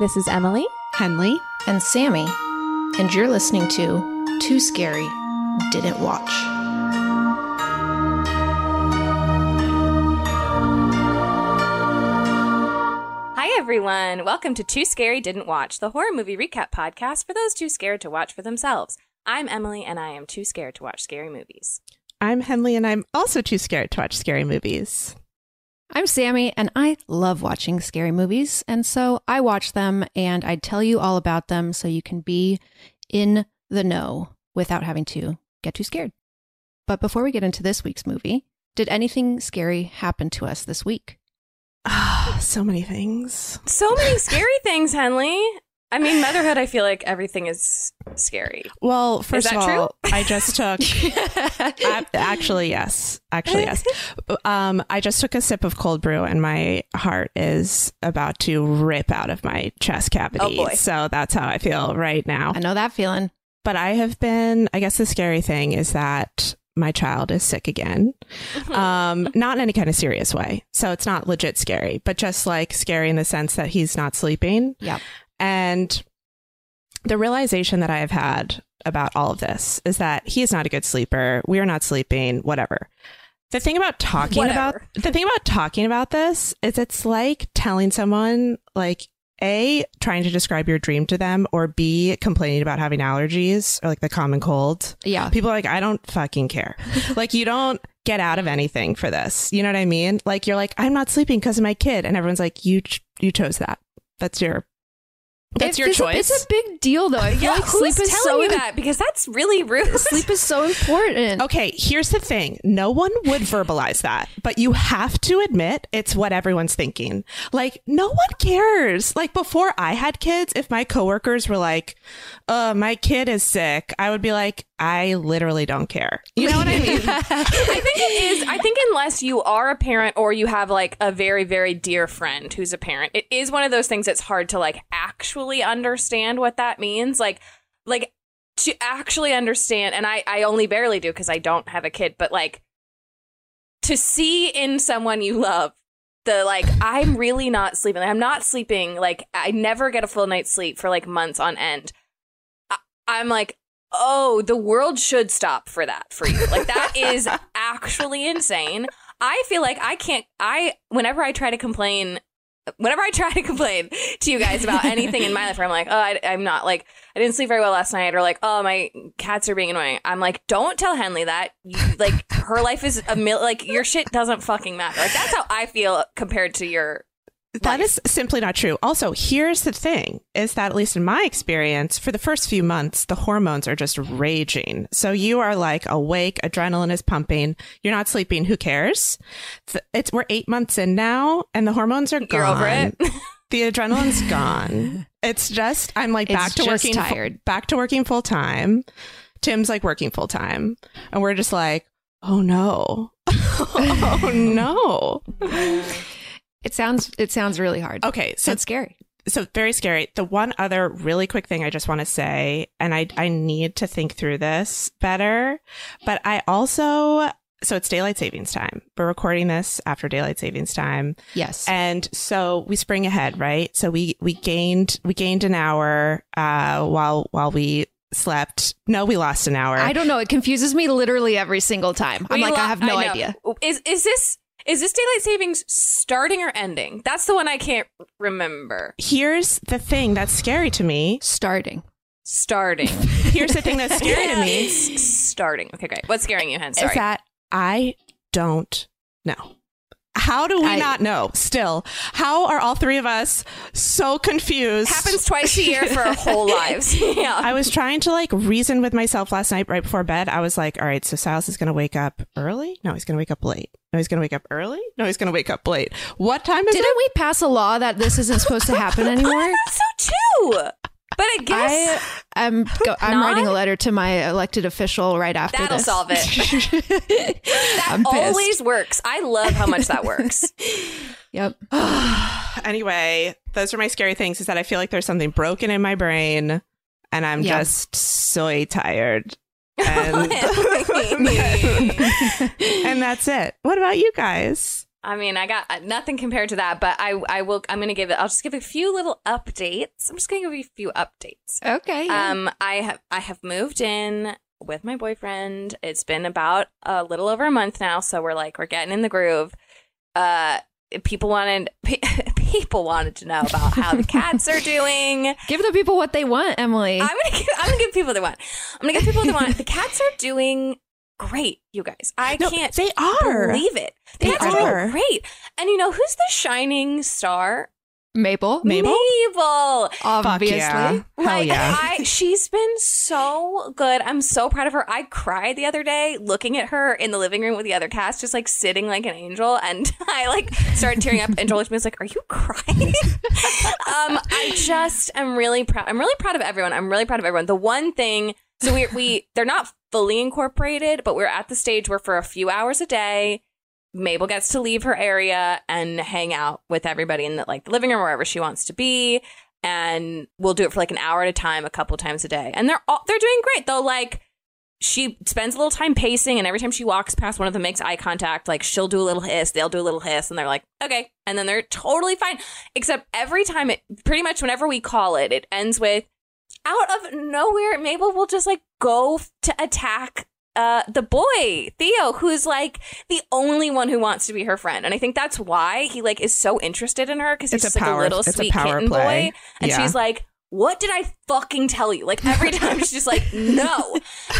This is Emily. Henley. and Sammy, and you're listening to Too Scary Didn't Watch. Hi, everyone. Welcome to Too Scary Didn't Watch, the horror movie recap podcast for those too scared to watch for themselves. I'm Emily, and I am too scared to watch scary movies. I'm Henley, and I'm also too scared to watch scary movies. I'm Sammy, and I love watching scary movies, and so I watch them and I tell you all about them so you can be in the know without having to get too scared. But before we get into this week's movie, did anything scary happen to us this week? Ah, so many things. So many scary things, Henley. I mean, motherhood, I feel like everything is scary. Well, first that of true? all, I just took. a- actually, yes. Actually, yes. Um, I just took a sip of cold brew, and my heart is about to rip out of my chest cavity. Oh, boy. So that's how I feel right now. I know that feeling. But I have been. I guess the scary thing is that my child is sick again. um, not in any kind of serious way. So it's not legit scary, but just like scary in the sense that he's not sleeping. Yep. And the realization that I have had about all of this is that he is not a good sleeper. We are not sleeping, whatever. The thing about talking about the thing about talking about this is it's like telling someone like A, trying to describe your dream to them, or B, complaining about having allergies or like the common cold. Yeah. People are like, I don't fucking care. like, you don't get out of anything for this. You know what I mean? Like, you're like, I'm not sleeping because of my kid. And everyone's like, you, ch- you chose that. That's your, that's your it's a- choice. it's a big deal, though. I feel Yeah, like who's sleep is telling so you that? Because that's really rude. sleep is so important. Okay, here's the thing. No one would verbalize that, but you have to admit it's what everyone's thinking. Like, no one cares. Like, before I had kids, if my coworkers were like, uh, my kid is sick, I would be like, I literally don't care. You know what I mean? I think it is. I think unless you are a parent or you have like a very, very dear friend who's a parent, it is one of those things that's hard to like actually understand what that means. Like, like to actually understand, and I, I only barely do because I don't have a kid, but like to see in someone you love the like I'm really not sleeping. I'm not sleeping. Like I never get a full night's sleep for like months on end. I, I'm like, oh, the world should stop for that for you. Like that is actually insane. I feel like I can't. I whenever I try to complain. Whenever I try to complain to you guys about anything in my life, where I'm like, oh, I, I'm not like, I didn't sleep very well last night, or like, oh, my cats are being annoying. I'm like, don't tell Henley that. You, like, her life is a mil. Like, your shit doesn't fucking matter. Like, that's how I feel compared to your. That life. is simply not true. Also, here's the thing is that, at least in my experience, for the first few months, the hormones are just raging. So you are like awake, adrenaline is pumping, you're not sleeping, who cares? It's, we're eight months in now, and the hormones are gone. You're over it? The adrenaline's gone. It's just, I'm like It's back to just working, fu- tired. back to working full time. Tim's like working full time. And we're just like, oh no. oh no. It sounds it sounds really hard. Okay. So It's scary. so very scary. The one other really quick thing I just want to say, and I I need to think through this better, but I also so it's daylight savings time. We're recording this after daylight savings time. Yes. And so we spring ahead, right? So we we gained we gained an hour uh while while we slept. No, we lost an hour. I don't know. It confuses me literally every single time. I'm We like, lo- I have no know. idea. Is is this is this daylight savings starting or ending? That's the one I can't remember. Here's the thing that's scary to me. Starting. Starting. Here's the thing that's scary to me starting. Okay, great. What's scaring you, Hen? Sorry. is that I don't know. How do we I- not know? Still, how are all three of us so confused? Happens twice a year for our whole lives. yeah. I was trying to like reason with myself last night right before bed. I was like, all right, so Silas is going to wake up early? No, he's going to wake up late. No, he's going to wake up early? No, he's going to wake up late. What time is Didn't it? we pass a law that this isn't supposed to happen anymore? so too. But I guess I am go, I'm Not? writing a letter to my elected official right after that'll this. solve it. that I'm always works. I love how much that works. Yep. Anyway, those are my scary things is that I feel like there's something broken in my brain and I'm Yeah. just so tired. And, and that's it. What about you guys? I mean, I got uh, nothing compared to that, but I, I will. I'm gonna give it. I'll just give a few little updates. I'm just gonna give you a few updates. Okay. yeah. Um, I have I have moved in with my boyfriend. It's been about a little over a month now, so we're like we're getting in the groove. Uh, people wanted people wanted to know about how the cats are doing. Give the people what they want, Emily. I'm gonna give, I'm gonna give people what they want. I'm gonna give people what they want. The cats are doing great, you guys. I No, can't they are. believe it. The They are. are. doing great. And you know who's the shining star? Mabel. Mabel? Mabel. Obviously. yeah. Hell Like yeah. I, she's been so good. I'm so proud of her. I cried the other day looking at her in the living room with the other cast, just like sitting like an angel, and I like started tearing up. And Joel looked at me was like, "Are you crying?" um, I just am really proud. I'm really proud of everyone. I'm really proud of everyone. The one thing, so we we they're not fully incorporated, but we're at the stage where for a few hours a day. Mabel gets to leave her area and hang out with everybody in the like the living room wherever she wants to be and we'll do it for like an hour at a time a couple times a day and they're all they're doing great though like she spends a little time pacing and every time she walks past one of them makes eye contact like she'll do a little hiss they'll do a little hiss and they're like okay and then they're totally fine except every time it pretty much whenever we call it it ends with out of nowhere mabel will just like go to attack uh the boy theo who's like the only one who wants to be her friend and i think that's why he like is so interested in her because he's a just like a little a sweet power kitten play. boy and Yeah. she's like what did I fucking tell you? Like every time she's just like, no.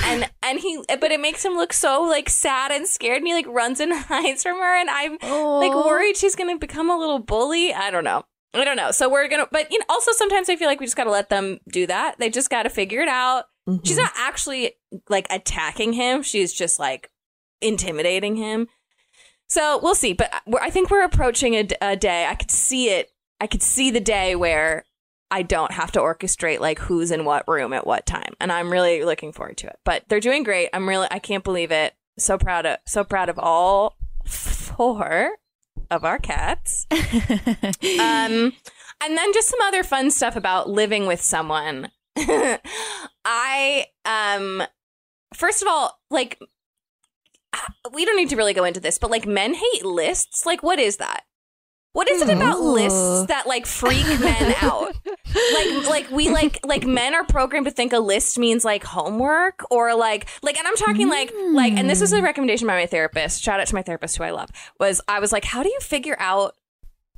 And and he but it makes him look so like sad and scared and he like runs and hides from her and I'm like worried she's gonna become a little bully. I don't know. I don't know. So we're gonna but you know also sometimes I feel like we just gotta let them do that. They just gotta figure it out. Mm-hmm. She's not actually like attacking him. She's just like intimidating him. So we'll see. But we're, I think we're approaching a, a day. I could see it. I could see the day where I don't have to orchestrate like who's in what room at what time, and I'm really looking forward to it. But they're doing great. I'm really. I can't believe it. So proud of. So proud of all four of our cats. Um, and then just some other fun stuff about living with someone. I um, first of all, like we don't need to really go into this, but like men hate lists. Like, what is that? What is it hmm. about lists that like freak men out? like like we like like men are programmed to think a list means like homework or like like and I'm talking like like and this is a hmm. recommendation by my therapist. Shout out to my therapist who I love. Was I was like, how do you figure out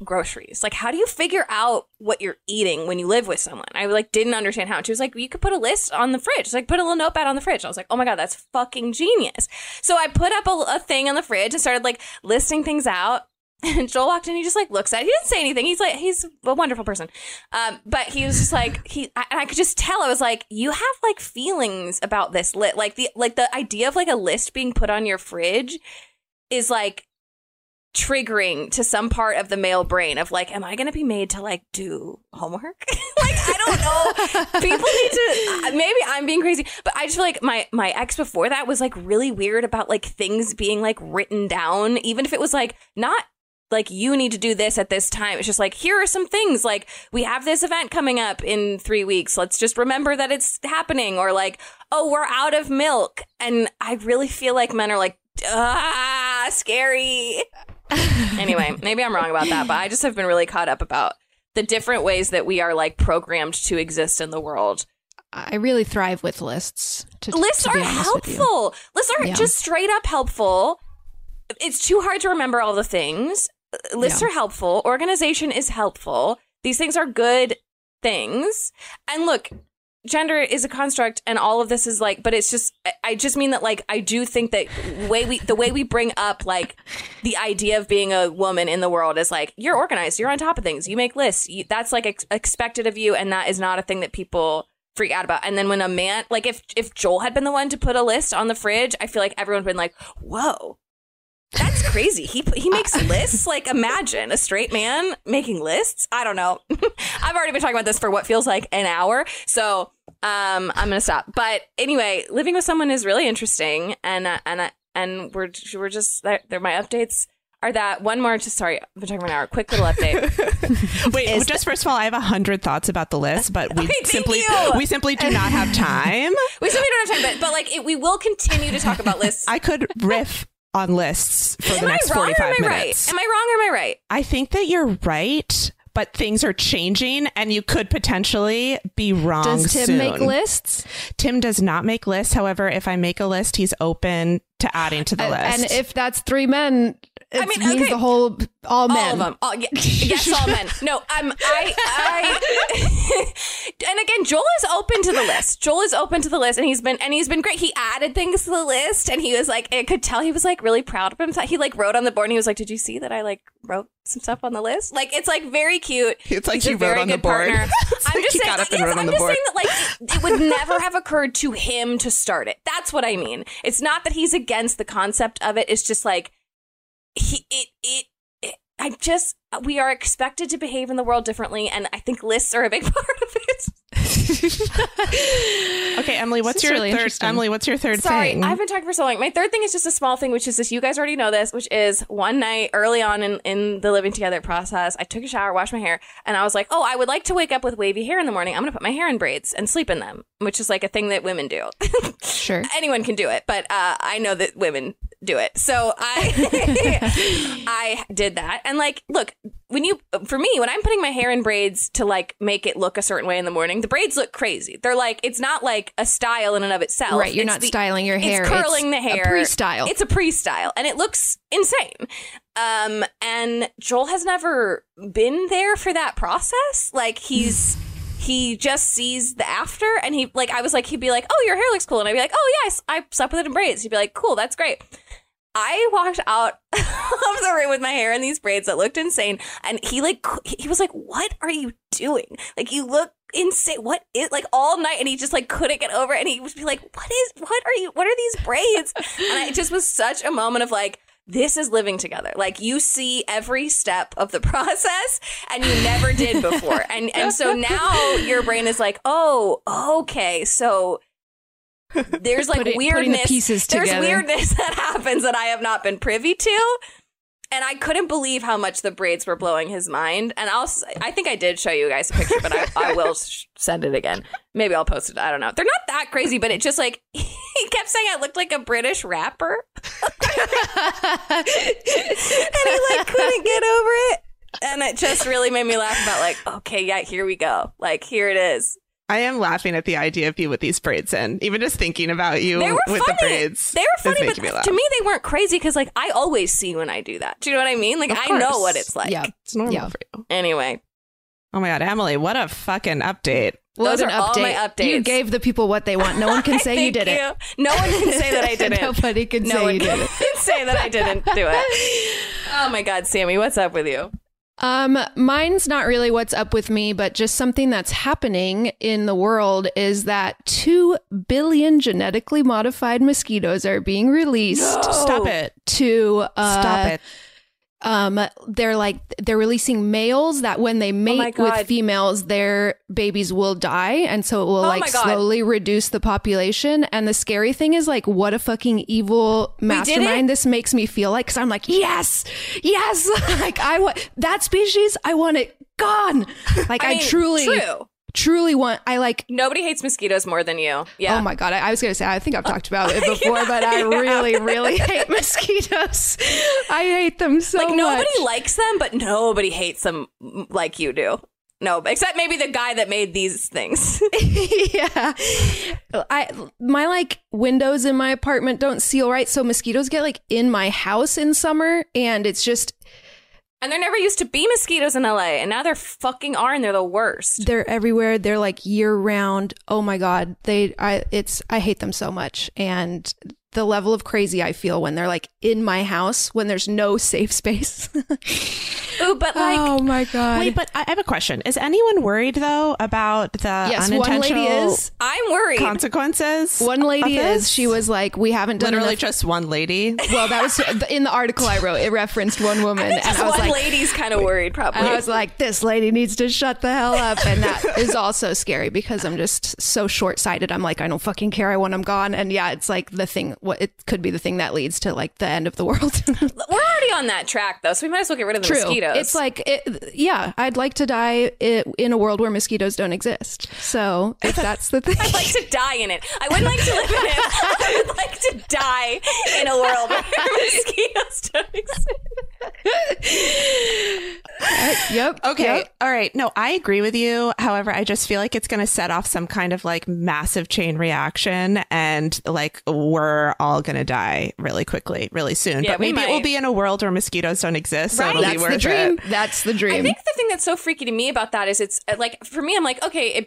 groceries? Like how do you figure out what you're eating when you live with someone? I like didn't understand how. And she was like, you could put a list on the fridge. Like put a little notepad on the fridge. I was like, oh my god, that's fucking genius. So I put up a, a thing on the fridge and started like listing things out. And Joel walked in. He just like looks at. it. He didn't say anything. He's like he's a wonderful person, um, but he was just like he. And I could just tell. I was like, you have like feelings about this lit. Like the like the idea of like a list being put on your fridge is like triggering to some part of the male brain of like, am I going to be made to like do homework? like I don't know. People need to. uh, Maybe I'm being crazy, but I just feel like my my ex before that was like really weird about like things being like written down, even if it was like not like you need to do this at this time. It's just like here are some things like we have this event coming up in 3 weeks. Let's just remember that it's happening or like oh, we're out of milk. And I really feel like men are like ah, scary. anyway, maybe I'm wrong about that, but I just have been really caught up about the different ways that we are like programmed to exist in the world. I really thrive with lists. To, Lists to are helpful. Lists are Yeah. just straight up helpful. It's too hard to remember all the things. Uh, lists Yeah. are helpful. Organization is helpful. These things are good things. And look, gender is a construct and all of this is like but it's just I- i just mean that like i do think that way we the way we bring up like the idea of being a woman in the world is like you're organized you're on top of things you make lists you, that's like ex- expected of you and that is not a thing that people freak out about and then when a man like if if joel had been the one to put a list on the fridge i feel like everyone would been like whoa that's crazy. He he makes lists. Like imagine a straight man making lists. I don't know. I've already been talking about this for what feels like an hour. So um, I'm gonna stop. But anyway, living with someone is really interesting, and uh, and uh, and we're we're just they're, my updates. Are that one more? Just sorry, I've been talking for an hour. Quick little update. Wait, just first of all, I have a hundred thoughts about the list, but we Okay, simply you. we simply do not have time. we simply don't have time, but but like it, we will continue to talk about lists. I could riff on lists for the am I next forty-five am minutes. right? Am I wrong or am I right? I think that you're right, but things are changing, and you could potentially be wrong. Does Tim soon. make lists? Tim does not make lists. However, if I make a list, he's open to adding to the list. And if that's three men, I mean, means okay. the whole all men. All of them. All, ye- yes, all men. No, um, I, I, and again, Joel is open to the list. Joel is open to the list, and he's been, and he's been great. He added things to the list, and he was like, I could tell he was like really proud of himself. He like wrote on the board, and he was like, "Did you see that I like wrote some stuff on the list?" Like, it's like very cute. It's like he wrote on the board. I'm like just saying, got up and yes, I'm just board. saying that like it would never have occurred to him to start it. That's what I mean. It's not that he's against the concept of it. It's just like he it it, it I just we are expected to behave in the world differently and I think lists are a big part of it. okay, Emily, what's your really third? interesting. Emily, what's your third Sorry, thing? I've been talking for so long. My third thing is just a small thing, which is this. You guys already know this, which is one night early on in, in the living together process, I took a shower, washed my hair, and I was like, oh, I would like to wake up with wavy hair in the morning. I'm going to put my hair in braids and sleep in them, which is like a thing that women do. Sure. anyone can do it, but uh, I know that women do it. So I I did that. And like, look, when you for me, when I'm putting my hair in braids to like make it look a certain way in the morning, the braids look crazy. They're like it's not like a style in and of itself. Right, you're It's not the- styling your hair. It's curling the a hair. pre-style. It's a pre-style and it looks insane. Um and Joel has never been there for that process. Like he's he just sees the after and he like I was like he'd be like, "Oh, your hair looks cool." And I'd be like, "Oh, yes, I slept with it in braids." He'd be like, "Cool, that's great." I walked out of the room with my hair in these braids that looked insane, and he like he was like, "What are you doing? Like you look insane. What is like all night?" And he just like couldn't get over it, and he would be like, "What is? What are you? What are these braids?" And I, it just was such a moment of like. This is living together. Like you see every step of the process and you never did before. And and so now your brain is like, "Oh, okay. So there's like the weirdness pieces there's weirdness that happens that I have not been privy to. And I couldn't believe how much the braids were blowing his mind. And I'll, I think I did show you guys a picture, but I, I will sh- send it again. Maybe I'll post it. I don't know. They're not that crazy, but it just like, he kept saying I looked like a British rapper. and he like couldn't get over it. And it just really made me laugh about like, okay, yeah, here we go. Like, here it is. I am laughing at the idea of you with these braids in. Even just thinking about you They were with funny. the braids. They were funny, but me to me, they weren't crazy because like I always see when I do that. Do you know what I mean? Like I know what it's like. Yeah. it's normal Yeah. for you. Anyway, Oh my god, Emily, what a fucking update. Those What are all my updates. You gave the people what they want. No one can say you Thank did it. No one can say that I didn't. Nobody can no say one you did can it. say that I didn't do it. Oh my God, Sammy, what's up with you? Um, mine's not really what's up with me, but just something that's happening in the world is that two billion genetically modified mosquitoes are being released Stop it. to uh, Stop it. Um they're like they're releasing males that when they Oh mate with females their babies will die. And so it will Oh like slowly reduce the population. And the scary thing is like what a fucking evil mastermind this makes me feel like. Cuz I'm like yes yes. Like I want that species I want it gone. Like I, mean, truly true. Truly want I like Nobody hates mosquitoes more than you. Yeah. Oh my god! I, I was gonna say I think I've talked about it before, but I really, really hate mosquitoes. I hate them so like nobody much. likes them, but nobody hates them like you do. No, except maybe the guy that made these things. yeah. I my like windows in my apartment don't seal right, so mosquitoes get like in my house in summer and it's just And there never used to be mosquitoes in LA, and now there fucking are, and they're the worst. They're everywhere. They're like year round. Oh my god. They I it's I hate them so much. And the level of crazy I feel when they're like in my house when there's no safe space. Ooh, but like, oh my god. Wait, but I have a question. Is anyone worried though about the yes, one unintentional lady is. I'm worried. consequences? One lady of is. She was like, "We haven't done literally enough just one lady. Well, that was in the article I wrote. It referenced one woman, and Just I was one like, lady's kind of worried, probably. and I was like, this lady needs to shut the hell up. And that is also scary because I'm just so short sighted. I'm like, I don't fucking care. I want them gone. And yeah, it's like the thing. What it could be the thing that leads to like the end of the world. We're already on that track, though, so we might as well get rid of the True. mosquitoes. It's like, it, yeah, I'd like to die in a world where mosquitoes don't exist. So if that's the thing, I'd like to die in it. I wouldn't like to live in it. I would like to die in a world where mosquitoes don't exist. yep. Okay. yep. All right. No, I agree with you. However, I just feel like it's going to set off some kind of like massive chain reaction and like we're all going to die really quickly, really soon. Yeah, but we maybe it will be in a world where mosquitoes don't exist. So Right. it'll be That's worth the dream. it. That's the dream. I think the thing that's so freaky to me about that is it's uh, like for me, I'm like, okay, if,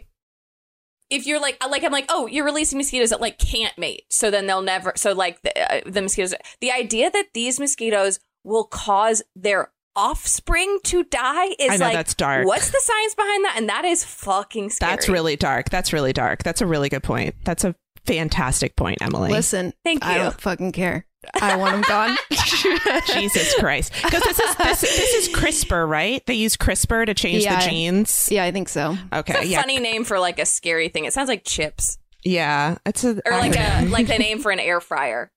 if you're like, like I'm like, oh, you're releasing mosquitoes that like can't mate, so then they'll never. So like the, uh, the mosquitoes, the idea that these mosquitoes will cause their offspring to die is I know, like that's dark. What's the science behind that? And that is fucking scary. That's really dark. That's really dark. That's a really good point. That's a fantastic point, Emily. Listen, Thank you. I you. don't fucking care. I want them gone. Jesus Christ. Because this is this, this is CRISPR, right? They use CRISPR to change Yeah. the genes. yeah, I think so. Okay. It's a yeah. funny name for like a scary thing. It sounds like chips Yeah. It's a or like a like the name for an air fryer.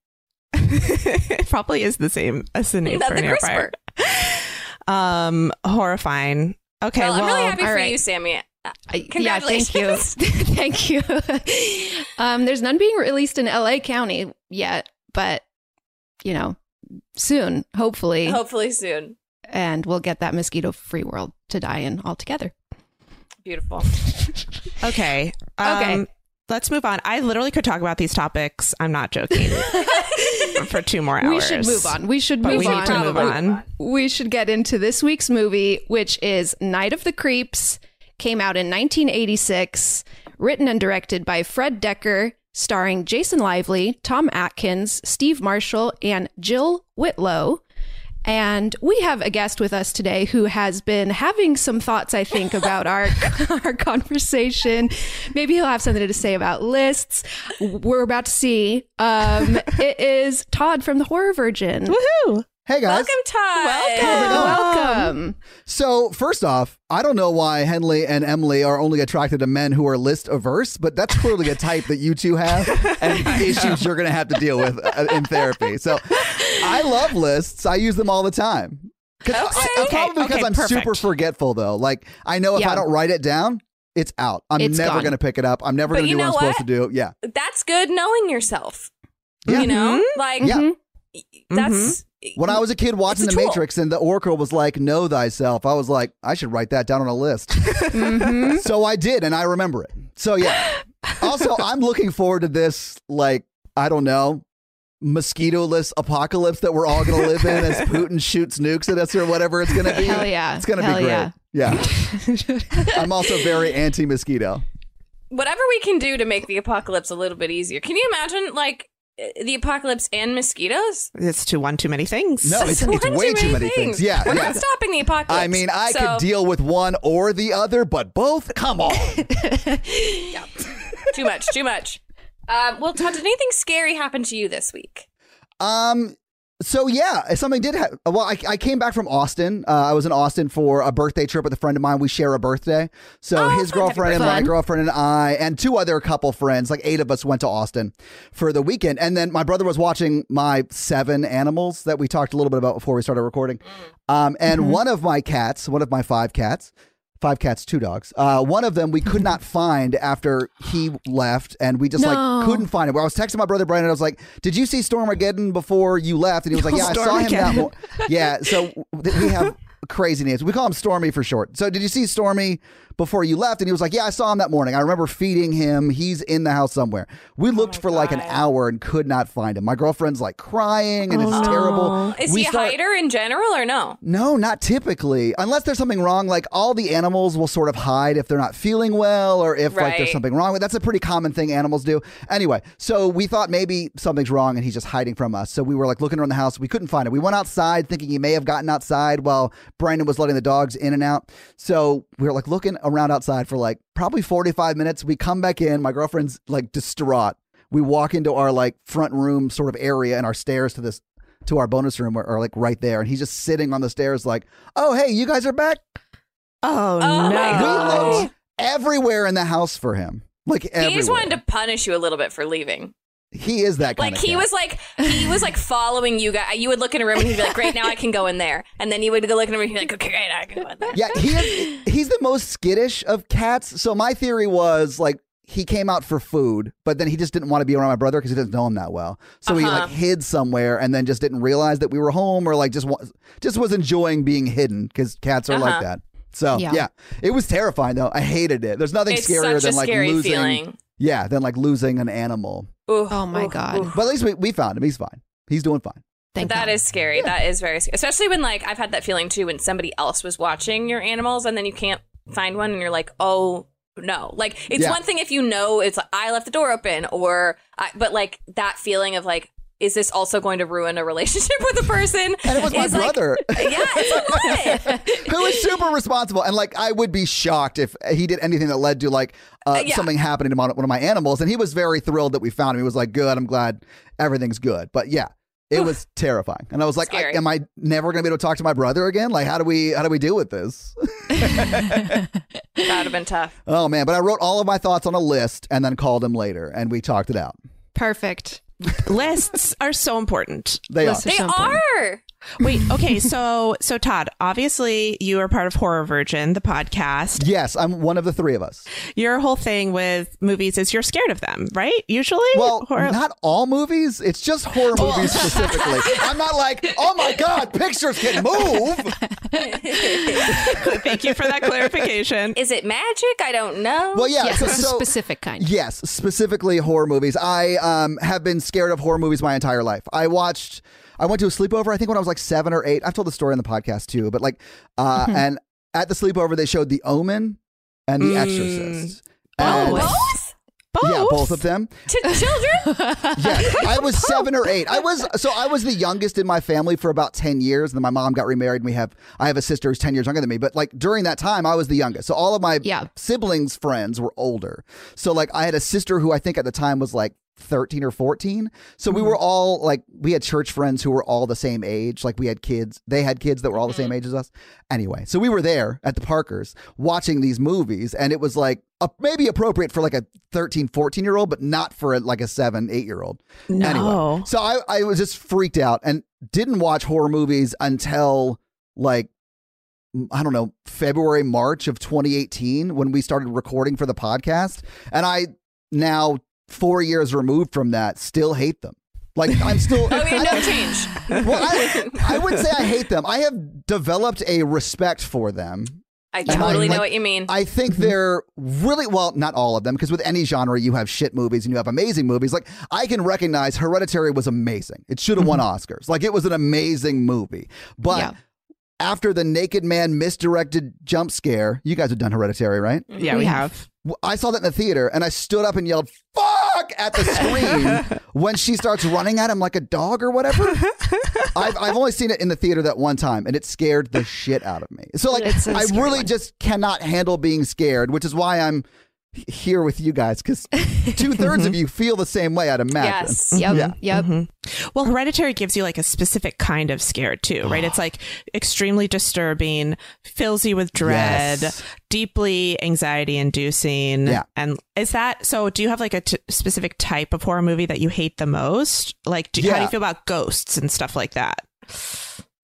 It probably is the same as the name for the an air CRISPR. fryer. Um, horrifying. Okay, well, well, I'm really happy for right. you, Sammy. I- Yeah, thank you. Thank you. um, there's none being released in LA County yet, but you know, soon, hopefully, Hopefully soon. and we'll get that mosquito free world to die in altogether. Beautiful. okay. Um, Okay. Let's move on. I literally could talk about these topics. I'm not joking. for two more hours. We should move on. We should move we on. need to move on. We should get into this week's movie, which is Night of the Creeps. Came out in 1986, written and directed by Fred Dekker, starring Jason Lively, Tom Atkins, Steve Marshall, and Jill Whitlow. And we have a guest with us today who has been having some thoughts, I think, about our our conversation. Maybe he'll have something to say about lists. We're about to see. Um, it is Todd from the Horror Virgin. Woohoo! Hey guys. Welcome, Todd. Welcome. So, first off, I don't know why Henley and Emily are only attracted to men who are list averse, but that's clearly a type that you two have and issues you're going to have to deal with uh, in therapy. So, I love lists. I use them all the time. 'Cause I- Okay. Probably because Okay, I'm perfect. super forgetful, though. Like, I know if Yeah. I don't write it down, it's out. I'm It's never going to pick it up. I'm never going to do what I'm know supposed what? to do. Yeah. That's good knowing yourself. Yeah. You know? Like, Yeah. Mhm. that's. When I was a kid watching It's The tool. Matrix and the Oracle was like, "Know thyself," I was like, "I should write that down on a list." Mm-hmm. so I did, and I remember it. So yeah. Also, I'm looking forward to this. Like, I don't know, mosquito-less apocalypse that we're all going to live in as Putin shoots nukes at us or whatever it's going to be. Hell yeah. It's going to be great. yeah. Yeah. I'm also very anti-mosquito. Whatever we can do to make the apocalypse a little bit easier. Can you imagine, like, the apocalypse and mosquitoes? It's too one too many things. No, it's, One it's way too many things. Yeah, We're yeah. not stopping the apocalypse. I mean, I So- could deal with one or the other, but both? Come on. Too much, too much. Um, well, Todd, did anything scary happen to you this week? Um. So yeah, something did happen. Well, I, I came back from Austin. Uh, I was in Austin for a birthday trip with a friend of mine. We share a birthday. So Oh, his girlfriend and my girlfriend and I and two other couple friends, like eight of us, went to Austin for the weekend. And then my brother was watching my seven animals that we talked a little bit about before we started recording. Um, and one of my cats, one of my five cats. Five cats, two dogs. Uh, one of them we could not find after he left, and we just No. like couldn't find him. I was texting my brother Brandon. I was like, "Did you see Stormageddon before you left?" And he was like, "Yeah, I saw him that morning." Yeah, so we have crazy names. We call him Stormy for short. So did you see Stormy before you left? And he was like, "Yeah, I saw him that morning. I remember feeding him. He's in the house somewhere." We oh looked for like an hour and could not find him. My girlfriend's like crying, and it's oh. terrible. Is We he a start- hider in general or no? No, not typically. Unless there's something wrong. Like all the animals will sort of hide if they're not feeling well or if like there's something wrong. with. That's a pretty common thing animals do. Anyway, so we thought maybe something's wrong and he's just hiding from us. So we were like looking around the house. We couldn't find him. We went outside thinking he may have gotten outside while Brandon was letting the dogs in and out. So we were like looking around outside for like probably 45 minutes. We come back in. My girlfriend's like distraught. We walk into our like front room sort of area and our stairs to this to our bonus room are, are like right there, and he's just sitting on the stairs, like, "Oh, hey, you guys are back." Oh, Oh no. We God. looked everywhere in the house for him, like everywhere. He just wanted to punish you a little bit for leaving. He is that kind Like of he cat. was like he was like following you guys. You would look in a room and he'd be like, "Great, now I can go in there." And then you would go look in a room and he'd be like, "Okay, great, now I can go in there." Yeah, he is. He's the most skittish of cats. So my theory was like he came out for food, but then he just didn't want to be around my brother because he doesn't know him that well. So he Uh-huh. like hid somewhere and then just didn't realize that we were home, or like just wa- just was enjoying being hidden because cats are like Uh-huh. that. So yeah. Yeah. it was terrifying though. I hated it. There's nothing It's scarier such than a like scary losing. feeling. Yeah, than like losing an animal. Ooh, Oh my ooh, God. ooh. But at least we, we found him. He's fine. He's doing fine. Thank That God. is scary. That is very scary. Especially when like I've had that feeling too when somebody else was watching your animals and then you can't find one and you're like, "Oh, no." Like it's Yeah. one thing if you know it's like I left the door open or I, but like that feeling of like is this also going to ruin a relationship with a person? And it was my is, like- brother. yeah, it's a lot. who is super responsible. And like, I would be shocked if he did anything that led to like uh, yeah. something happening to one one of my animals. And he was very thrilled that we found him. He was like, "Good, I'm glad everything's good." But yeah. It was terrifying, and I was like, I, "Am I never going to be able to talk to my brother again? Like, how do we how do we deal with this?" that would have been tough. oh man! But I wrote all of my thoughts on a list and then called him later, and we talked it out. Perfect. Lists are so important. They Lists are. are They important. are. Wait, okay, so so Todd, obviously you are part of Horror Virgin, the podcast. Yes, I'm one of the three of us. Your whole thing with movies is you're scared of them, right? Usually, Well, Horror- not all movies. It's just horror movies specifically. I'm not like, oh my god, pictures can move. Thank you for that clarification. Is it magic? I don't know. Well, yeah. Yes, so, a so- specific kind. Yes, specifically horror movies. I um, have been scared of horror movies my entire life. I watched. I went to a sleepover. I think when I was like seven or eight. I've told the story on the podcast too. But like, uh, Mm-hmm. and at the sleepover they showed The Omen and The Mm. Exorcist. Oh, And- both yeah, both of them. to children. Yeah, I was seven or eight. I was so I was the youngest in my family for about ten years, and then my mom got remarried. and We have I have a sister who's ten years younger than me, but like during that time, I was the youngest. So all of my Yeah. siblings' friends were older. So like I had a sister who I think at the time was like. 13 or 14 so we were mm-hmm. all like we had church friends who were all the same age. Like we had kids they had kids that were all the same mm-hmm. age as us. Anyway so we were there at the parkers watching these movies and it was like a, maybe appropriate for like a 13 14 year old but not for a, like a 7 8 year old No. Anyway, so I, I was just freaked out and didn't watch horror movies until like I don't know February March of 2018 when we started recording for the podcast, and I now four years removed from that still hate them. Like I'm still. Oh, yeah, I- no change. well, I, I would say I hate them. I have developed a respect for them. I I, totally know like- what you mean. I think mm-hmm. they're really well, not all of them, because with any genre, you have shit movies and you have amazing movies. Like I can recognize Hereditary was amazing. It should have won mm-hmm. Oscars. Like it was an amazing movie. But Yeah. After the naked man misdirected jump scare, you guys have done Hereditary, right? yeah, we We have. I saw that in the theater and I stood up and yelled "fuck" at the screen when she starts running at him like a dog or whatever. I've, I've only seen it in the theater that one time and it scared the shit out of me. So like, It's a I scary really one. just cannot handle being scared, which is why I'm h- here with you guys because two thirds of you feel the same way. I'd imagine. yes. Yep. Yeah. Yep. Mm-hmm. Mm-hmm. Well, Hereditary gives you like a specific kind of scared too, right? It's like extremely disturbing, fills you with dread, Yes. deeply anxiety inducing. Yeah. And is that so? Do you have like a t- specific type of horror movie that you hate the most? Like, do, how do you feel about ghosts and stuff like that?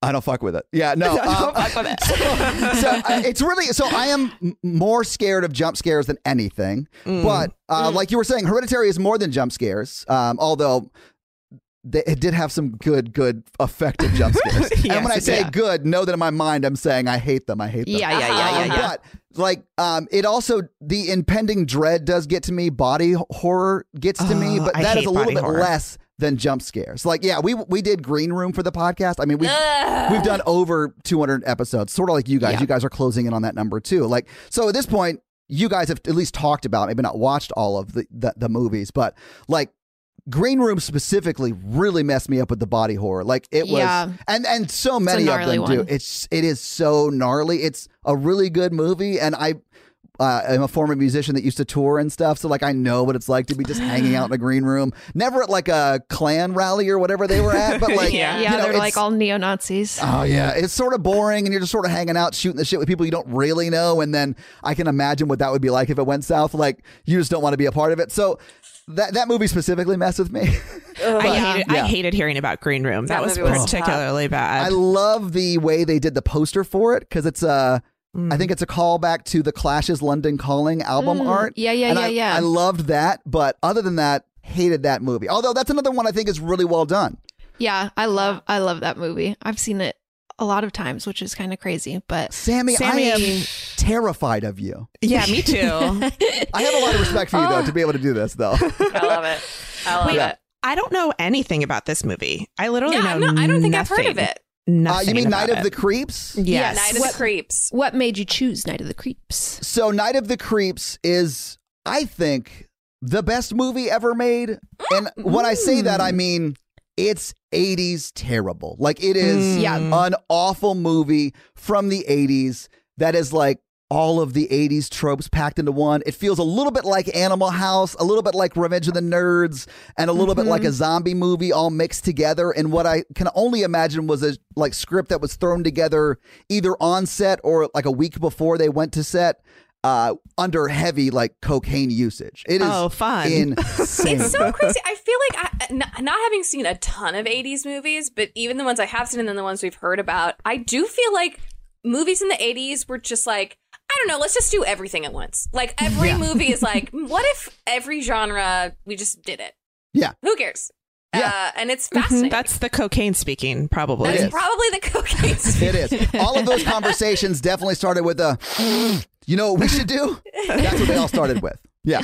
I don't fuck with it. Yeah, no. um, fuck with it. so uh, it's really so I am m- more scared of jump scares than anything. Mm. But uh, like you were saying, Hereditary is more than jump scares. Um, although they, it did have some good, good, effective jump scares. Yes, and when I say did. good, know that in my mind I'm saying I hate them. I hate them. Yeah, yeah, yeah, yeah, Um, yeah. But like, um, it also the impending dread does get to me. Body horror gets to me, Oh, but I that is a little bit horror. less than jump scares. Like, yeah, we we did Green Room for the podcast. I mean, we Ugh. we've done over 200 episodes, sort of like you guys. Yeah. You guys are closing in on that number too. Like, so at this point, you guys have at least talked about, maybe not watched all of the the, the movies, but like. Green Room specifically really messed me up with the body horror. Like it was, Yeah. and and so many of them do. It's it is so gnarly. It's a really good movie, and I uh, am a former musician that used to tour and stuff, so like I know what it's like to be just hanging out in a green room. Never at like a Klan rally or whatever they were at, but like Yeah. Yeah, know, they're like all neo Nazis. Oh yeah, it's sort of boring, and you're just sort of hanging out, shooting the shit with people you don't really know, and then I can imagine what that would be like if it went south. Like you just don't want to be a part of it. So that that movie specifically messed with me. I hated, Yeah. I hated hearing about Green Room. That, That was movie was particularly I love the way they did the poster for it because it's a. I think mm. it's a callback to the Clash's London Calling album mm. art. Yeah, yeah, And yeah, I, yeah. I loved that, but other than that, hated that movie. Although that's another one I think is really well done. Yeah, I love I love that movie. I've seen it a lot of times, which is kind of crazy, but Sammy, Sammy- I am terrified of you. yeah, me too. I have a lot of respect for you though to be able to do this though. I love it. I love Yeah. it. I don't know anything about this movie. I literally Yeah, know I'm I don't think I've heard of it. Uh, you mean about Night of it. the Creeps? Yes. Yeah, Night of What- the Creeps. what made you choose Night of the Creeps? So Night of the Creeps is, I think, the best movie ever made. And mm. when I say that, I mm. mean it's 80s terrible. Like it is mm. Yeah. an awful movie from the 80s that is like all of the 80s tropes packed into one. It feels a little bit like Animal House, a little bit like Revenge of the Nerds, and a little bit like a zombie movie all mixed together in what I can only imagine was a like script that was thrown together either on set or like a week before they went to set. Uh, under heavy like cocaine usage, it is Oh, fun. insane. It's so crazy. I feel like I, not, not having seen a ton of 80s movies, but even the ones I have seen and then the ones we've heard about, I do feel like movies in the 80s were just like, I don't know, let's just do everything at once. Like every movie is like, what if every genre we just did it? Yeah. Who cares? Yeah. Uh, and it's fascinating. That's the cocaine speaking, probably. That's is. probably the cocaine. It is. All of those conversations definitely started with a, you know what we should do? That's what they all started with. Yeah.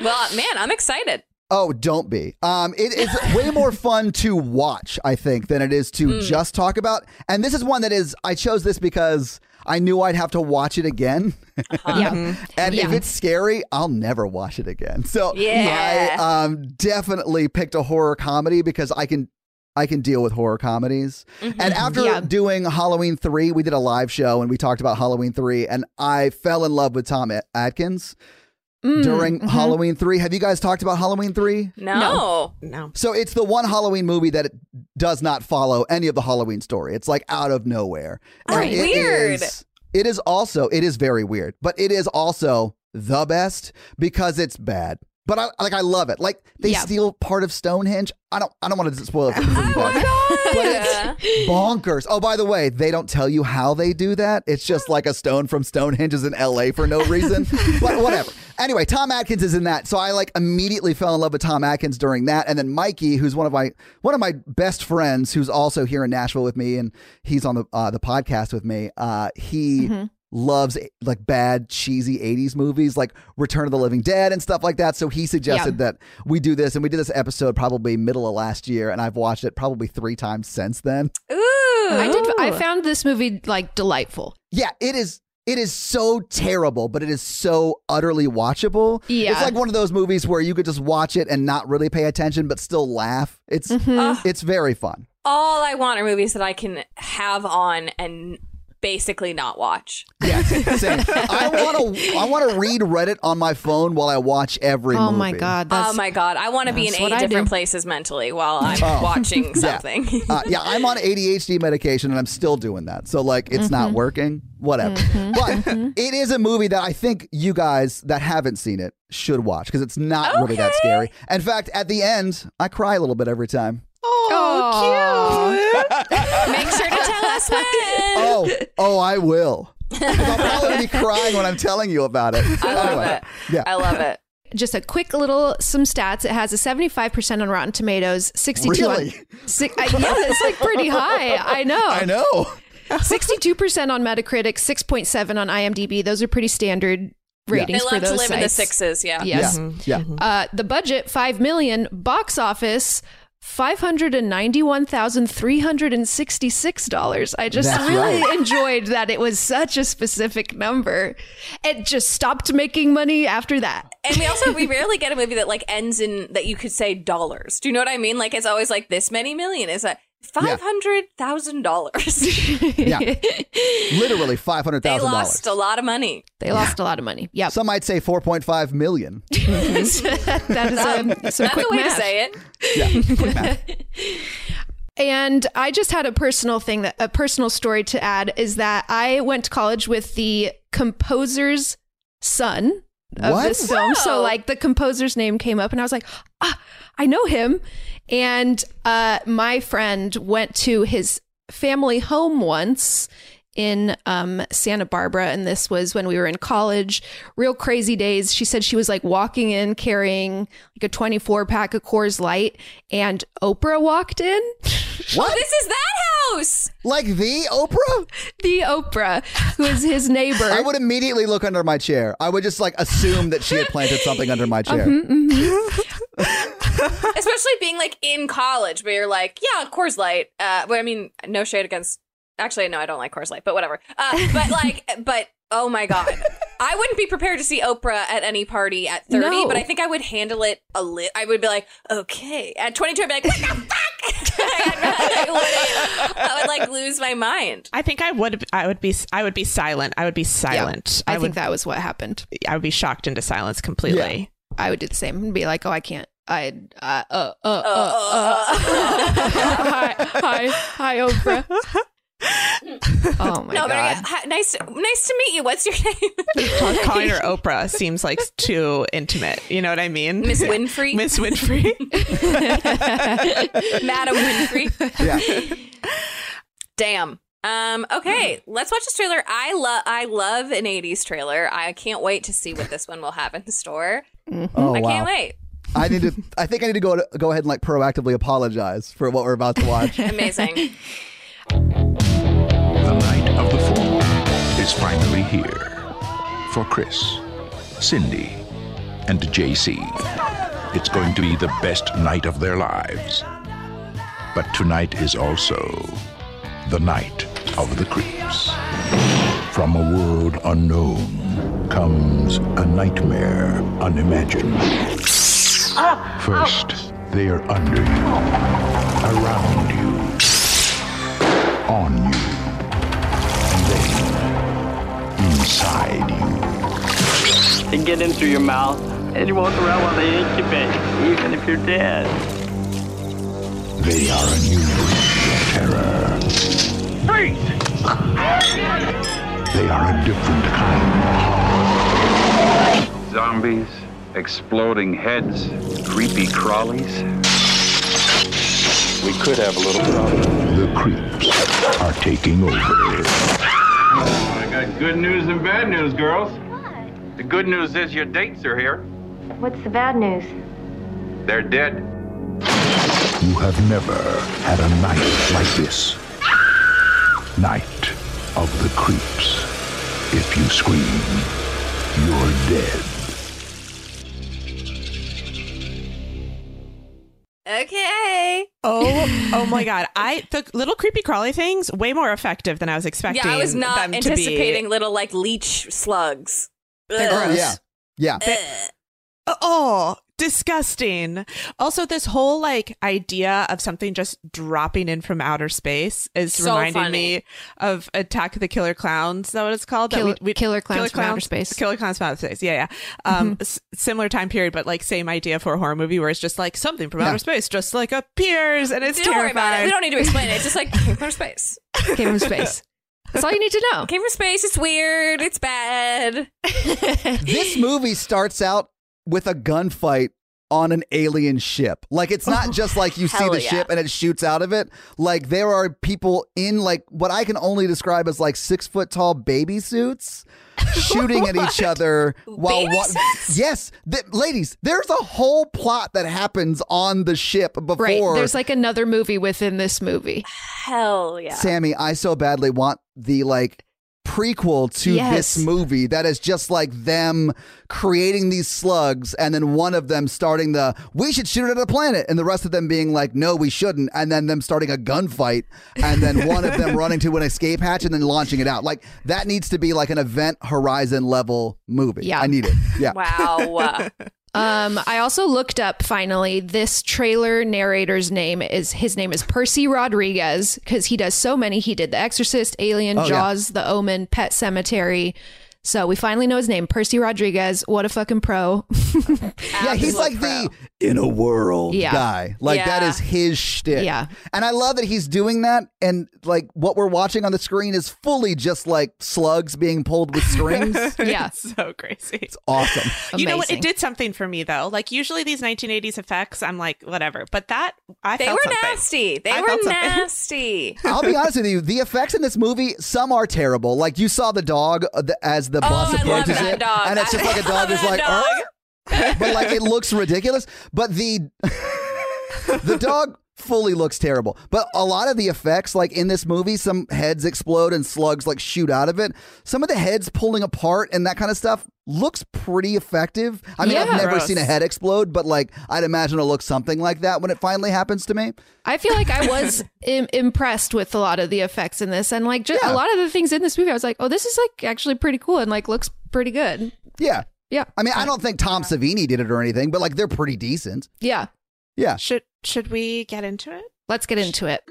well, man, I'm excited. Oh, don't be. Um, it is way more fun to watch, I think, than it is to just talk about. And this is one that is, I chose this because I knew I'd have to watch it again. Yeah. And if it's scary, I'll never watch it again. So Yeah. I um, definitely picked a horror comedy because I can I can deal with horror comedies. And after Yeah. doing Halloween 3, we did a live show and we talked about Halloween 3 and I fell in love with Tom Atkins Mm, during mhm. Halloween 3. Have you guys talked about Halloween 3? No. No. So it's the one Halloween movie that it does not follow any of the Halloween story. It's like out of nowhere. And Right. it Weird. is- it is also it is very weird, but it is also the best because it's bad. But I like I love it. Like they Yeah. steal part of Stonehenge. I don't I don't want to spoil it for you. Oh my god. Bonkers. Oh, by the way, they don't tell you how they do that. It's just like a stone from Stonehenge is in LA for no reason. but whatever. Anyway, Tom Atkins is in that. So I like immediately fell in love with Tom Atkins during that. And then Mikey, who's one of my one of my best friends, who's also here in Nashville with me and he's on the uh, the podcast with me. Uh, he loves eh, like bad cheesy 80s movies like Return of the Living Dead and stuff like that. So he suggested that we do this and we did this episode probably middle of last year and I've watched it probably 3 times since then. Ooh. I did. I found this movie like delightful. Yeah, it is. It is so terrible, but it is so utterly watchable. Yeah. it's like one of those movies where you could just watch it and not really pay attention, but still laugh. It's Ugh. it's very fun. all I want are movies that I can have on and basically not watch. Yeah, same. I want to I want to read Reddit on my phone while I watch every. Oh movie. my god, oh that's oh my god, I want to be in eight different places mentally while I'm Oh. watching something. Uh, yeah, I'm on ADHD medication and I'm still doing that. So like, it's not working. Whatever. But it is a movie that I think you guys that haven't seen it should watch because it's not really that scary. In fact, at the end, I cry a little bit every time. Oh, Make sure to tell us when. Oh, oh, I will. I'll probably be crying when I'm telling you about it. I love Anyway, it. Yeah. I love it. just a quick little some stats. It has a 75% on Rotten Tomatoes, 62 Really? on si- I, yeah, that's like pretty high. I know. I know. 62% on Metacritic, 6.7 on IMDb. Those are pretty standard ratings They for love to those live in the sixes, yeah. Yes. Yeah. Yeah. Uh, the budget, 5 million. Box office, $591,366. I just That's really right. enjoyed that it was such a specific number. It just stopped making money after that. And we also we rarely get a movie that like ends in that you could say dollars. Do you know what I mean? Like it's always like this many million. Is that five hundred thousand dollars? Yeah. Literally five hundred They lost dollars. a lot of money. They lost a lot of money. Yeah, Some might say four point five million. that is a, some quick way math. to say it. Yeah. Quick math. And I just had a personal thing that a personal story to add is that I went to college with the composer's son of What? this film. So like the composer's name came up and I was like, ah, I know him. And uh, my friend went to his family home once in um, Santa Barbara, and this was when we were in college. Real crazy days. She said she was like walking in carrying like a 24 pack of Coors Light, and Oprah walked in. What? This is that house. Like the Oprah? the Oprah, who is his neighbor. I would immediately look under my chair. I would just like assume that she had planted something under my chair. Especially being like in college where you're like, yeah, Coors Light. Uh but I mean, no shade against actually no, I don't like Coors Light, but whatever. Uh but like but oh my god. I wouldn't be prepared to see Oprah at any party at 30, No. but I think I would handle it a lit. I would be like, okay. At 22, I'd be like, what the fuck? I, would, I would like lose my mind. I think I would. I would be. I would be silent. I would be silent. I, I, think would. that was what happened. I would be shocked into silence completely. I would do the same and be like, "Oh, I can't. I uh uh uh uh, uh. hi hi hi Oprah." oh my no, but god! I, hi- nice, nice to meet you. What's your name? Call- Calling her Oprah seems like too intimate. You know what I mean? Miss Winfrey? Miss Winfrey. Madam Winfrey. Yeah. Damn. Um, okay, let's watch this trailer. I love I love an 80s trailer. I can't wait to see what this one will have in store. Oh I wow. can't wait. I need to. I think I need to go go ahead and like proactively apologize for what we're about to watch. Amazing. Is finally here for Chris, Cindy, and JC. It's going to be the best night of their lives. But tonight is also the night of the creeps. From a world unknown comes a nightmare unimagined. First, they are under you, around you, on you, inside you. They get in through your mouth and you walk around while they incubate, even if you're dead. They are a new breed of terror. They are a different kind of horror. Zombies, exploding heads, creepy crawlies. We could have a little problem. The creeps are taking over. I got good news and bad news, girls. What? The good news is your dates are here. What's the bad news? They're dead. You have never had a night like this. Night of the creeps. If you scream, you're dead. Okay. Oh, oh my god! I the little creepy crawly things way more effective than I was expecting. Yeah, I was not them to be. anticipating little like leech slugs. They're Ugh. gross. Yeah. Yeah. Ugh. Oh, disgusting. Also, this whole like idea of something just dropping in from outer space is So reminding funny. me of Attack of the Killer Clowns. Is that what it's called? Killer- That Killer Clowns from Outer Space. Killer Clowns from Outer Space. Yeah, yeah. Um, s- similar time period, but like same idea for a horror movie where it's just like something from Yeah. outer space just like appears and it's Don't worry about it. terrifying. We don't need to explain it. It's just like came from space. Came from space. That's all you need to know. Came from space. It's weird. It's bad. This movie starts out with a gunfight on an alien ship. Like it's not just like you see the yeah. ship and it shoots out of it. Like there are people in like what I can only describe as like six foot tall baby suits shooting at each other while Baby one. suits? Yes, th- ladies, there's a whole plot that happens on the ship before. Right. There's like another movie within this movie. Hell yeah. Sammy, I so badly want the like prequel to Yes. this movie that is just like them creating these slugs and then one of them starting the we should shoot it at a planet and the rest of them being like no we shouldn't and then them starting a gunfight and then one of them running to an escape hatch and then launching it out like that needs to be like an event horizon level movie Yeah. i need it yeah Wow. Um, I also looked up finally this trailer narrator's name is his name is Percy Rodriguez because he does so many. He did The Exorcist, Alien, Oh, yeah. Jaws, The Omen, Pet Sematary. So we finally know his name, Percy Rodriguez. What a fucking pro! yeah he's like pro. the in a world Yeah. guy like that Yeah. is his shtick Yeah. and i love that he's doing that and like what we're watching on the screen is fully just like slugs being pulled with strings Yeah. It's so crazy. it's awesome You know what? It did something for me though. Like usually these 1980s effects, I'm like whatever, but that I They felt were something. nasty. They I were nasty. I'll be honest with you. The effects in this movie, some are terrible. Like you saw the dog uh, as the Oh, bus approaches it, dog. and it's just like a dog is like, dog. "Arr!" but like it looks ridiculous. But the the dog fully looks terrible. But a lot of the effects, like in this movie, some heads explode and slugs like shoot out of it. Some of the heads pulling apart and that kind of stuff looks pretty effective. I mean, I've never Gross. seen a head explode, but like I'd imagine it'll look something like that when it finally happens to me. I feel like I was Im- impressed with a lot of the effects in this, and like just Yeah. a lot of the things in this movie. I was like, oh, this is like actually pretty cool and like looks pretty good. Yeah. Yeah, I mean, I don't think Tom Savini did it or anything, but like they're pretty decent. yeah. Yeah. Should should we get into it? Let's get into it.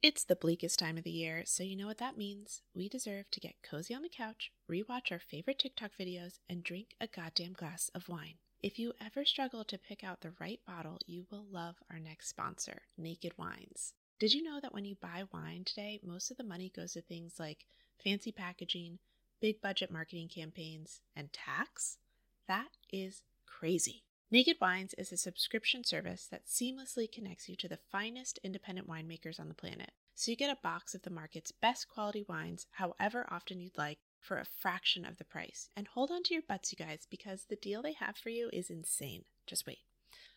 It's the bleakest time of the year, so you know what that means. We deserve to get cozy on the couch, rewatch our favorite TikTok videos, and drink a goddamn glass of wine. If you ever struggle to pick out the right bottle, you will love our next sponsor, Naked Wines. Did you know that when you buy wine today, most of the money goes to things like fancy packaging, big budget marketing campaigns, and tax? That is crazy. Naked Wines is a subscription service that seamlessly connects you to the finest independent winemakers on the planet. So you get a box of the market's best quality wines, however often you'd like, for a fraction of the price. And hold on to your butts, you guys, because the deal they have for you is insane. Just wait.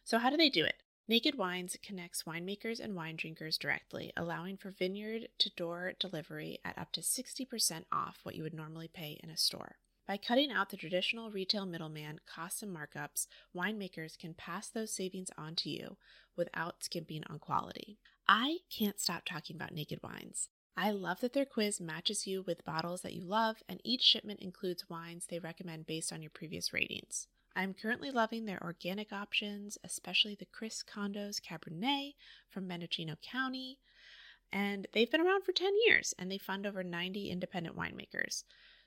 So, how do they do it? Naked Wines connects winemakers and wine drinkers directly, allowing for vineyard to door delivery at up to 60% off what you would normally pay in a store. By cutting out the traditional retail middleman costs and markups, winemakers can pass those savings on to you without skimping on quality. I can't stop talking about Naked Wines. I love that their quiz matches you with bottles that you love, and each shipment includes wines they recommend based on your previous ratings. I'm currently loving their organic options, especially the Chris Condos Cabernet from Mendocino County. And they've been around for 10 years and they fund over 90 independent winemakers.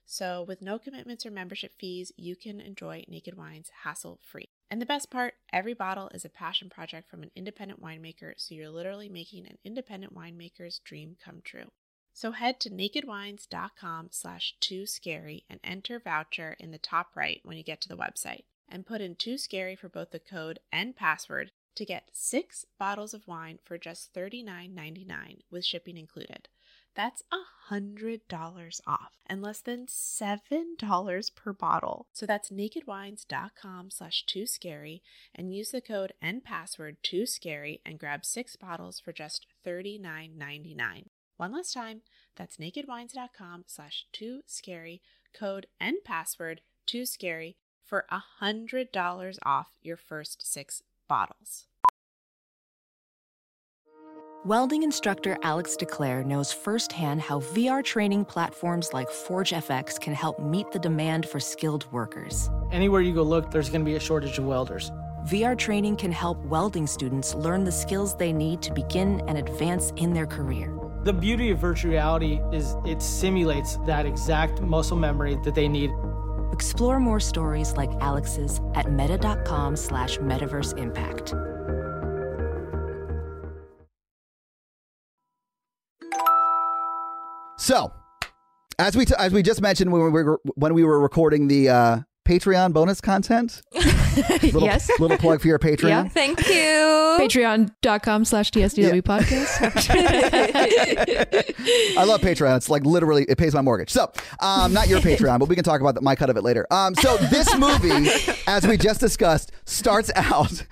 So, with no commitments or membership fees, you can enjoy Naked Wines hassle free. And the best part every bottle is a passion project from an independent winemaker, so you're literally making an independent winemaker's dream come true. So head to nakedwines.com slash too scary and enter voucher in the top right when you get to the website. And put in too scary for both the code and password to get six bottles of wine for just $39.99 with shipping included. That's a $100 off and less than $7 per bottle. So that's nakedwines.com slash too scary and use the code and password too scary and grab six bottles for just $39.99. One last time, that's nakedwines.com slash too scary, code and password too scary for a $100 off your first six bottles. Welding instructor Alex DeClaire knows firsthand how VR training platforms like ForgeFX can help meet the demand for skilled workers. Anywhere you go look, there's going to be a shortage of welders. VR training can help welding students learn the skills they need to begin and advance in their career. The beauty of virtual reality is it simulates that exact muscle memory that they need. Explore more stories like Alex's at meta.com slash metaverse impact. So, as we t- as we just mentioned when we were when we were recording the uh, Patreon bonus content. little, yes. Little plug for your Patreon. Yeah. Thank you. Patreon.com slash TSDW podcast. I love Patreon. It's like literally it pays my mortgage. So, um, not your Patreon, but we can talk about the, my cut of it later. Um, so this movie, as we just discussed, starts out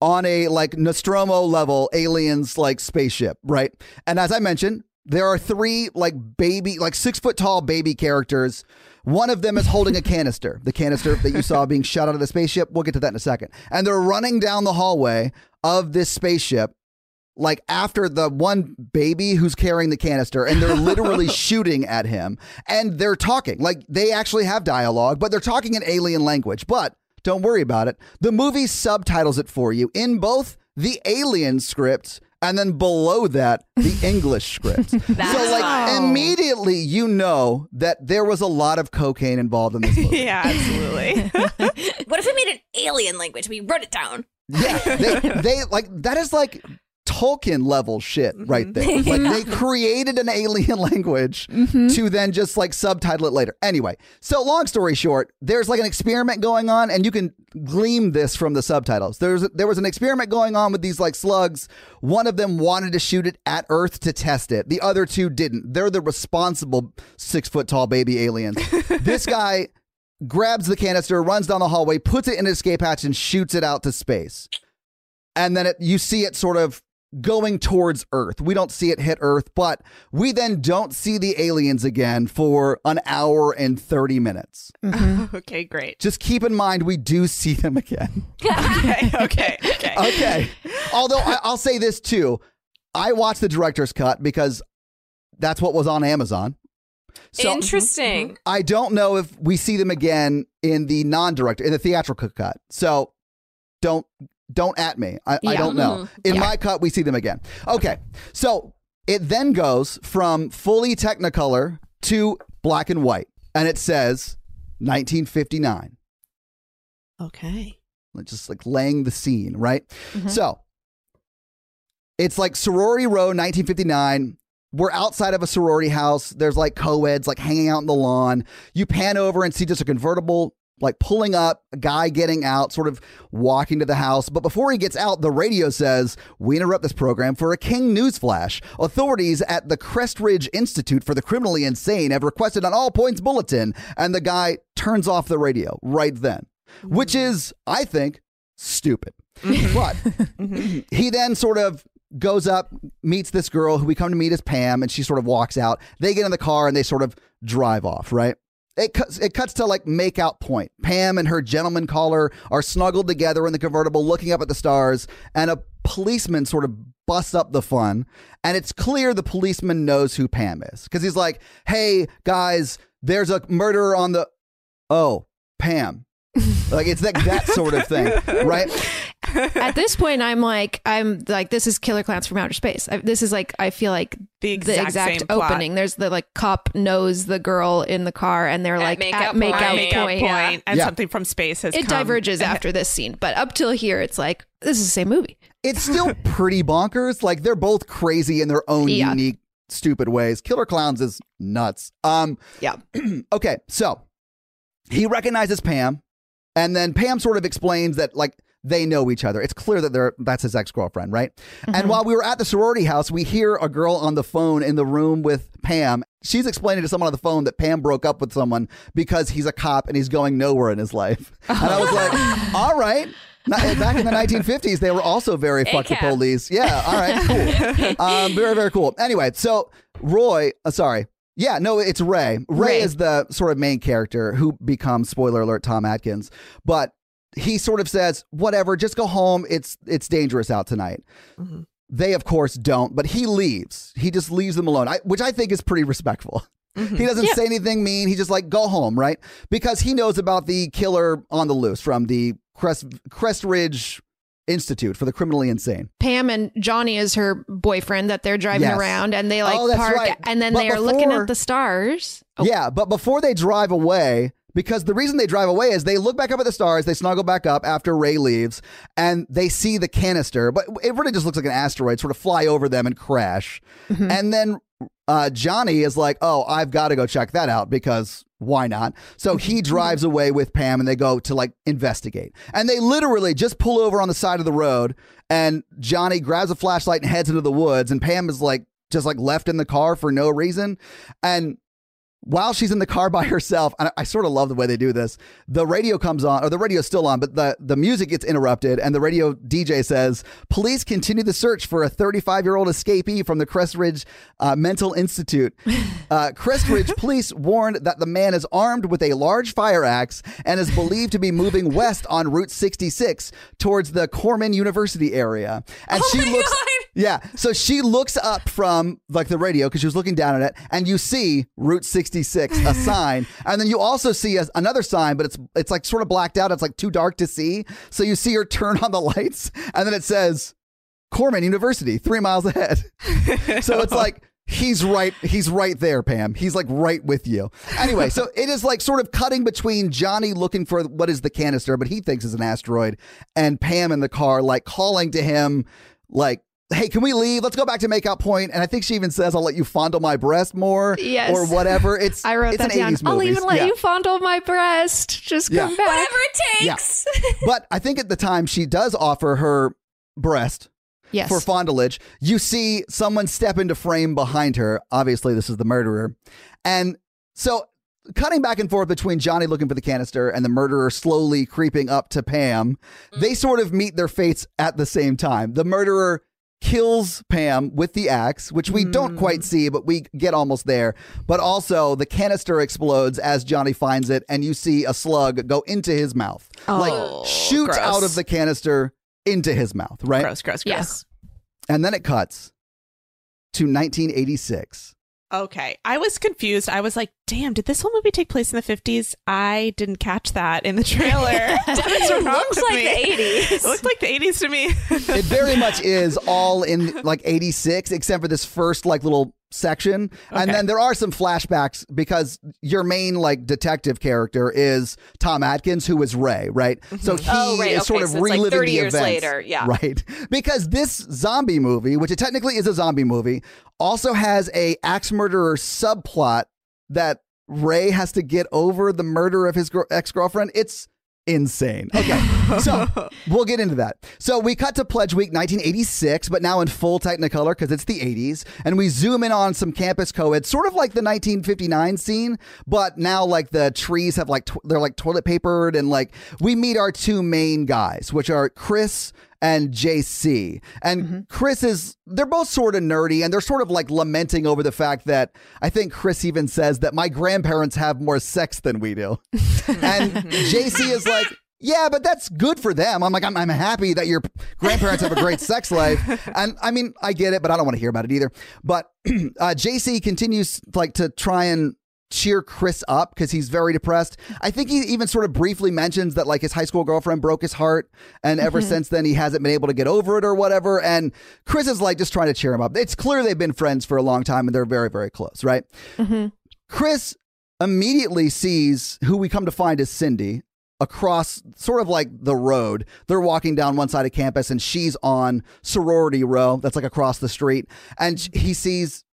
on a like Nostromo level aliens like spaceship, right? And as I mentioned, there are three like baby, like six foot tall baby characters. One of them is holding a canister, the canister that you saw being shot out of the spaceship. We'll get to that in a second. And they're running down the hallway of this spaceship like after the one baby who's carrying the canister and they're literally shooting at him and they're talking. Like they actually have dialogue but they're talking in alien language. But don't worry about it. The movie subtitles it for you. In both the alien script and then below that the english script so like fun. immediately you know that there was a lot of cocaine involved in this movie yeah, absolutely. What if we made an alien language? We wrote it down. Yeah, they, they like that is like Tolkien level shit mm-hmm. right there. Like they created an alien language mm-hmm. to then just like subtitle it later. Anyway, so long story short, there's like an experiment going on, and you can glean this from the subtitles. There's there was an experiment going on with these like slugs. One of them wanted to shoot it at Earth to test it. The other two didn't. They're the responsible six foot tall baby aliens. this guy grabs the canister, runs down the hallway, puts it in an escape hatch, and shoots it out to space and then it, you see it sort of going towards Earth. We don't see it hit Earth, but we then don't see the aliens again for an hour and 30 minutes. Mm-hmm. okay, great. Just keep in mind, we do see them again. Okay, okay, okay. Okay. Although I, I'll say this too I watched the director's cut because that's what was on Amazon. So Interesting. Mm-hmm. I don't know if we see them again in the non-director in the theatrical cut. So don't don't at me. I, I don't know. Mm-hmm. In my cut, we see them again. Okay, so it then goes from fully Technicolor to black and white, and it says 1959. Okay. Just like laying the scene, right? Mm-hmm. So it's like sorority row 1959 we're outside of a sorority house there's like co-eds like hanging out in the lawn you pan over and see just a convertible like pulling up a guy getting out sort of walking to the house. But before he gets out the radio says we interrupt this program for a king news flash. Authorities at the crestridge institute for the criminally insane have requested an all points bulletin and the guy turns off the radio right then which mm. is i think stupid. Mm-hmm. But mm-hmm. he then sort of goes up, meets this girl who we come to meet as Pam, and she sort of walks out. They get in the car and they sort of drive off, right? It cuts, it cuts to like make out point. Pam and her gentleman caller are snuggled together in the convertible looking up at the stars, and a policeman sort of busts up the fun. And it's clear the policeman knows who Pam is because he's like, hey, guys, there's a murderer on the. Oh, Pam. like it's that, that sort of thing, right? At this point, I'm like, I'm like, this is Killer Clowns from Outer Space. I, this is like, I feel like The exact same plot. opening. There's the like cop knows the girl in the car, and they're like makeout at makeout point. point. Make a point, and Yeah. something from space has It come. diverges after this scene, but up till here, it's like this is the same movie. it's still pretty bonkers. Like they're both crazy in their own Yeah. unique, stupid ways. Killer Clowns is nuts. Um, Yeah. okay, so he recognizes Pam, and then Pam sort of explains that like they know each other. It's clear that they're that's his ex girlfriend, right? And while we were at the sorority house, we hear a girl on the phone in the room with Pam. She's explaining to someone on the phone that Pam broke up with someone because he's a cop and he's going nowhere in his life. And I was like, all right. Back in the 1950s, they were also very fuck the police. Yeah, all right, cool. Um, very, very cool. Anyway, so Roy, uh, sorry. Yeah, no, it's Ray. Ray. Ray. is the sort of main character who becomes, spoiler alert, Tom Atkins. But he sort of says, whatever, just go home. It's it's dangerous out tonight. Mm-hmm. They, of course, don't, but he leaves. He just leaves them alone, I, which I think is pretty respectful. Mm-hmm. He doesn't say anything mean. He just like go home, right? Because he knows about the killer on the loose from the Crest Crest Ridge Institute for the Criminally Insane. Pam and Johnny is her boyfriend that they're driving Yes. around, and they oh, like Oh, park, right. and then But they are looking at the stars. Oh, Yeah, but before they drive away, because the reason they drive away is they look back up at the stars, they snuggle back up after Ray leaves, and they see the canister, but it really just looks like an asteroid sort of fly over them and crash. And then uh, Johnny is like, "Oh, I've got to go check that out because why not? So he drives away with Pam and they go to like investigate. And they literally just pull over on the side of the road and Johnny grabs a flashlight and heads into the woods and Pam is like just like left in the car for no reason. And while she's in the car by herself, and I, I sort of love the way they do this. The radio comes on, or the radio's still on, but the, the music gets interrupted, and the radio DJ says, Police continue the search for a 35 year old escapee from the Crestridge uh, Mental Institute. Uh, Crestridge police warned that the man is armed with a large fire axe and is believed to be moving west on Route 66 towards the Corman University area. And Oh she looks. God. Yeah. So she looks up from like the radio because she was looking down at it, and you see Route 66, a sign, and then you also see a, another sign, but it's it's like sort of blacked out. It's like too dark to see. So you see her turn on the lights, and then it says Corman University, three miles ahead. so it's like. He's right. He's right there, Pam. He's like right with you. Anyway, so it is like sort of cutting between Johnny looking for what is the canister, but he thinks is an asteroid, and Pam in the car, like calling to him, like, "Hey, can we leave? Let's go back to Makeout Point." And I think she even says, "I'll let you fondle my breast more," Yes. or whatever. It's I wrote it's that an down. 80s I'll even let Yeah. you fondle my breast. Just Yeah. come back. Whatever it Yeah. takes. but I think at the time she does offer her breast Yes. for fondlage. You see someone step into frame behind her. Obviously, this is the murderer. And so, cutting back and forth between Johnny looking for the canister and the murderer slowly creeping up to Pam, mm-hmm. they sort of meet their fates at the same time. The murderer kills Pam with the axe, which we don't quite hmm. see, but we get almost there. But also, the canister explodes as Johnny finds it, and you see a slug go into his mouth. like, oh, shoot gross. out of the canister into his mouth, right? Gross, gross, gross. Yes. And then it cuts to 1986. Okay. I was confused. I was like, damn, did this whole movie take place in the 50s? I didn't catch that in the trailer. it Looks like me? the 80s. It looked like the 80s to me. It very much is all in like 86, except for this first like little section. And then there are some flashbacks because your main like detective character is Tom Atkins, who is Ray, right? Mm-hmm. So oh, he Oh, right, is okay, sort of so it's like reliving 30 the years events. later, yeah. Right. Because this zombie movie, which it technically is a zombie movie, also has a axe murderer subplot that Ray has to get over the murder of his ex-girlfriend. It's insane. Okay. so we'll get into that. So we cut to Pledge Week 1986, but now in full Technicolor because it's the 80s. And we zoom in on some campus co-eds, sort of like the 1959 scene, but now like the trees have like, tw- they're like toilet papered. And like we meet our two main guys, which are Chris and JC. And Chris is, they're both sort of nerdy and they're sort of like lamenting over the fact that I think Chris even says that my grandparents have more sex than we do. and JC is like, yeah, but that's good for them. I'm like, I'm, I'm happy that your grandparents have a great sex life. And I mean, I get it, but I don't want to hear about it either. But uh, JC continues like to try and cheer Chris up because he's very depressed. I think he even sort of briefly mentions that like his high school girlfriend broke his heart, and ever since then he hasn't been able to get over it or whatever. And Chris is like just trying to cheer him up. It's clear they've been friends for a long time and they're very very close, right? Chris immediately sees who we come to find is Cindy across sort of like the road. They're walking down one side of campus and she's on sorority row that's like across the street. And he sees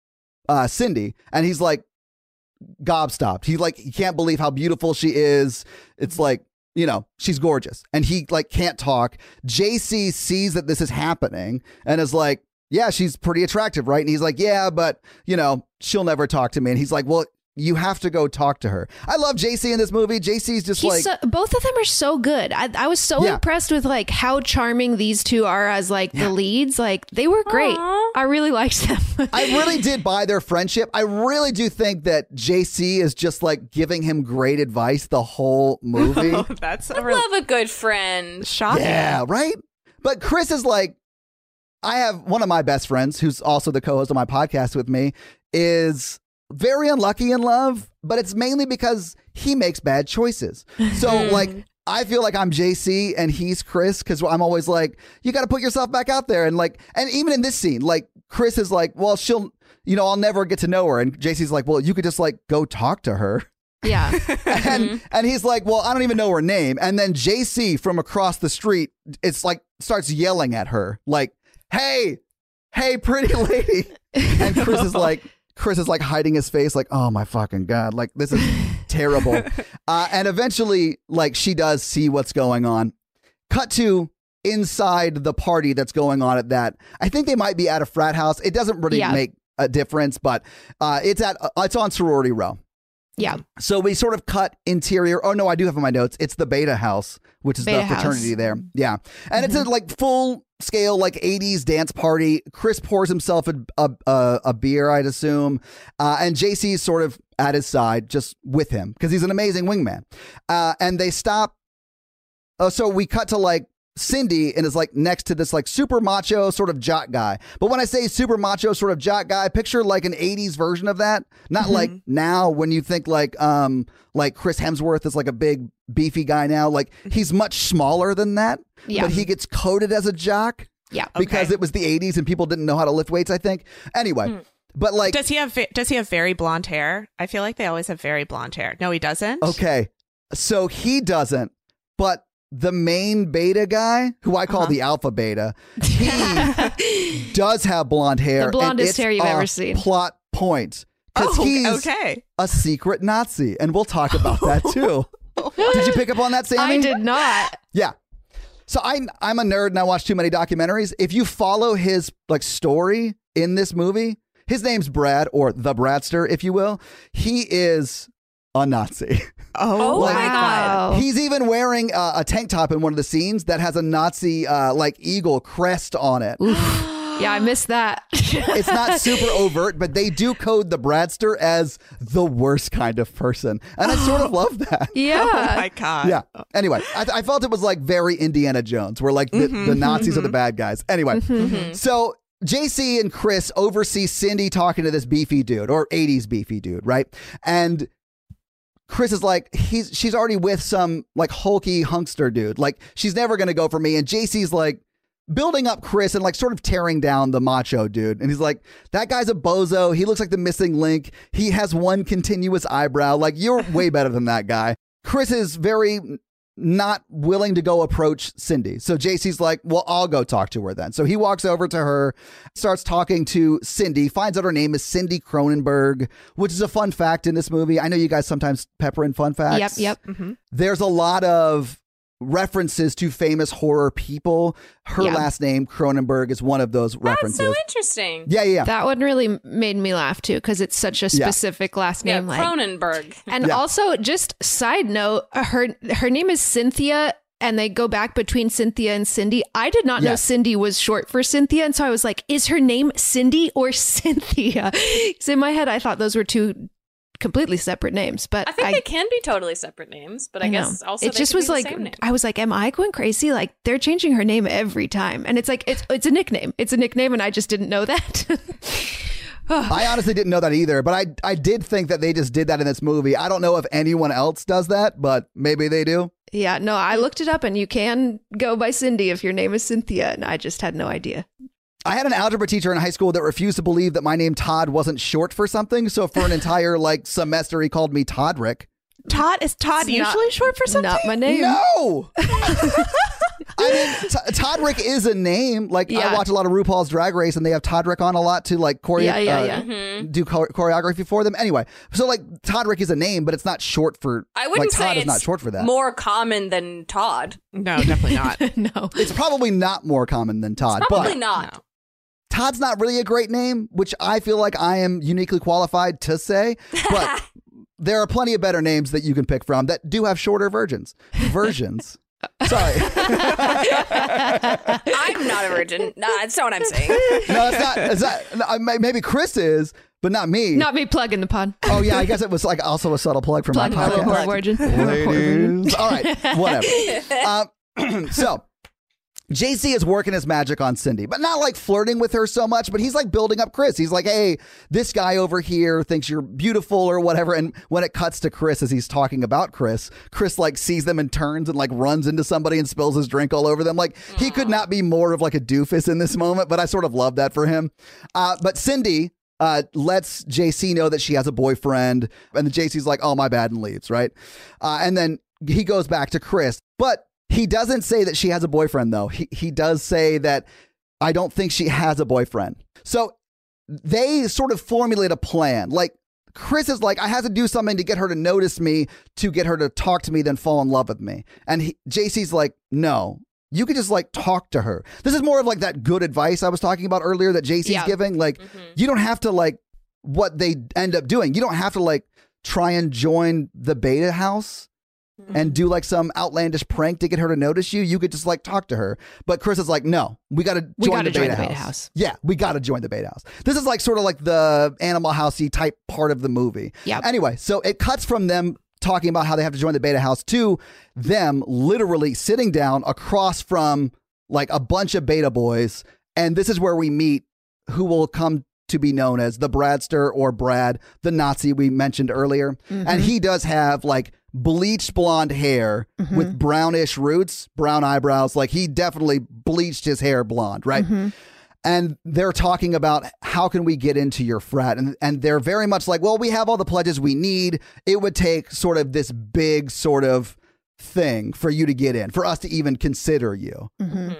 uh, Cindy and he's like gobstopped. He like he can't believe how beautiful she is. It's mm-hmm. like, you know, she's gorgeous. And he like can't talk. JC sees that this is happening and is like, yeah, she's pretty attractive, right? And he's like, yeah, but you know, she'll never talk to me. And he's like, well, you have to go talk to her. I love JC in this movie. JC's just He's like so, both of them are so good. I, I was so Yeah. impressed with like how charming these two are as like the leads. Like they were great. Aw. I really liked them. I really did buy their friendship. I really do think that JC is just like giving him great advice the whole movie. Oh, that's a I real love a good friend. shocking. yeah, right? But Chris is like, I have one of my best friends who's also the co host of my podcast with me, is very unlucky in love, but it's mainly because he makes bad choices. So, hmm. like, I feel like I'm JC and he's Chris because I'm always like, you got to put yourself back out there. And like, and even in this scene, like, Chris is like, well, she'll, you know, I'll never get to know her. And JC's like, well, you could just like go talk to her. yeah. and mm-hmm. and he's like, "Well, I don't even know her name." And then JC from across the street, it's like starts yelling at her, like, "Hey, hey, pretty lady!" And Chris is like, Chris is like hiding his face, like, oh my fucking God, like this is terrible. Uh, and eventually, like, she does see what's going on. Cut to inside the party that's going on at that. I think they might be at a frat house. It doesn't really Yeah. make a difference, but uh, it's at uh, it's on sorority row. Yeah. So we sort of cut interior. Oh no, I do have in my notes. It's the Beta House, which is Beta the fraternity there. Yeah, and it's a like full scale like '80s dance party. Chris pours himself a a, a, beer, I'd assume, uh, and JC's sort of at his side, just with him because he's an amazing wingman. Uh, and they stop. Oh, so we cut to like Cindy and is like next to this like super macho sort of jock guy. But when I say super macho sort of jock guy, picture like an 80s version of that. Not mm-hmm. like now when you think like um like Chris Hemsworth is like a big beefy guy now. Like mm-hmm. he's much smaller than that. Yeah. But he gets coded as a jock Yeah. because Okay. it was the 80s and people didn't know how to lift weights, I think. Anyway, hmm. but like Does he have ve- Does he have very blonde hair? I feel like they always have very blonde hair. No, he doesn't. Okay. So he doesn't, but the main beta guy, who I Uh-huh. call the alpha beta, he does have blonde hair. The and blondest it's hair you've ever seen. Plot point. Because Oh, he's okay. a secret Nazi. And we'll talk about that too. did you pick up on that, Sammy? I did not. Yeah. So I I'm a nerd and I watch too many documentaries. If you follow his like story in this movie, his name's Brad or the Bradster, if you will. He is a Nazi. Oh, Oh Like, my god. He's even wearing uh, a tank top in one of the scenes that has a Nazi uh, like eagle crest on it. Yeah, I missed that. It's not super overt, but they do code the Bradster as the worst kind of person, and I sort of love that. yeah. Oh my god. Yeah. Anyway, I, I felt it was like very Indiana Jones, where like the, the Nazis are the bad guys. Anyway, so JC and Chris oversee Cindy talking to this beefy dude or 80s beefy dude, right? And Chris is like, he's she's already with some like hulky hunkster dude. Like she's never gonna go for me. And JC's like building up Chris and like sort of tearing down the macho dude. And he's like, that guy's a bozo. He looks like the missing link. He has one continuous eyebrow. Like you're way better than that guy. Chris is very not willing to go approach Cindy. So JC's like, well, I'll go talk to her then. So he walks over to her, starts talking to Cindy, finds out her name is Cindy Cronenberg, which is a fun fact in this movie. I know you guys sometimes pepper in fun facts. Yep, yep. Mm-hmm. There's a lot of references to famous horror people. Her Yeah. last name, Cronenberg, is one of those references. That's so interesting. yeah, yeah, yeah. That one really made me laugh too because it's such a Yeah. specific last Yeah, name. like, Cronenberg. and Yeah. also, just side note, her her name is Cynthia, and they go back between Cynthia and Cindy. I did not know Cindy was short for Cynthia, and so I was like, "Is her name Cindy or Cynthia?" Because in my head, I thought those were two completely separate names. But I think they can be totally separate names, but I, know. guess also it they just could be was like. I was like, am I going crazy? Like they're changing her name every time, and it's like it's it's a nickname. It's a nickname, and I just didn't know that. I honestly didn't know that either, but I I did think that they just did that in this movie. I don't know if anyone else does that, but maybe they do. yeah, no, I looked it up, and you can go by Cindy if your name is Cynthia, and I just had no idea. I had an algebra teacher in high school that refused to believe that my name Todd wasn't short for something. So for an entire like semester, he called me Toddrick. Todd is Todd It's not- usually short for something? Not my name. No. I mean, T- Toddrick is a name. Like I Yeah. watch a lot of RuPaul's Drag Race, and they have Todrick on a lot to like choreo- Yeah, yeah, uh, yeah. Mm-hmm. do cho- choreography for them. Anyway, so like Toddrick is a name, but it's not short for. I wouldn't like, Todd say is it's not short for that. more common than Todd. No, definitely not. no. it's probably not more common than Todd, Probably but not. Todd's not really a great name, which I feel like I am uniquely qualified to say. But there are plenty of better names that you can pick from that do have shorter versions. Versions. Sorry. I'm not a virgin. No, that's not what I'm saying. No, it's not. It's not. no, Maybe Chris is, but not me. Not me plugging the pod. Oh yeah, I guess it was like also a subtle plug for Plug my my little podcast. Horror Virgin. Ladies. All right, whatever. Um, so. JC is working his magic on Cindy, but not like flirting with her so much, but he's like building up Chris. He's like, hey, this guy over here thinks you're beautiful or whatever. And when it cuts to Chris as he's talking about Chris, Chris like sees them and turns and like runs into somebody and spills his drink all over them. Like he could not be more of like a doofus in this moment, but I sort of love that for him. Uh, but Cindy, uh, lets JC know that she has a boyfriend, and then JC's like, "Oh, my bad," and leaves. Right, uh, and then he goes back to Chris, but he doesn't say that she has a boyfriend, though. He he does say that I don't think she has a boyfriend. So they sort of formulate a plan. Like Chris is like, I have to do something to get her to notice me, to get her to talk to me, then fall in love with me. And he, JC's like, no, you could just like talk to her. This is more of like that good advice I was talking about earlier that JC's Yeah. giving. Like, mm-hmm. you don't have to like what they end up doing. You don't have to like try and join the beta house and mm-hmm. do like some outlandish prank to get her to notice you. You could just like talk to her. But Chris is like, no, we got to We join, gotta the, join beta the beta house. house. Yeah, we got to join the beta house. This is like sort of like the Animal Housey type part of the movie. Yep. Anyway, so it cuts from them talking about how they have to join the beta house to them literally sitting down across from like a bunch of beta boys. And this is where we meet who will come to be known as the Bradster or Brad, the Nazi we mentioned earlier. And mm-hmm. he does have like bleached blonde hair mm-hmm. with brownish roots, brown eyebrows. Like he definitely bleached his hair blonde, right? Mm-hmm. and they're talking about how can we get into your frat? And and they're very much like well we have all the pledges we need. It would take sort of this big sort of thing for you to get in for us to even consider you. Mm-hmm.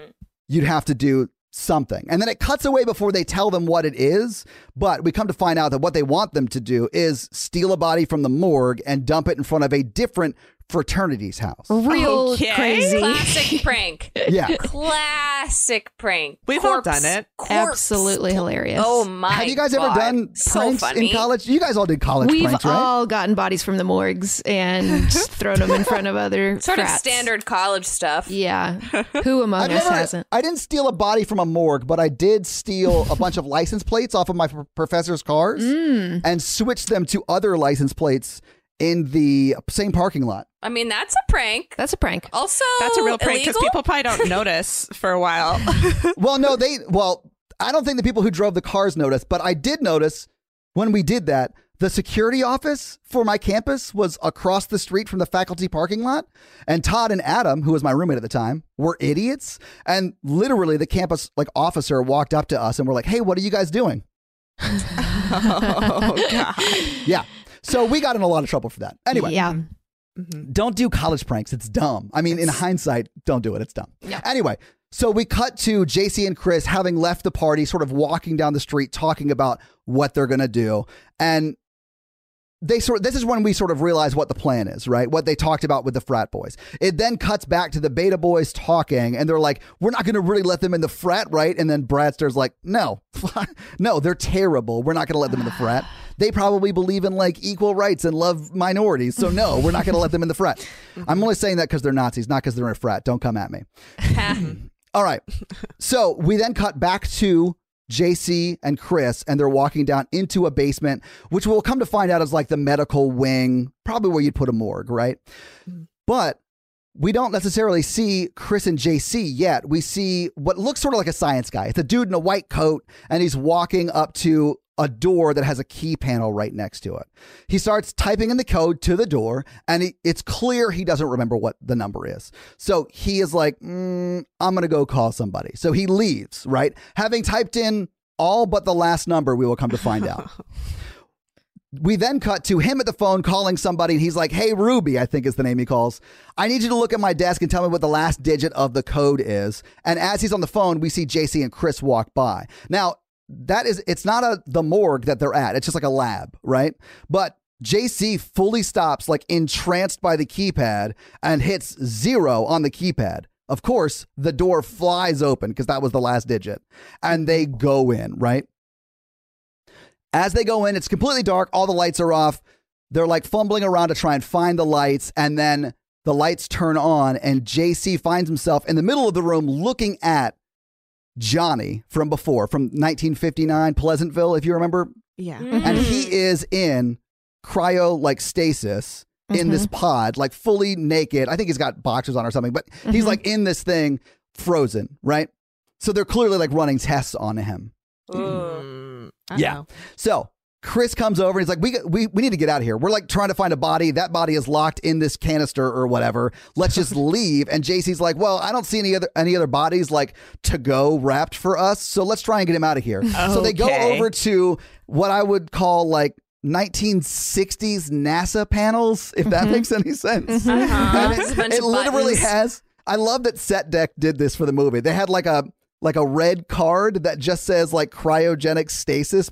You'd have to do something. And then it cuts away before they tell them what it is but we come to find out that what they want them to do is steal a body from the morgue and dump it in front of a different fraternity's house Real Okay. crazy. Classic prank. yeah Classic prank. We've all Corpse- done it. corpse Absolutely hilarious. Oh my! have you guys ever God. done so pranks funny. in college you guys all did college pranks. We've pranks right all gotten bodies from the morgues and thrown them in front of other Sort of standard college stuff. Yeah. Who among I've us never, hasn't? I didn't steal a body from a morgue, but I did steal a bunch of license plates off of my professor's cars Mm. and switch them to other license plates in the same parking lot. I mean, that's a prank. That's a prank. Also, That's a real prank because people probably don't notice for a while. well, no, they, well, I don't think the people who drove the cars noticed, but I did notice when we did that, the security office for my campus was across the street from the faculty parking lot. And Todd and Adam, who was my roommate at the time, were idiots. And literally, the campus like officer walked up to us and were like, "Hey, what are you guys doing?" oh god. Yeah. So we got in a lot of trouble for that. Anyway, Yeah. Mm-hmm. don't do college pranks. It's dumb. I mean, in hindsight, don't do it. It's dumb. Yeah. Anyway, so we cut to JC and Chris having left the party, sort of walking down the street, talking about what they're going to do. And they sort this is when we sort of realize what the plan is, right? What they talked about with the frat boys. It then cuts back to the beta boys talking, and they're like, "We're not going to really let them in the frat, right?" And then Bradster's like, "No, no, they're terrible. We're not going to let them in the frat. They probably believe in like equal rights and love minorities. So no, we're not going to let them in the frat." I'm only saying that because they're Nazis, not because they're in a frat. Don't come at me. All right. So we then cut back to JC and Chris, and they're walking down into a basement, which we'll come to find out is like the medical wing, probably where you'd put a morgue, right? But we don't necessarily see Chris and JC yet. We see what looks sort of like a science guy. It's a dude in a white coat, and he's walking up to a door that has a key panel right next to it. He starts typing in the code to the door, and he, it's clear he doesn't remember what the number is. So he is like, mm, I'm going to go call somebody. So he leaves, right? Having typed in all but the last number, we will come to find out. We then cut to him at the phone calling somebody, and he's like, Hey, Ruby, I think is the name he calls. I need you to look at my desk and tell me what the last digit of the code is. And as he's on the phone, we see JC and Chris walk by. Now, that is, it's not a the morgue that they're at, it's just like a lab, right? But JC fully stops, like entranced by the keypad, and hits zero on the keypad. Of course, the door flies open because that was the last digit, and they go in, right? As they go in, it's completely dark. All the lights are off. They're like fumbling around to try and find the lights. And then the lights turn on, and JC finds himself in the middle of the room looking at Johnny from before, from 1959, Pleasantville, if you remember. Yeah. Mm-hmm. And he is in cryo like stasis in this mm-hmm. pod, like fully naked. I think he's got boxers on or something, but he's mm-hmm. like in this thing frozen, right? So they're clearly like running tests on him. Mm, mm. Yeah. uh-oh. So Chris comes over and he's like, we, we, we need to get out of here. We're like trying to find a body. That body is locked in this canister or whatever. Let's just leave. And JC's like, well, I don't see any other any other bodies like to go wrapped for us. So let's try and get him out of here. So they go over to what I would call like 1960s NASA panels, if that makes any sense. Uh-huh. Just a it, it literally buttons. has. I love that Set Dec did this for the movie. They had like a like a red card that just says like cryogenic stasis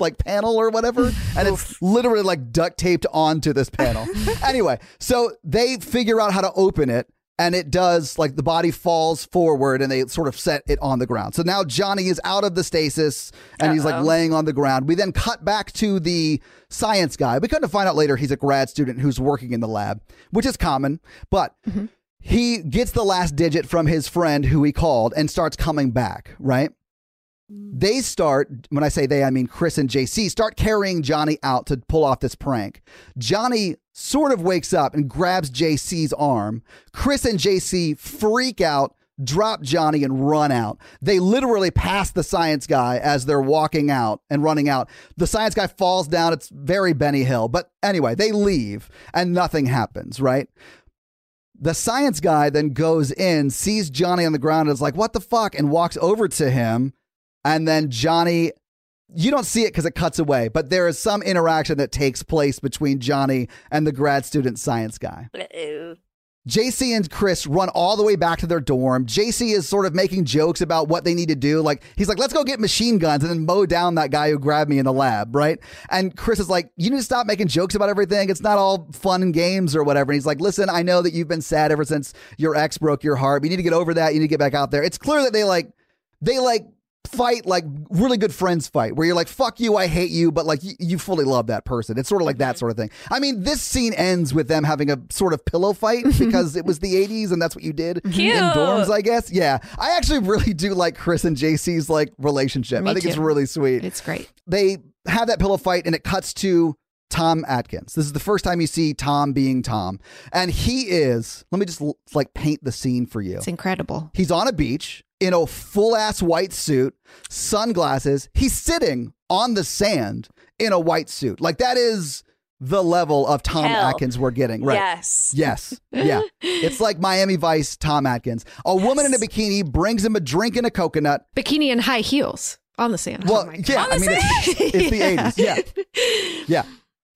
like panel or whatever, and it's literally like duct taped onto this panel. anyway, so they figure out how to open it. And it does like the body falls forward and they sort of set it on the ground. So now Johnny is out of the stasis and he's like laying on the ground. We then cut back to the science guy. We come to find out later he's a grad student who's working in the lab, which is common. But mm-hmm. he gets the last digit from his friend who he called and starts coming back, right? They start, when I say they, I mean Chris and JC, start carrying Johnny out to pull off this prank. Johnny sort of wakes up and grabs JC's arm. Chris and JC freak out, drop Johnny, and run out. They literally pass the science guy as they're walking out and running out. The science guy falls down. It's very Benny Hill. But anyway, they leave and nothing happens, right? The science guy then goes in, sees Johnny on the ground, and is like, what the fuck? And walks over to him. And then Johnny, you don't see it because it cuts away, but there is some interaction that takes place between Johnny and the grad student science guy. Uh-oh. JC and Chris run all the way back to their dorm. JC is sort of making jokes about what they need to do. Like, he's like, let's go get machine guns and then mow down that guy who grabbed me in the lab, right? And Chris is like, you need to stop making jokes about everything. It's not all fun and games or whatever. And he's like, listen, I know that you've been sad ever since your ex broke your heart. But you need to get over that. You need to get back out there. It's clear that they like, they like, fight like really good friends fight where you're like fuck you i hate you but like you, you fully love that person it's sort of like that mm-hmm. sort of thing i mean this scene ends with them having a sort of pillow fight because it was the 80s and that's what you did Cute. in dorms i guess yeah i actually really do like chris and jc's like relationship Me i think it's really sweet It's great. they have that pillow fight and it cuts to Tom Atkins. This is the first time you see Tom being Tom. And he is, let me just l- like paint the scene for you. It's incredible. He's on a beach in a full ass white suit, sunglasses. He's sitting on the sand in a white suit. Like that is the level of Tom Hell. Atkins we're getting. Right. Yes. Yes. Yeah. it's like Miami Vice Tom Atkins. A woman in a bikini brings him a drink and a coconut. Bikini and high heels on the sand. Well, oh yeah, I mean, it's, it's the 80s. Yeah. Yeah.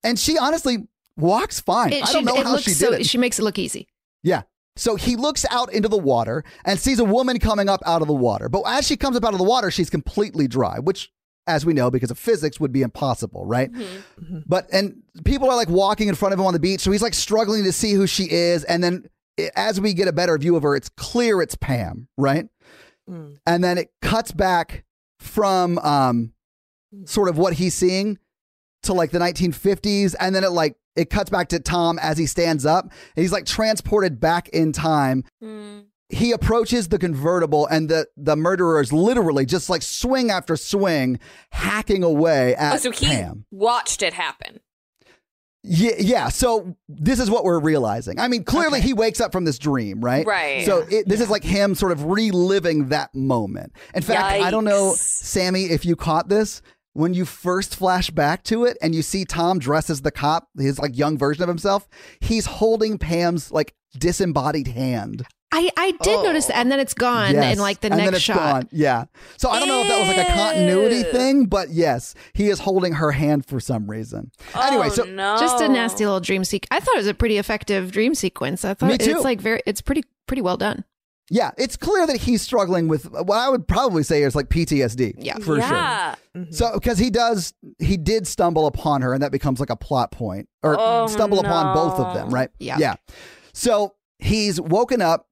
And she honestly walks fine. It, I don't she, know it how looks she so, did it. She makes it look easy. Yeah. So he looks out into the water and sees a woman coming up out of the water. But as she comes up out of the water, she's completely dry, which, as we know, because of physics, would be impossible, right? Mm-hmm. Mm-hmm. But, and people are like walking in front of him on the beach. So he's like struggling to see who she is. And then i- as we get a better view of her, it's clear it's Pam, right? Mm. And then it cuts back from um, sort of what he's seeing to like the 1950s and then it like it cuts back to Tom as he stands up he's like transported back in time hmm. he approaches the convertible and the the murderers literally just like swing after swing hacking away at Oh, so he Pam watched it happen. yeah, yeah. So this is what we're realizing. I mean, clearly he wakes up from this dream, right? Right. So it, this is like him sort of reliving that moment. In fact, I don't know, Sammy, if you caught this when you first flash back to it and you see Tom dressed as the cop, his like young version of himself. He's holding Pam's like disembodied hand. I, I did notice that, and then it's gone Yes. in like the and next then it's shot. Gone. Yeah. So I don't know if that was like a continuity thing, but yes, he is holding her hand for some reason. anyway, oh, so no. Just a nasty little dream sequence. I thought it was a pretty effective dream sequence. I thought Me too. it's like very, it's pretty, pretty well done. Yeah, it's clear that he's struggling with what I would probably say is like PTSD. Yeah. for yeah. sure. So because he does, he did stumble upon her, and that becomes like a plot point, or Oh, stumble upon both of them, right? Yeah. yeah. So he's woken up.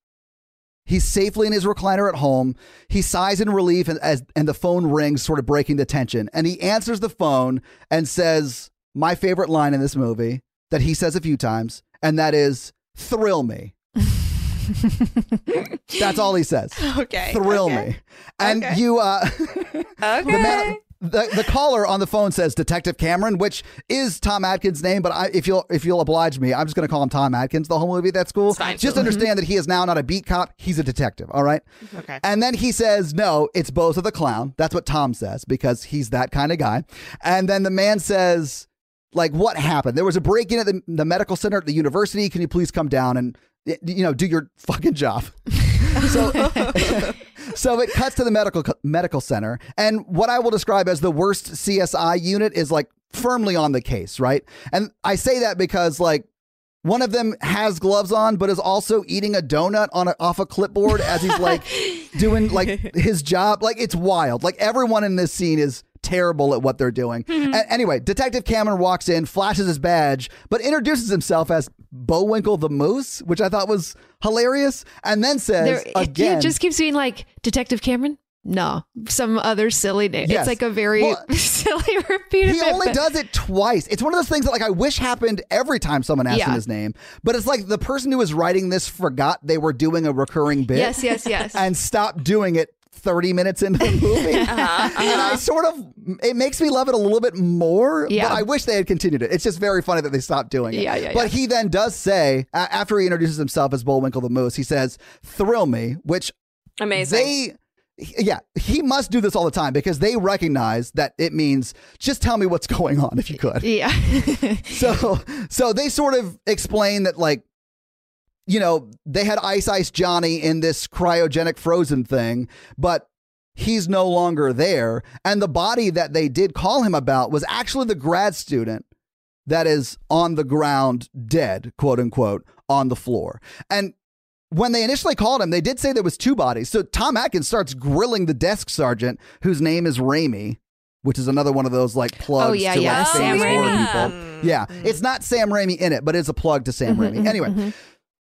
He's safely in his recliner at home. He sighs in relief, and as and the phone rings, sort of breaking the tension. And he answers the phone and says my favorite line in this movie that he says a few times, and that is "thrill me." That's all he says. Okay. Thrill okay. me. And Okay. you uh Okay. the, man, the the caller on the phone says Detective Cameron, which is Tom Atkins' name, but I, if you'll if you'll oblige me, I'm just going to call him Tom Atkins the whole movie. That's cool. fine. Just understand that he is now not a beat cop; he's a detective. All right. Okay. And then he says, "No, it's Bozo the clown." That's what Tom says because he's that kind of guy. And then the man says, "Like, what happened? There was a break in at the, the medical center at the university. Can you please come down and you know do your fucking job?" so, so it cuts to the medical medical center, and what I will describe as the worst CSI unit is like firmly on the case, right? And I say that because like one of them has gloves on, but is also eating a donut on a, off a clipboard as he's like doing like his job. Like it's wild. Like everyone in this scene is terrible at what they're doing. Mm-hmm. A- anyway, Detective Cameron walks in, flashes his badge, but introduces himself as Bullwinkle the Moose, which I thought was hilarious, and then says There, again. it just keeps being like Detective Cameron. No, some other silly name. Yes. It's like a very Well, silly repeat. he it, only does it twice. It's one of those things that like I wish happened every time someone asked him his name. But it's like the person who was writing this forgot they were doing a recurring bit. Yes, yes, yes. and stopped doing it 30 minutes into the movie. Uh-huh, And I sort of it makes me love it a little bit more. Yeah. But I wish they had continued it. It's just very funny that they stopped doing it. Yeah, yeah, But he then does say, after he introduces himself as Bullwinkle the Moose, he says, Thrill me, which Amazing. they yeah, he must do this all the time because they recognize that it means just tell me what's going on if you could. Yeah. So so they sort of explain that like you know, they had Ice Ice Johnny in this cryogenic frozen thing, but he's no longer there and the body that they did call him about was actually the grad student that is on the ground dead, quote unquote, on the floor. And when they initially called him, they did say there was two bodies. So Tom Atkins starts grilling the desk sergeant, whose name is Raimi, which is another one of those like oh, plugs Oh, yeah, to yeah. like Sam famous Raimi. people. Mm-hmm. Yeah, it's not Sam Raimi in it, but it's a plug to Sam Mm-hmm, Raimi. Mm-hmm, anyway, mm-hmm.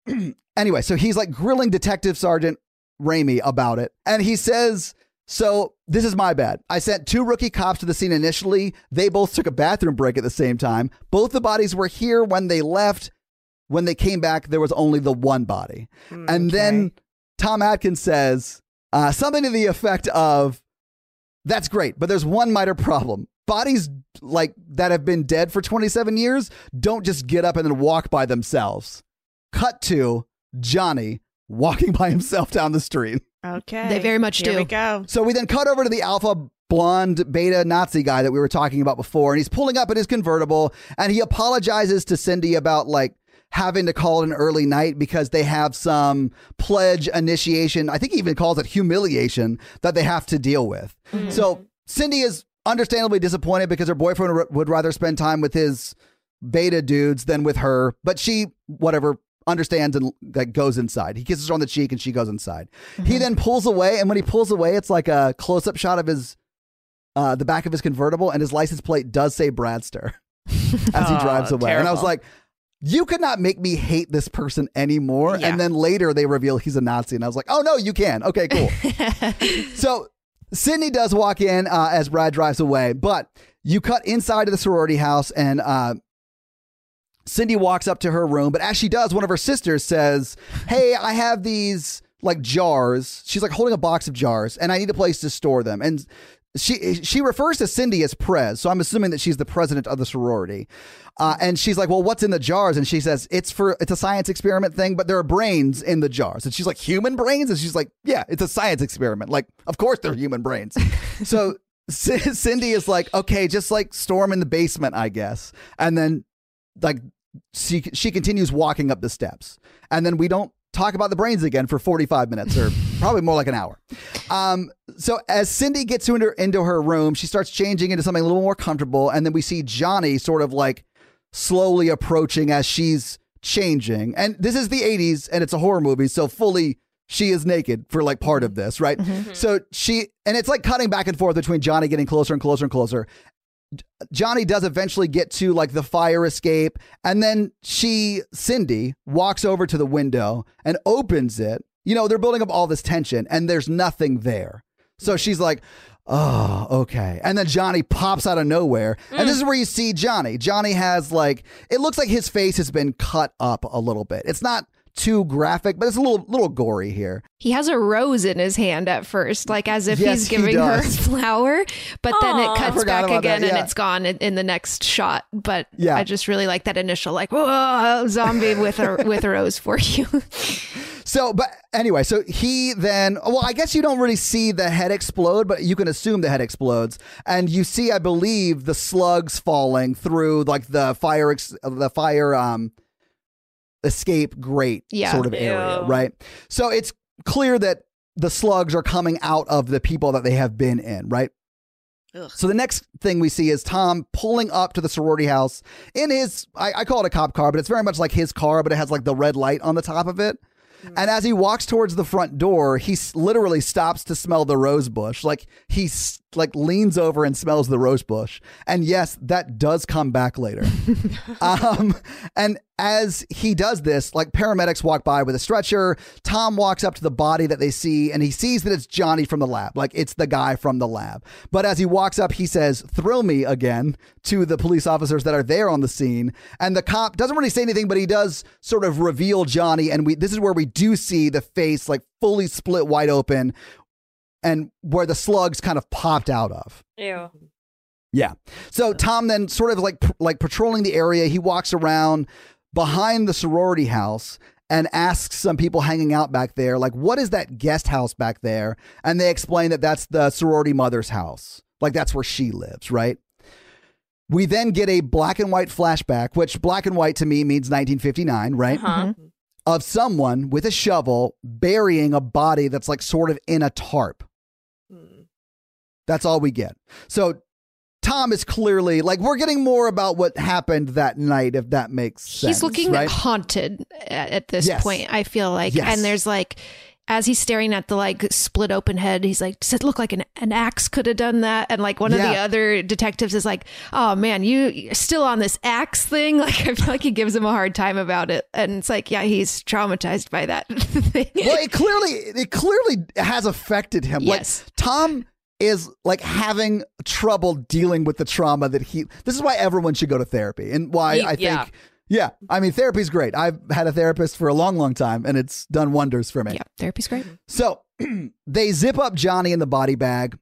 anyway, so he's like grilling Detective Sergeant Raimi about it, and he says. So this is my bad. I sent two rookie cops to the scene initially. They both took a bathroom break at the same time. Both the bodies were here when they left. When they came back, there was only the one body. And then Tom Atkins says uh, something to the effect of, "That's great, but there's one minor problem. Bodies like that have been dead for 27 years don't just get up and then walk by themselves." Cut to Johnny walking by himself down the street. Okay. They very much Here do. we go. So we then cut over to the alpha blonde beta Nazi guy that we were talking about before, and he's pulling up in his convertible and he apologizes to Cindy about like having to call it an early night because they have some pledge initiation. I think he even calls it humiliation that they have to deal with. Mm-hmm. So Cindy is understandably disappointed because her boyfriend r- would rather spend time with his beta dudes than with her, but she, whatever, understands and like goes inside. He kisses her on the cheek and she goes inside. He then pulls away, and when he pulls away, it's like a close up shot of his uh, the back of his convertible, and his license plate does say Bradster as he drives away. And I was like, you could not make me hate this person anymore. Yeah. And then later they reveal he's a Nazi, and I was like, oh no, you can. Okay, cool. so Cindy does walk in uh, as Brad drives away, but you cut inside of the sorority house, and uh, Cindy walks up to her room. But as she does, one of her sisters says, "Hey, I have these like jars." She's like holding a box of jars, and I need a place to store them. And she she refers to Cindy as Prez, so I'm assuming that she's the president of the sorority. Uh, and she's like, "Well, what's in the jars?" And she says, "It's for it's a science experiment thing, but there are brains in the jars." And she's like, "Human brains?" And she's like, "Yeah, it's a science experiment. Like, of course they're human brains." so C- Cindy is like, "Okay, just like store 'em in the basement, I guess." And then like she she continues walking up the steps, and then we don't talk about the brains again for 45 minutes or probably more like an hour. Um, so as Cindy gets into her, into her room, she starts changing into something a little more comfortable, and then we see Johnny sort of like slowly approaching as she's changing. And this is the 80s, and it's a horror movie, so fully she is naked for like part of this, right? So she and it's like cutting back and forth between Johnny getting closer and closer and closer. Johnny does eventually get to like the fire escape, and then she, Cindy, walks over to the window and opens it. You know, they're building up all this tension, and there's nothing there. So she's like, oh, okay. And then Johnny pops out of nowhere. And this is where you see Johnny. Johnny has like, it looks like his face has been cut up a little bit. It's not too graphic, but it's a little little gory here. He has a rose in his hand at first, like as if Yes, he's he giving her a flower, but then it cuts back about that, again and it's gone in, in the next shot. But Yeah. I just really like that initial, like, whoa, zombie with a with a rose for you. So, but anyway, so he then, well, I guess you don't really see the head explode, but you can assume the head explodes. And you see, I believe, the slugs falling through like the fire, ex- the fire, um, escape grate Yeah. sort of area, Ew. right? So it's clear that the slugs are coming out of the people that they have been in, right? Ugh. So the next thing we see is Tom pulling up to the sorority house in his, I, I call it a cop car, but it's very much like his car, but it has like the red light on the top of it. Mm. And as he walks towards the front door, he s- literally stops to smell the rose bush. Like he s- like leans over and smells the rose bush. And yes, that does come back later. um, and as he does this, like paramedics walk by with a stretcher. Tom walks up to the body that they see and he sees that it's Johnny from the lab. Like it's the guy from the lab. But as he walks up, he says, Thrill me again to the police officers that are there on the scene. And the cop doesn't really say anything, but he does sort of reveal Johnny. And we this is where we do see the face like fully split wide open and where the slugs kind of popped out of. Ew. Yeah. So Tom then sort of like like patrolling the area, he walks around behind the sorority house and asks some people hanging out back there like what is that guest house back there? And they explain that that's the sorority mother's house. Like that's where she lives, right? We then get a black and white flashback, which black and white to me means 1959, right? Uh-huh. Of someone with a shovel burying a body that's like sort of in a tarp. That's all we get. So Tom is clearly like we're getting more about what happened that night, if that makes sense. He's looking right? haunted at, at this Yes. point, I feel like. Yes. And there's like, as he's staring at the like split open head, he's like, Does it look like an, an axe could have done that? And like one of the other detectives is like, Oh man, you still on this axe thing? Like, I feel like he gives him a hard time about it. And it's like, Yeah, he's traumatized by that thing. well, it clearly it clearly has affected him. Yes. Like Tom is like having trouble dealing with the trauma that he. This is why everyone should go to therapy, and why Ye- I think. yeah. Yeah, I mean, therapy's great. I've had a therapist for a long, long time, and it's done wonders for me. yeah, therapy's great. So they zip up Johnny in the body bag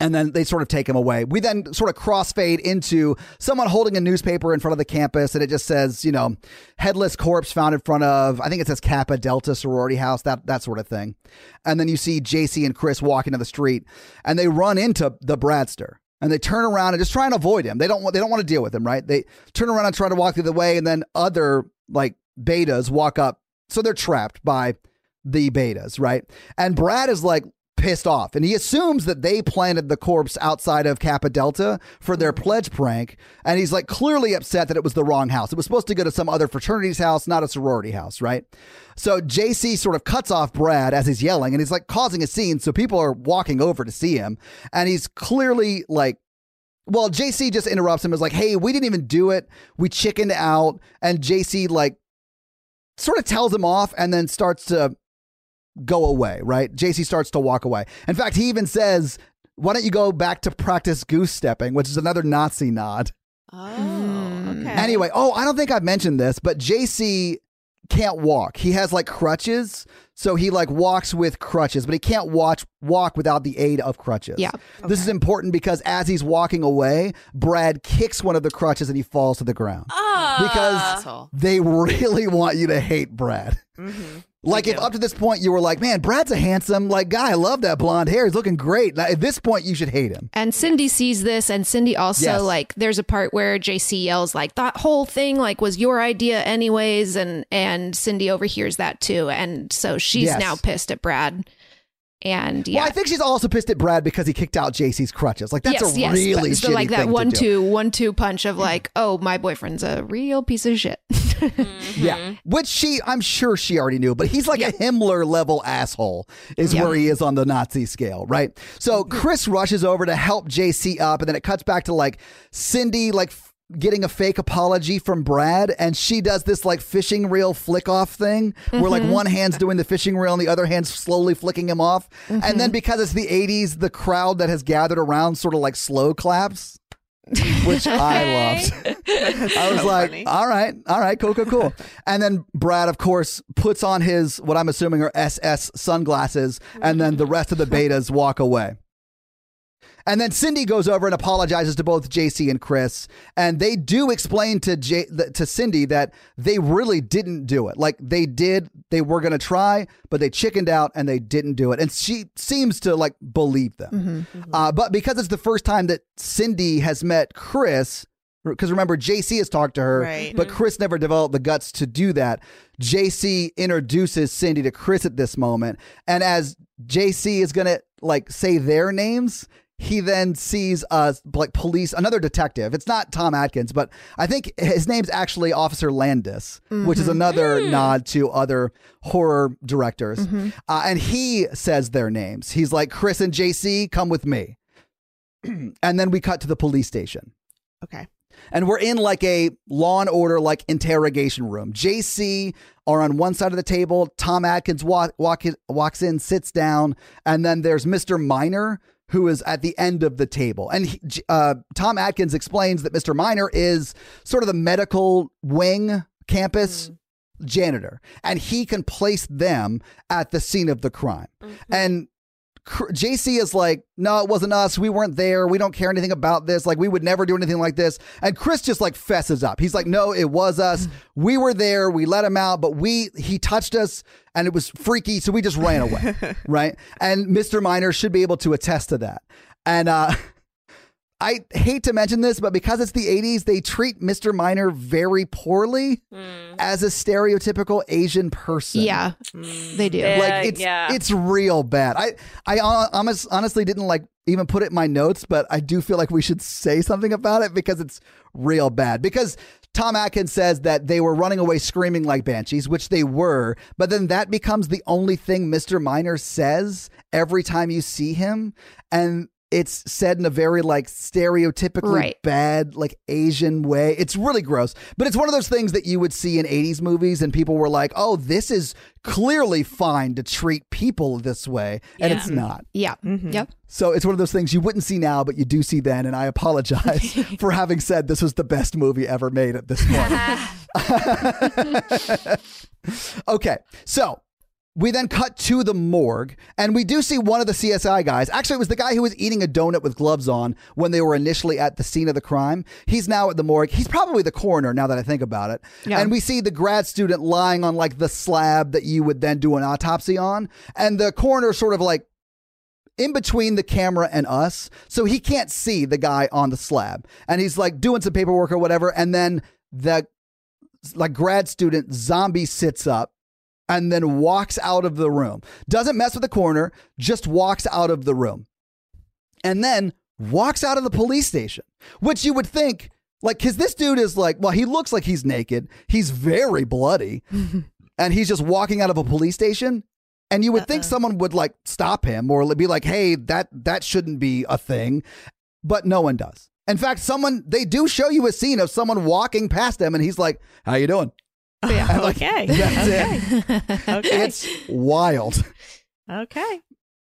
and then they sort of take him away. We then sort of crossfade into someone holding a newspaper in front of the campus and it just says, you know, headless corpse found in front of, I think it says Kappa Delta sorority house, that that sort of thing. And then you see JC and Chris walking to the street and they run into the Bradster. And they turn around and just try and avoid him. They don't want they don't want to deal with him, right? They turn around and try to walk the other way, and then other like betas walk up. So they're trapped by the betas, right? And Brad is like pissed off and he assumes that they planted the corpse outside of Kappa Delta for their mm-hmm. pledge prank. And he's like clearly upset that it was the wrong house. It was supposed to go to some other fraternity's house, not a sorority house, right? So JC sort of cuts off Brad as he's yelling and he's like causing a scene. So people are walking over to see him. And he's clearly like, well, JC just interrupts him. Is like, hey, we didn't even do it. We chickened out. And JC like sort of tells him off and then starts to go away, right? JC starts to walk away. In fact, he even says, why don't you go back to practice goose stepping, which is another Nazi nod. Oh, hmm. okay. Anyway, oh, I don't think I've mentioned this, but JC can't walk. He has like crutches, so he like walks with crutches, but he can't watch walk without the aid of crutches. Yeah. This is important because as he's walking away, Brad kicks one of the crutches and he falls to the ground. Ah. because Asshole. they really want you to hate Brad. Mhm. Like if up to this point you were like, man, Brad's a handsome like guy. I love that blonde hair. He's looking great. Now, at this point, you should hate him. And Cindy sees this, and Cindy also Yes. like. There's a part where JC yells like, "That whole thing like was your idea, anyways," and and Cindy overhears that too, and so she's Yes. now pissed at Brad. And yeah, Well, I think she's also pissed at Brad because he kicked out JC's crutches. Like that's yes, a yes, really so like that one two one two punch of like, oh, my boyfriend's a real piece of shit. Mm-hmm. Yeah, which she, I'm sure she already knew, but he's like a Himmler level asshole, is Yeah. where he is on the Nazi scale, right? So mm-hmm. Chris rushes over to help JC up, and then it cuts back to like Cindy, like getting a fake apology from Brad, and she does this like fishing reel flick off thing, where like Mhm. one hand's doing the fishing reel and the other hand's slowly flicking him off, and then mm-hmm. because it's the '80s, the crowd that has gathered around sort of like slow claps. Which I loved. I was like, all right, all right, cool, cool, cool. And then Brad, of course, puts on his what I'm assuming are SS sunglasses, and then the rest of the betas walk away. And then Cindy goes over and apologizes to both JC and Chris, and they do explain to J- to Cindy that they really didn't do it. Like they did, they were gonna try, but they chickened out and they didn't do it. And she seems to like believe them. Mm-hmm. Mm-hmm. Uh, but because it's the first time that Cindy has met Chris, because remember, JC has talked to her, Right. but mm-hmm. Chris never developed the guts to do that. JC introduces Cindy to Chris at this moment. And as JC is going to like say their names, he then sees uh like police another detective it's not tom atkins but i think his name's actually officer landis which is Mhm. another nod to other horror directors Mhm. uh, and he says their names he's like chris and jc come with me and then we cut to the police station. Okay. And we're in like a law and order like interrogation room. JC are on one side of the table. Tom Atkins walk, walk, walks in, sits down, and then there's Mr. Miner who is at the end of the table. And he, uh, Tom Atkins explains that Mr. Miner is sort of the medical wing campus janitor, and he can place them at the scene of the crime. And Cr- JC is like, no, it wasn't us. We weren't there. We don't care anything about this. Like, we would never do anything like this. And Chris just like fesses up. He's like, no, it was us. We were there. We let him out, but we, he touched us and it was freaky. So we just ran away. right. And Mr. Miner should be able to attest to that. And, uh, I hate to mention this, but because it's the 80s, they treat Mr. Miner very poorly mm. as a stereotypical Asian person. Yeah, they do. Like it's yeah. it's real bad. I I hon- honest, honestly didn't like even put it in my notes, but I do feel like we should say something about it because it's real bad. Because Tom Atkins says that they were running away screaming like banshees, which they were, but then that becomes the only thing Mr. Miner says every time you see him, and it's said in a very like stereotypically Right. bad like Asian way. It's really gross, but it's one of those things that you would see in 80s movies and people were like, "Oh, this is clearly fine to treat people this way." And it's not. Yeah. Mm-hmm. Yep. So it's one of those things you wouldn't see now, but you do see then. And I apologize for having said this was the best movie ever made at this point. okay, so we then cut to the morgue, and we do see one of the CSI guys. Actually, it was the guy who was eating a donut with gloves on when they were initially at the scene of the crime. He's now at the morgue. He's probably the coroner now that I think about it. Yeah. And we see the grad student lying on like the slab that you would then do an autopsy on. And the coroner sort of like in between the camera and us, so he can't see the guy on the slab. And he's like doing some paperwork or whatever, and then the like grad student zombie sits up and then walks out of the room. Doesn't mess with the coroner, just walks out of the room. And then walks out of the police station, which you would think like cuz this dude is like, well, he looks like he's naked. He's very bloody. and he's just walking out of a police station and you would think uh-uh. someone would like stop him or be like hey that that shouldn't be a thing but no one does in fact someone they do show you a scene of someone walking past him and he's like how you doing Yeah. okay. that's okay. it Okay. it's wild okay.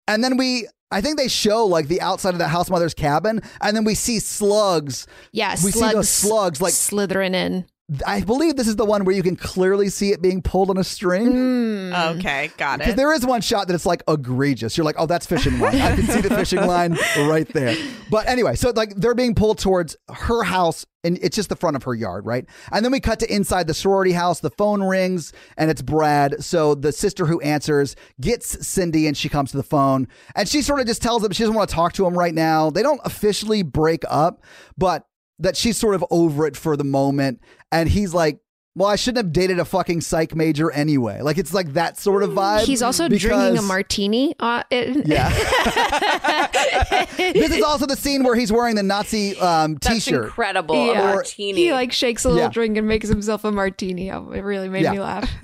and then we I think they show like the outside of the house mother's cabin, and then we see slugs. Yeah, we see those slugs slugs like slithering in. I believe this is the one where you can clearly see it being pulled on a string. Mm. Okay. Got it. Because there is one shot that it's like egregious. You're like, oh, that's fishing line. I can see the fishing line right there. But anyway, so like they're being pulled towards her house, and it's just the front of her yard, right? And then we cut to inside the sorority house. The phone rings, and it's Brad. So the sister who answers gets Cindy, and she comes to the phone, and she sort of just tells him she doesn't want to talk to him right now. They don't officially break up, but that she's sort of over it for the moment. And he's like, well, I shouldn't have dated a fucking psych major anyway. Like it's like that sort of vibe. He's also drinking a martini. Uh, it- Yeah. this is also the scene where he's wearing the Nazi um, That's t-shirt. incredible. Yeah. Or- martini. He like shakes a little Yeah. drink and makes himself a martini. Oh, It really made Yeah. me laugh.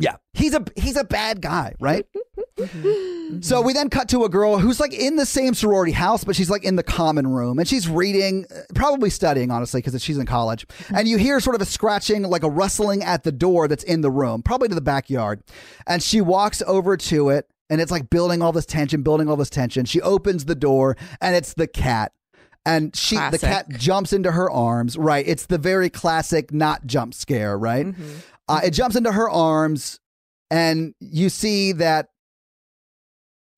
Yeah, he's a he's a bad guy, right? Mm-hmm. So we then cut to a girl who's like in the same sorority house, but she's like in the common room and she's reading, uh, probably studying, honestly, because she's in college. Mm-hmm. And you hear sort of a scratching, like a rustling at the door that's in the room, probably to the backyard. And she walks over to it, and it's like building all this tension, building all this tension. She opens the door, and it's the cat. And she, the cat jumps into her arms. Right, it's the very classic not jump scare. Right, mm-hmm. Uh, it jumps into her arms, and you see that.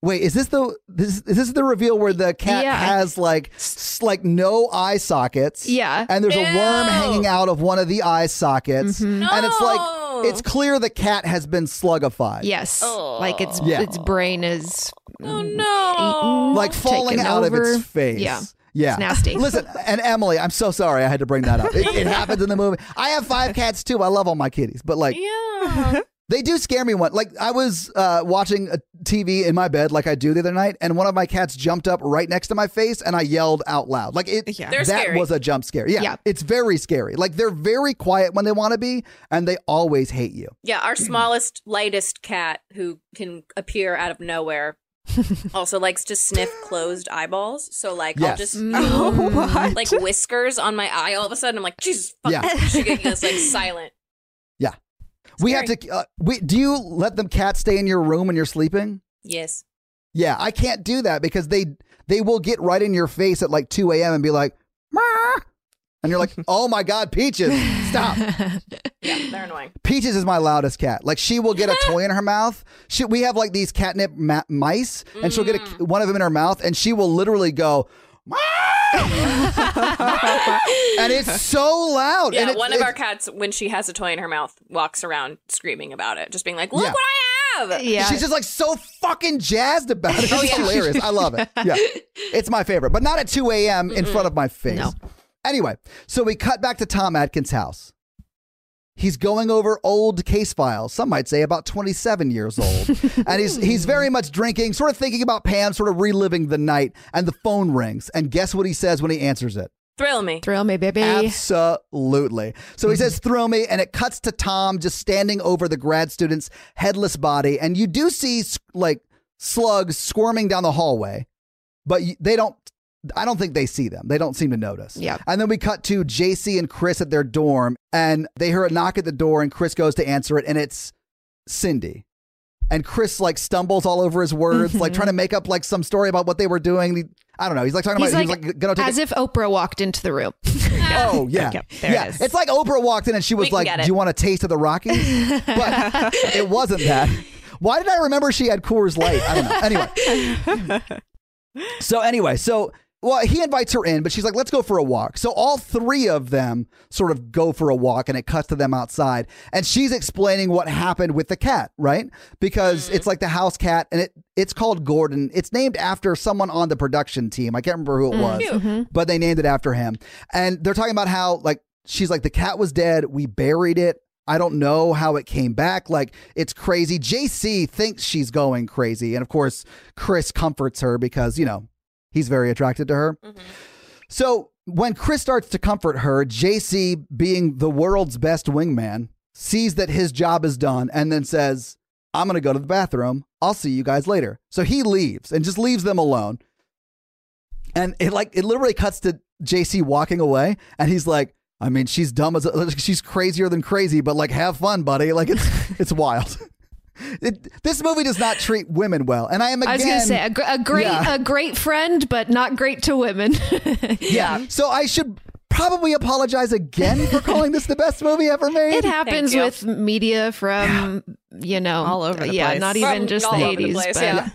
Wait, is this the this is this the reveal where the cat Yeah. has like s- like no eye sockets? Yeah. and there's a worm hanging out of one of the eye sockets, Mm-hmm. and it's like it's clear the cat has been slugified. Yes. Like its Yeah. its brain is Oh no. eaten, like falling taken out of its face. Yeah. Yeah. It's nasty. Listen, and Emily, I'm so sorry I had to bring that up. It, it happens in the movie. I have five cats too. I love all my kitties, but like yeah. they do scare me. One like I was uh, watching a TV in my bed, like I do the other night, and one of my cats jumped up right next to my face, and I yelled out loud. Like it, Yeah. That scary. was a jump scare. Yeah, Yeah. it's very scary. Like they're very quiet when they want to be, and they always hate you. Yeah, our smallest, lightest cat who can appear out of nowhere also likes to sniff closed eyeballs. So like I'll just Oh, what? like whiskers on my eye. All of a sudden, I'm like, Jesus, fuck, Yeah. she getting this like silent. Yeah. We have to. Uh, we, do you let them cats stay in your room when you're sleeping? Yes. Yeah, I can't do that because they they will get right in your face at like 2 a.m. and be like, "Meow." And you're like, oh my god, Peaches, stop. Yeah, they're annoying. Peaches is my loudest cat. Like she will get a toy in her mouth. She, we have like these catnip ma- mice, and she'll get Mm. a, one of them in her mouth, and she will literally go. and it's so loud. Yeah, and it- one of it- our cats, when she has a toy in her mouth, walks around screaming about it, just being like, "Look Yeah. what I have!" Yeah. She's just like so fucking jazzed about it. It's Oh, yeah. hilarious. I love it. Yeah. It's my favorite, but not at 2 a.m. in front of my face. No. Anyway, so we cut back to Tom Atkins' house. He's going over old case files. Some might say about 27 years old. and he's he's very much drinking, sort of thinking about Pam, sort of reliving the night, and the phone rings. And guess what he says when he answers it? Thrill me. Thrill me, baby. Absolutely. So he says, throw me, and it cuts to Tom just standing over the grad student's headless body. And you do see like slugs squirming down the hallway, but they don't. I don't think they see them. They don't seem to notice. Yeah. And then we cut to JC and Chris at their dorm, and they hear a knock at the door, and Chris goes to answer it, and it's Cindy. And Chris like stumbles all over his words, like trying to mm-hmm. make up like some story about what they were doing. He- I don't know. He's like talking He's about like, he was like gonna take as a- if Oprah walked into the room. Oh yeah, there yeah. it. It's like Oprah walked in and she was can like, "Do you want a taste of the Rockies?" but it wasn't that. Why did I remember she had Coors Light? I don't know. Anyway, so anyway, so well, he invites her in, but she's like, "Let's go for a walk." So all three of them sort of go for a walk, and it cuts to them outside, and she's explaining what happened with the cat, right? Because mm-hmm. it's like the house cat, and it it's called Gordon. It's named after someone on the production team. I can't remember who it mm, was Cute. Mm-hmm. but they named it after him. And they're talking about how like she's like the cat was dead, we buried it. I don't know how it came back. Like it's crazy. JC thinks she's going crazy, and of course Chris comforts her because you know he's very attracted to her. Mm-hmm. So when Chris starts to comfort her, JC, being the world's best wingman, sees that his job is done and then says, I'm going to go to the bathroom. I'll see you guys later. So he leaves and just leaves them alone. And it like it literally cuts to JC walking away and he's like, I mean, she's dumb as a, she's crazier than crazy, but like have fun, buddy. Like it's it's wild. It, this movie does not treat women well. And I am again I was going to say a, gr- a great, Yeah. a great friend, but not great to women. Yeah. So I should probably apologize again for calling this the best movie ever made. It happens with media from you know All over the yeah, place. not even From just the eighties, yeah.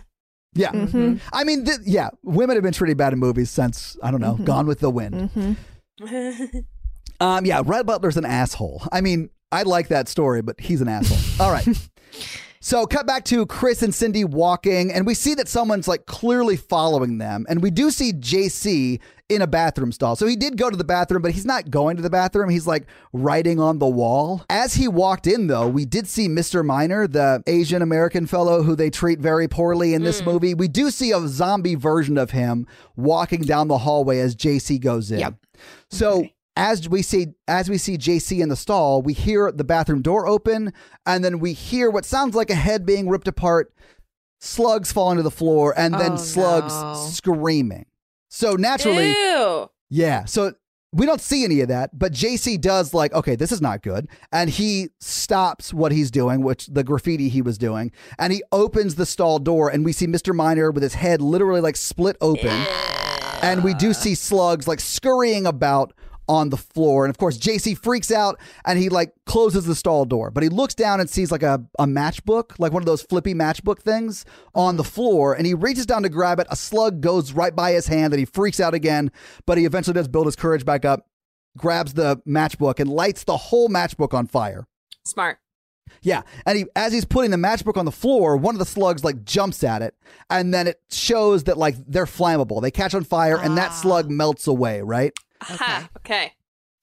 Yeah. Mm-hmm. I mean, th- yeah, women have been treated bad in movies since, I don't know, Gone with the Wind. Mm-hmm. Um, yeah, Rhett Butler's an asshole. I mean, I like that story, but he's an asshole. All right. So, cut back to Chris and Cindy walking, and we see that someone's like clearly following them. And we do see JC in a bathroom stall. So, he did go to the bathroom, but he's not going to the bathroom. He's like writing on the wall. As he walked in, though, we did see Mr. Miner, the Asian American fellow who they treat very poorly in this mm. movie. We do see a zombie version of him walking down the hallway as JC goes in. Yep. So, as we see as we see JC in the stall, we hear the bathroom door open, and then we hear what sounds like a head being ripped apart, slugs falling to the floor, and then Oh, slugs no. screaming. So naturally, Ew. yeah. So we don't see any of that, but JC does like, okay, this is not good. And he stops what he's doing, which the graffiti he was doing, and he opens the stall door, and we see Mr. Miner with his head literally like split open. And we do see slugs like scurrying about on the floor. And of course, JC freaks out and he like closes the stall door. But he looks down and sees like a, a matchbook, like one of those flippy matchbook things on the floor. And he reaches down to grab it. A slug goes right by his hand and he freaks out again. But he eventually does build his courage back up, grabs the matchbook and lights the whole matchbook on fire. Smart. Yeah, and he as he's putting the matchbook on the floor, one of the slugs like jumps at it, and then it shows that like they're flammable. They catch on fire, and that slug ah. melts away. Right, Aha. Okay.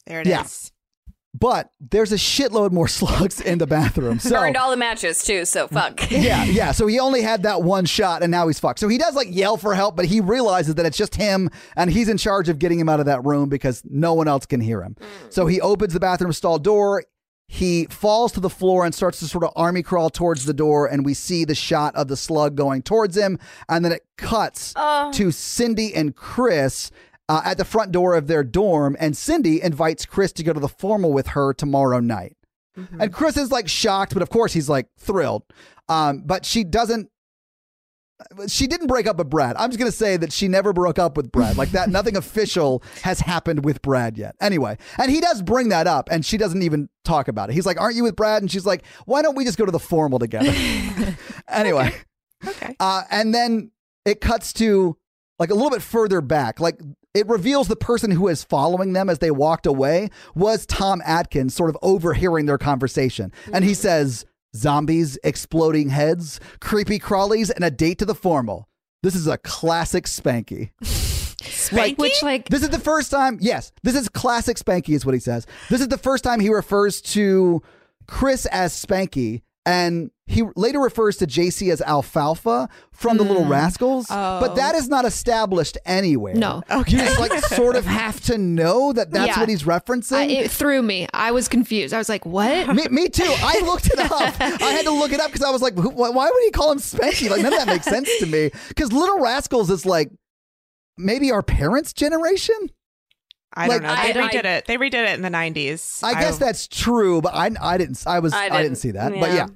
There it is. Yeah. but there's a shitload more slugs in the bathroom. So Burned all the matches too, so fuck. yeah, yeah. So he only had that one shot, and now he's fucked. So he does like yell for help, but he realizes that it's just him, and he's in charge of getting him out of that room because no one else can hear him. Mm. So he opens the bathroom stall door. he falls to the floor and starts to sort of army crawl towards the door, and we see the shot of the slug going towards him, and then it cuts Oh. to Cindy and Chris. Uh, at the front door of their dorm, and Cindy invites Chris to go to the formal with her tomorrow night. And Chris is like shocked, but of course he's like thrilled. Um, but she doesn't. She didn't break up with Brad. I'm just gonna say that she never broke up with Brad. Like that, nothing official has happened with Brad yet. Anyway, and he does bring that up, and she doesn't even talk about it. He's like, "Aren't you with Brad?" And she's like, "Why don't we just go to the formal together?" anyway, Okay. uh, and then it cuts to like a little bit further back. Like it reveals the person who is following them as they walked away was Tom Atkins, sort of overhearing their conversation. And he mm-hmm. says, Zombies, exploding heads, creepy crawlies, and a date to the formal. This is a classic Spanky. Like, Which, like, this is the first time, yes, this is classic Spanky, is what he says. This is the first time he refers to Chris as Spanky, and he later refers to JC as Alfalfa from the Little mm. Rascals, but oh. that is not established anywhere. No. You just like sort of have to know that that's Yeah. what he's referencing. I, it threw me. I was confused. I was like, what? me, me too. I looked it up. I had to look it up because I was like, why why would he call him Spanky? Like, none of that makes sense to me. Because Little Rascals is like maybe our parents' generation. I Like, don't know. They I- redid it. They redid it in the 90s. I guess that's true, but I, I didn't. I was. I I didn't, didn't- see that. But yeah.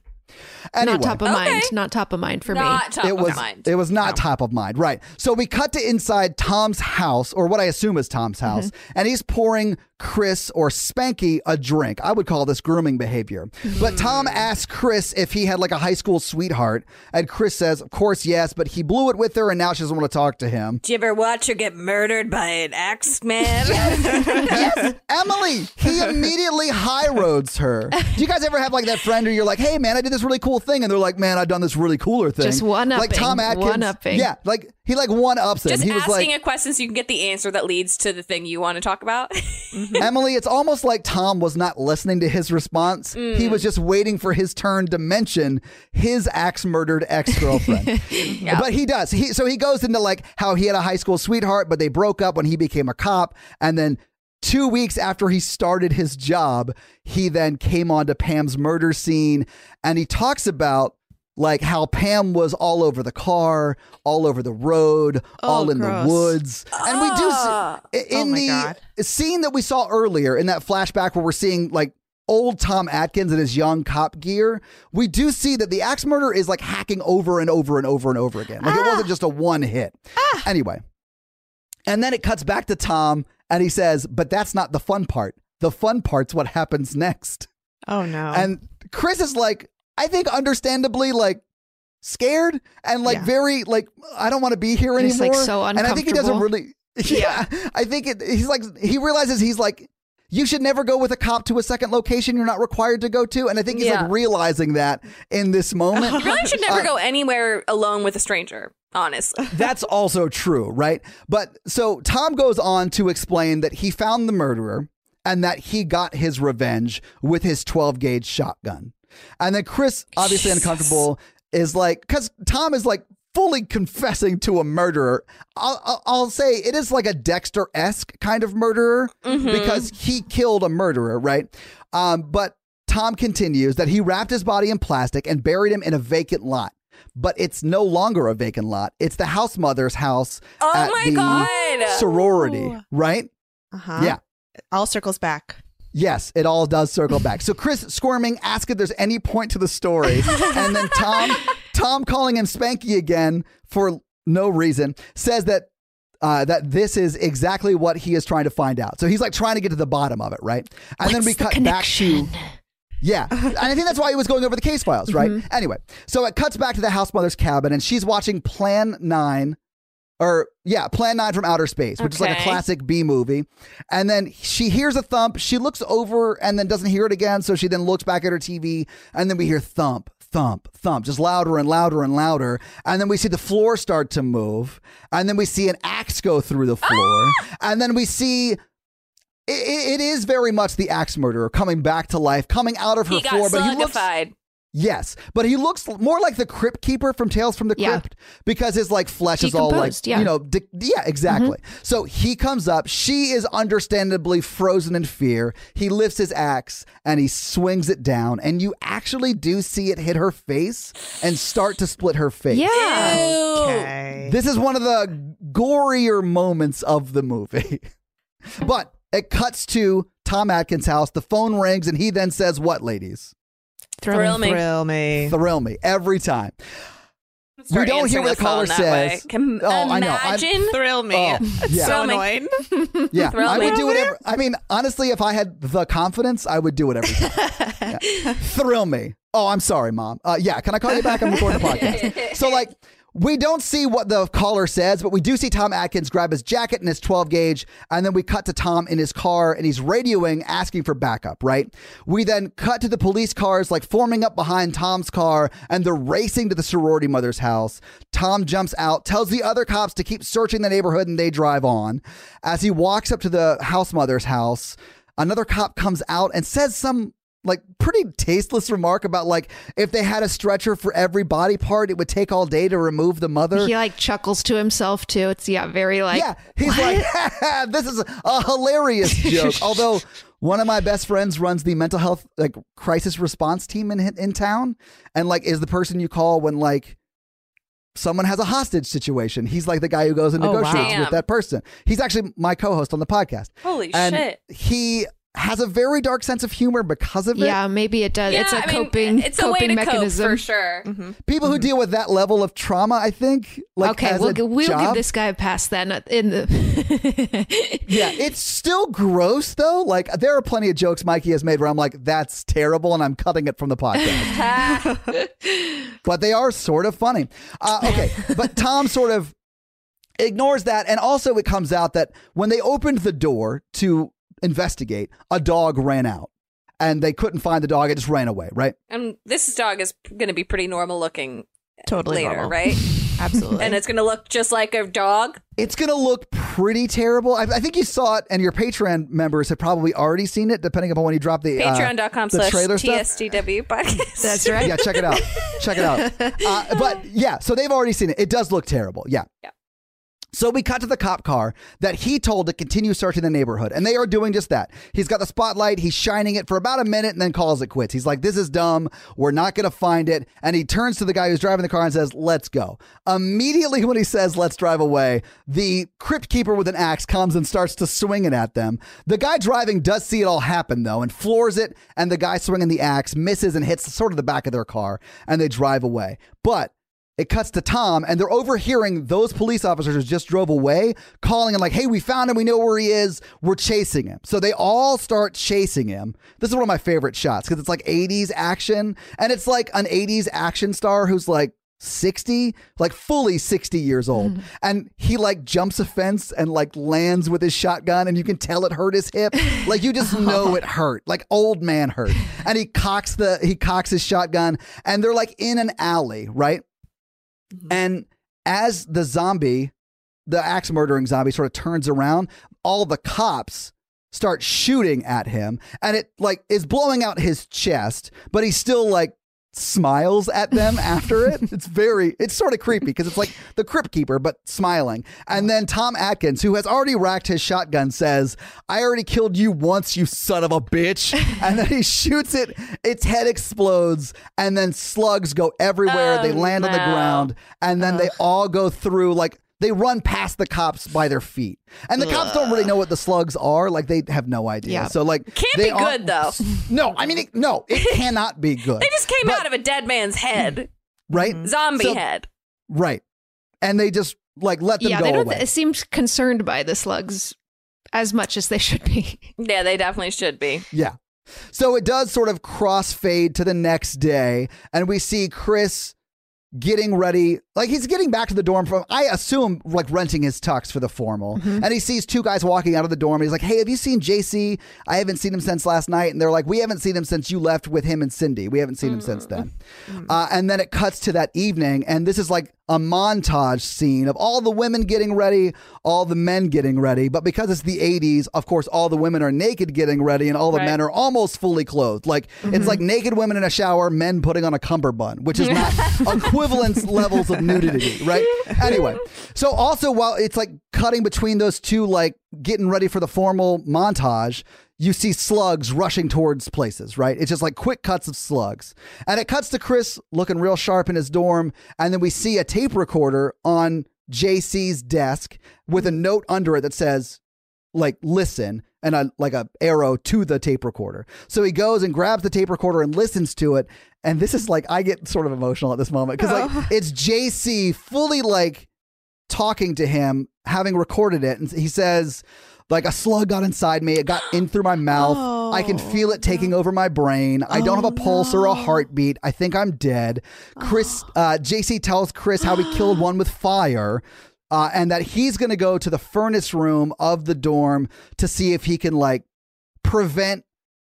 Yeah. Anyway, Not top of Okay. mind. Not top of mind for me. Not top it was mind. it was not top of mind, right? So we cut to inside Tom's house, or what I assume is Tom's mm-hmm. house, and he's pouring Chris or Spanky a drink. I would call this grooming behavior. But mm. Tom asks Chris if he had like a high school sweetheart, and Chris says, "Of course, yes, but he blew it with her, and now she doesn't want to talk to him." Do you ever watch her get murdered by an axe man? yes, Emily. He immediately high roads her. Do you guys ever have like that friend where you're like, "Hey, man, I did this really cool thing," and they're like, "Man, I've done this really cooler thing." Just one-upping, like Tom Atkins. one-upping. Yeah, like he like one ups him. Just he was asking like, a question so you can get the answer that leads to the thing you want to talk about. Mm-hmm. Emily, it's almost like Tom was not listening to his response. He mm. was just waiting for his turn to mention his axe murdered ex girlfriend. But he does. He so he goes into like how he had a high school sweetheart, but they broke up when he became a cop, and then. Two weeks after he started his job, he then came onto Pam's murder scene and he talks about like how Pam was all over the car, all over the road, all in gross. the woods. And we do Ah. see, in Oh the God. scene that we saw earlier in that flashback where we're seeing like old Tom Atkins in his young cop gear, we do see that the axe murder is like hacking over and over and over and over again. Like it wasn't just a one hit. Anyway. And then it cuts back to Tom and he says, But that's not the fun part. The fun part's what happens next. Oh, no. And Chris is like, I think understandably like scared and like Yeah. very like I don't want to be here anymore. like, so And I think he doesn't uncomfortable. really Yeah. I think it he's like he realizes he's like you should never go with a cop to a second location you're not required to go to. And I think he's Yeah. like realizing that in this moment. You really should never Uh, go anywhere alone with a stranger, honestly. That's also true, right? But so Tom goes on to explain that he found the murderer and that he got his revenge with his 12 gauge shotgun. And then Chris, obviously uncomfortable, is like, because Tom is like fully confessing to a murderer. I'll, I'll, I'll say it is like a Dexter esque kind of murderer because he killed a murderer, right? Um, but Tom continues that he wrapped his body in plastic and buried him in a vacant lot. But it's no longer a vacant lot. It's the house mother's house Oh at my the God. sorority, right? uh-huh. Yeah. All circles back. Yes, it all does circle back. So Chris squirming, ask if there's any point to the story, and then Tom, Tom calling him Spanky again for no reason, says that uh, that this is exactly what he is trying to find out. So he's like trying to get to the bottom of it, right? And then we the cut back to connection? yeah. And I think that's why he was going over the case files, right? Anyway, so it cuts back to the house mother's cabin and she's watching Plan 9 or yeah, Plan 9 from Outer Space, which is like a classic B movie. And then she hears a thump, she looks over and then doesn't hear it again, so she then looks back at her TV and then we hear thump, thump, thump, just louder and louder and louder. And then we see the floor start to move, and then we see an axe go through the floor. Ah! And then we see it, it is very much the axe murderer coming back to life, coming out of her He floor, but he looks. Yes, but he looks more like the Crypt Keeper from Tales from the Yeah. Crypt because his like flesh is all like yeah. you know, de- yeah, exactly. Mm-hmm. So he comes up. She is understandably frozen in fear. He lifts his axe and he swings it down, and you actually do see it hit her face and start to split her face. Yeah. Okay. This is one of the gorier moments of the movie. but it cuts to Tom Atkins' house. The phone rings, and he then says, What, ladies? Thrill me. Thrill me. Thrill me every time. We don't hear answering what the, the caller that way. says. Can oh, I know. I'm- imagine? Thrill me. Oh, yeah. So annoying. Yeah, Thrill I me. would do whatever. I mean, honestly, if I had the confidence, I would do it every time. Yeah. Thrill me. Oh, I'm sorry, mom. Uh, yeah, can I call you back? I'm recording the podcast. so, like, we don't see what the caller says, but we do see Tom Atkins grab his jacket and his 12 gauge, and then we cut to Tom in his car and he's radioing, asking for backup. Right? We then cut to the police cars, like forming up behind Tom's car, and they're racing to the sorority mother's house. Tom jumps out, tells the other cops to keep searching the neighborhood, and they drive on. As he walks up to the house mother's house, another cop comes out and says some like pretty tasteless remark about like if they had a stretcher for every body part, it would take all day to remove the mother. He like chuckles to himself too. It's yeah, very like yeah, he's like, this is a hilarious joke. Although one of my best friends runs the mental health like crisis response team in in town, and like is the person you call when like someone has a hostage situation. He's like the guy who goes and Oh, wow. negotiates Damn. with that person. He's actually my co-host on the podcast. Holy and shit. He has a very dark sense of humor because of it. yeah, maybe it does. it's a Yeah, I mean, coping it's a way coping to cope mechanism. for sure. People who deal with that level of trauma, I think, like okay, as we'll a we'll job- give this guy a pass then. uh, In the Yeah, it's still gross though. Like there are plenty of jokes Mikey has made where I'm like, "That's terrible," and I'm cutting it from the podcast. but they are sort of funny. Uh, okay, but Tom sort of ignores that, and also it comes out that when they opened the door to investigate, a dog ran out, and they couldn't find the dog. It just ran away. Right? And this dog is going to be pretty normal looking Totally later, normal. right? Absolutely. and it's going to look just like a dog. It's going to look pretty terrible. I, I think you saw it, and your Patreon members have probably already seen it, depending upon when you drop the uh, Patreon.com the slash trailer stuff. TSDW podcast. that's right. yeah, check it out. check it out. Uh, but yeah, so they've already seen it. It does look terrible. Yeah. Yeah. So we cut to the cop car that he told to continue searching the neighborhood, and they are doing just that. He's got the spotlight, he's shining it for about a minute, and then calls it quits. He's like, "This is dumb. We're not going to find it." And he turns to the guy who's driving the car and says, "Let's go." Immediately when he says, "Let's drive away," the crypt keeper with an axe comes and starts to swing it at them. The guy driving does see it all happen though, and floors it, and the guy swinging the axe misses and hits sort of the back of their car, and they drive away. But it cuts to Tom, and they're overhearing those police officers who just drove away calling him, like, hey, we found him. We know where he is. We're chasing him. So they all start chasing him. This is one of my favorite shots because it's like 80s action, and it's like an 80s action star who's like, 60 like fully 60 years old and he like jumps a fence and like lands with his shotgun and you can tell it hurt his hip like you just know it hurt like old man hurt and he cocks the he cocks his shotgun and they're like in an alley right Mm-hmm. and as the zombie, the axe murdering zombie, sort of turns around, all the cops start shooting at him, and it like is blowing out his chest, but he's still like smiles at them after it. It's very, it's sort of creepy because it's like the crypt keeper, but smiling. And then Tom Atkins, who has already racked his shotgun, says, I already killed you once, you son of a bitch. And then he shoots it, its head explodes, and then slugs go everywhere. Oh, they land on the ground, and then they all go through like, they run past the cops by their feet. And the cops don't really know what the slugs are. Like, they have no idea. Yeah. So, like, Can't they be good, though. No, I mean, it, no, it cannot be good. They just came But- out of a dead man's head. right? Mm-hmm. Zombie So- head. Right. And they just like let them yeah, go they don't away. it seems concerned by the slugs as much as they should be. Yeah, they definitely should be. yeah. So it does sort of crossfade to the next day, and we see Chris getting ready. Like he's getting back to the dorm from, I assume, like renting his tux for the formal. Mm-hmm. And he sees two guys walking out of the dorm. He's like, hey, have you seen JC? I haven't seen him since last night. And they're like, we haven't seen him since you left with him and Cindy. We haven't seen him since then. Mm-hmm. Uh, and then it cuts to that evening, and this is like a montage scene of all the women getting ready, all the men getting ready. But because it's the 80s, of course, all the women are naked getting ready and all the Right. men are almost fully clothed. Like it's mm-hmm. like naked women in a shower, men putting on a cummerbund, which is not equivalent levels of nudity, right? Anyway, so also while it's like cutting between those two, like getting ready for the formal montage, you see slugs rushing towards places, right? It's just like quick cuts of slugs. And it cuts to Chris looking real sharp in his dorm. And then we see a tape recorder on JC's desk with a note under it that says, like, listen, and a like a arrow to the tape recorder. So he goes and grabs the tape recorder and listens to it. And this is like I get sort of emotional at this moment because like oh. it's JC fully like talking to him, having recorded it, and he says, like a slug got inside me. It got in through my mouth. I can feel it taking over my brain. I don't have a pulse or a heartbeat. I think I'm dead. Chris, uh, JC tells Chris how he killed one with fire. Uh, and that he's going to go to the furnace room of the dorm to see if he can like prevent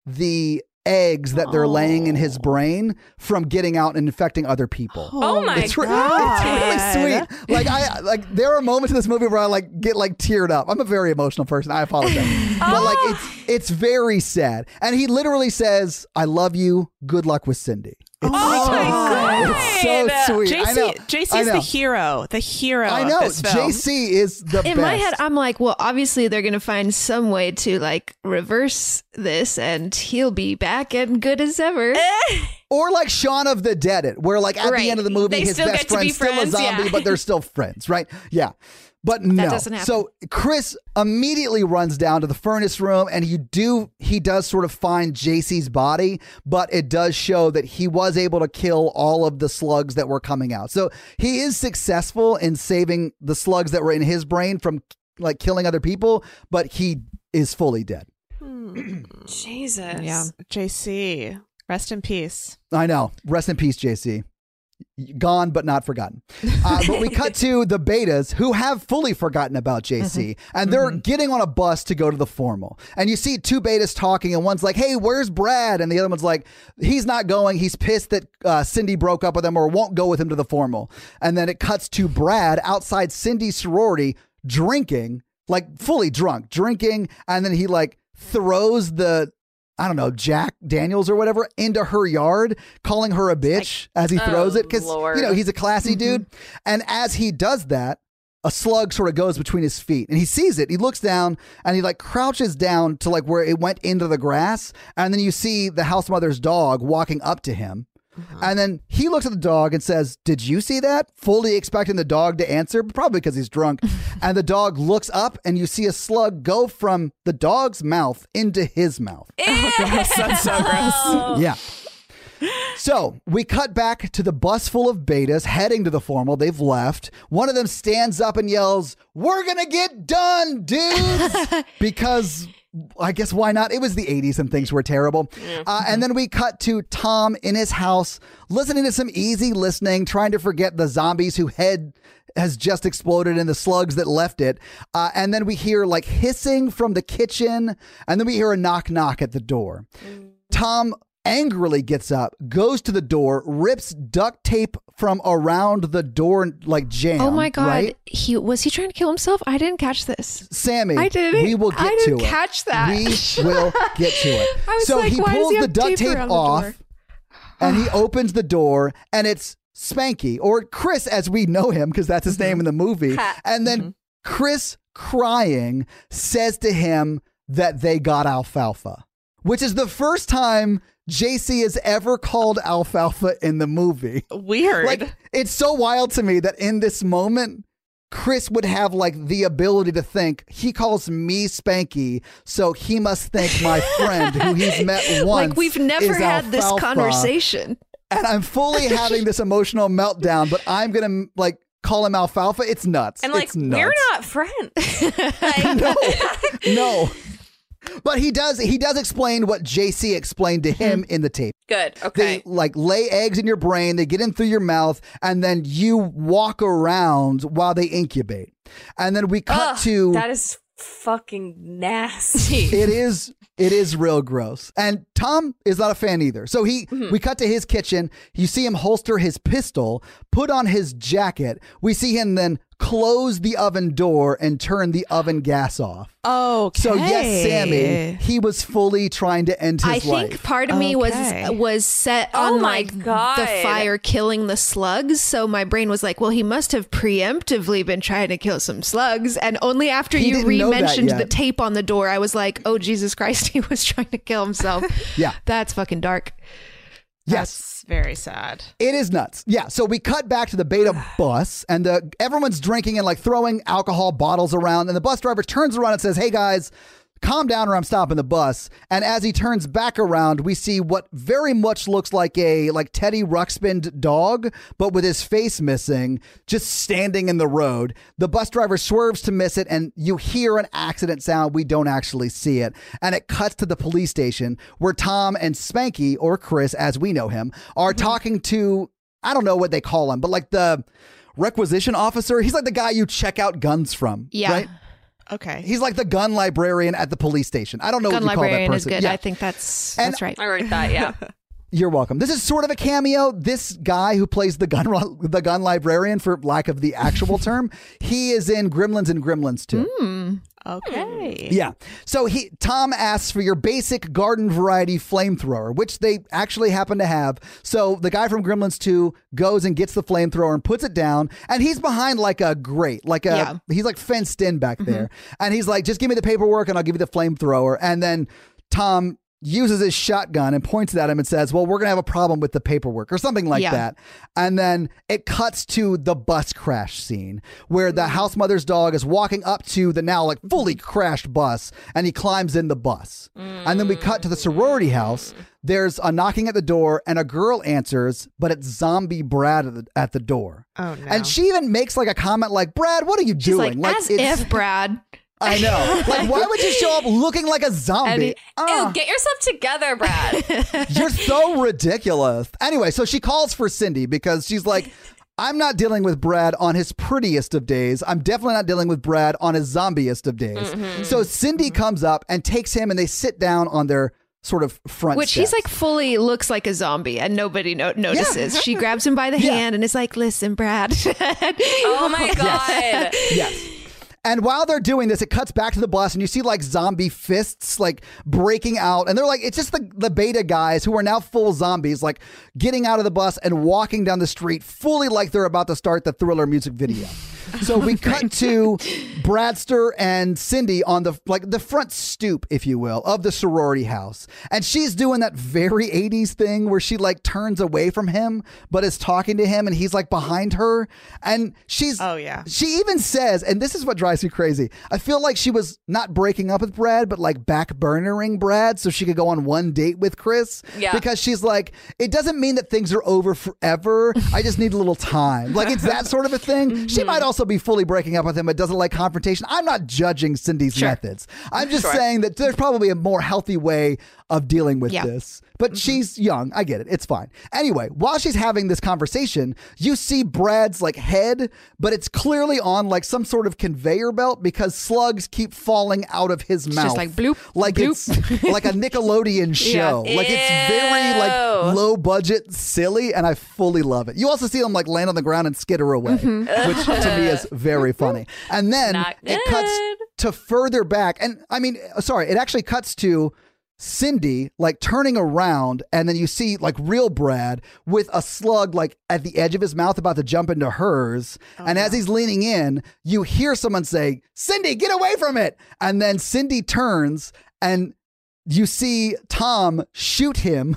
the eggs that they're laying in his oh. brain from getting out and infecting other people. Oh, oh my it's, re- God. it's really sweet. Like I like there are moments in this movie where I like get like teared up. I'm a very emotional person. I apologize. but like it's oh. it's very sad. And he literally says, "I love you. Good luck with Cindy." Oh it's Oh so, my God. It's so sweet. I know. JC, JC's I know. the hero, the hero. I know. Of this film. JC is the In best. my head, I'm like, well, obviously they're gonna find some way to like reverse this, and he'll be back and good as ever. Or like Shaun of the Dead, it where like at Right. the end of the movie, They his still best get to be friend's still a friends, zombie, yeah. but they're still friends, right? Yeah. But no. doesn't happen. So Chris immediately runs down to the furnace room and you do he does sort of find JC's body, but it does show that he was able to kill all of the slugs that were coming out. So he is successful in saving the slugs that were in his brain from like killing other people, but he is fully dead. Hmm. Jesus. Yeah, JC, rest in peace. I know. Rest in peace, JC. Gone but not forgotten. Uh, but we cut to the betas who have fully forgotten about JC and they're getting on a bus to go to the formal. And you see two betas talking, and one's like, Hey, where's Brad? And the other one's like, He's not going. He's pissed that uh, Cindy broke up with him or won't go with him to the formal. And then it cuts to Brad outside Cindy's sorority drinking, like fully drunk, drinking. And then he like throws the I don't know, Jack Daniels or whatever into her yard, calling her a bitch as he oh, throws oh, it. Because, Lord. you know, he's a classy mm-hmm. dude. And as he does that, a slug sort of goes between his feet and he sees it. He looks down and he like crouches down to like where it went into the grass. And then you see the house mother's dog walking up to him. Uh-huh. And then he looks at the dog and says, Did you see that? Fully expecting the dog to answer, probably because he's drunk. and the dog looks up and you see a slug go from the dog's mouth into his mouth. Oh, gross, that's so gross. Oh. Yeah. So we cut back to the bus full of betas heading to the formal. They've left. One of them stands up and yells, We're going to get done, dudes! because I guess why not? It was the 80s and things were terrible. Uh, and then we cut to Tom in his house, listening to some easy listening, trying to forget the zombies who head has just exploded and the slugs that left it. Uh, and then we hear like hissing from the kitchen, and then we hear a knock knock at the door. Tom angrily gets up, goes to the door, rips duct tape from around the door like jam. oh my god, Right? he was he trying to kill himself? I didn't catch this. Sammy, I didn't- we will get I to didn't it. catch that. We will get to it. I was so like, he why does pulls he the duct tape tape off and he opens the door and it's Spanky or Chris as we know him because that's his Mm-hmm. name in the movie. And then Chris crying says to him that they got alfalfa, which is the first time JC has ever called alfalfa in the movie. Weird. Like it's so wild to me that in this moment Chris would have like the ability to think he calls me Spanky, so he must think my friend who he's met once. like we've never is had this conversation. and I'm fully having this emotional meltdown. But I'm gonna like call him alfalfa. It's nuts. And like, it's nuts. we're not friends. Like, no, no. But he does. He does explain what JC explained to him in the tape. Good. Okay. They like lay eggs in your brain, they get in through your mouth, and then you walk around while they incubate. And then we cut Ugh, to that is fucking nasty. it is it is real gross. And Tom is not a fan either. So he Mm-hmm. we cut to his kitchen. You see him holster his pistol, put on his jacket. We see him then close the oven door and turn the oven gas off. Okay. So yes, Sammy, he was fully trying to end his life. I think part of me was was set Oh on my like God. the fire killing the slugs. So my brain was like, well, he must have preemptively been trying to kill some slugs. And only after He you didn't know that re-mentioned the yet. tape on the door, I was like, oh Jesus Christ, he was trying to kill himself. Yeah. that's fucking dark. yes. Very sad. It is nuts. Yeah. So we cut back to the beta bus and the everyone's drinking and like throwing alcohol bottles around. And the bus driver turns around and says, Hey guys, calm down or I'm stopping the bus. And as he turns back around, we see what very much looks like a like Teddy Ruxpin dog, but with his face missing, just standing in the road. The bus driver swerves to miss it, and you hear an accident sound. We don't actually see it. And it cuts to the police station where Tom and Spanky, or Chris as we know him, are mm-hmm. talking to I don't know what they call him, but like the requisition officer. He's like the guy you check out guns from. Yeah. Right? Okay. He's like the gun librarian at the police station. I don't know Gun what you call that librarian is person. good. Yeah. I think that's And- that's right. I wrote that, yeah. You're welcome. This is sort of a cameo. This guy who plays the gun the gun librarian, for lack of the actual term, he is in Gremlins and Gremlins 2. Hmm. Okay. Yeah. So he Tom asks for your basic garden variety flamethrower, which they actually happen to have. So the guy from Gremlins 2 goes and gets the flamethrower and puts it down, and he's behind like a grate, like a Yeah. he's like fenced in back mm-hmm. there. And he's like, just give me the paperwork and I'll give you the flamethrower. And then Tom uses his shotgun and points it at him and says, Well, we're gonna have a problem with the paperwork or something like Yeah. that. And then it cuts to the bus crash scene where the house mother's dog is walking up to the now like fully crashed bus and he climbs in the bus. And then we cut to the sorority house. There's a knocking at the door and a girl answers, but it's zombie Brad at the, at the door. Oh no. And she even makes like a comment like, Brad, what are you She's doing? like, as it's- if Brad. I know. Like, why would you show up looking like a zombie? Ah. Ew, get yourself together, Brad. You're so ridiculous. Anyway, so she calls for Cindy because she's like, I'm not dealing with Brad on his prettiest of days. I'm definitely not dealing with Brad on his zombiest of days. Mm-hmm. So Cindy comes up and takes him and they sit down on their sort of front Which he's like fully looks like a zombie and nobody no- notices. She grabs him by the Yeah. hand and is like, "Listen, Brad." oh my god. yes. And while they're doing this, it cuts back to the bus, and you see like zombie fists like breaking out, and they're like, it's just the, the beta guys who are now full zombies, like getting out of the bus and walking down the street, fully like they're about to start the thriller music video. So we cut to Bradster and Cindy on the like the front stoop, if you will, of the sorority house, and she's doing that very '80s thing where she like turns away from him, but is talking to him, and he's like behind her, and she's Oh, yeah. she even says, and this is what drives me crazy. I feel like she was not breaking up with Brad, but like back burnering Brad so she could go on one date with Chris. Yeah. Because she's like, it doesn't mean that things are over forever. I just need a little time. Like it's that sort of a thing. She mm-hmm. might also be fully breaking up with him, but doesn't like confrontation. I'm not judging Cindy's methods. I'm just saying that there's probably a more healthy way of dealing with Yeah. this. But she's young. I get it. It's fine. Anyway, while she's having this conversation, you see Brad's like head, but it's clearly on like some sort of conveyor belt because slugs keep falling out of his mouth. just like bloop, Like bloop. it's like a Nickelodeon show. Like it's very like low budget, silly, and I fully love it. You also see them like land on the ground and skitter away, which to me is very funny. And then it cuts to further back, and I mean, sorry, it actually cuts to Cindy like turning around, and then you see like real Brad with a slug like at the edge of his mouth about to jump into hers. Oh, and as he's leaning in, you hear someone say, Cindy, get away from it. And then Cindy turns and you see Tom shoot him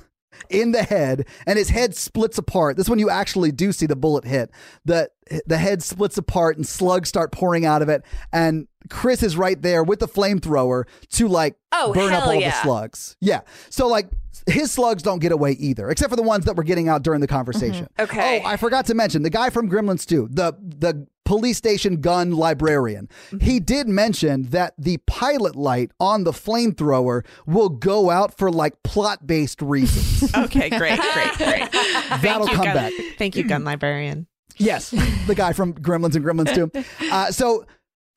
in the head and his head splits apart. This one you actually do see the bullet hit. The the head splits apart and slugs start pouring out of it and Chris is right there with the flamethrower to like Oh, burn up all yeah. the slugs. Yeah. So like his slugs don't get away either, except for the ones that were getting out during the conversation. Okay. Oh, I forgot to mention the guy from Gremlins 2, the the police station gun librarian. He did mention that the pilot light on the flamethrower will go out for like plot based reasons. Okay, great, great, great. That'll Thank come gun- back. Thank you, gun librarian. Yes, the guy from Gremlins and Gremlins 2. Uh, so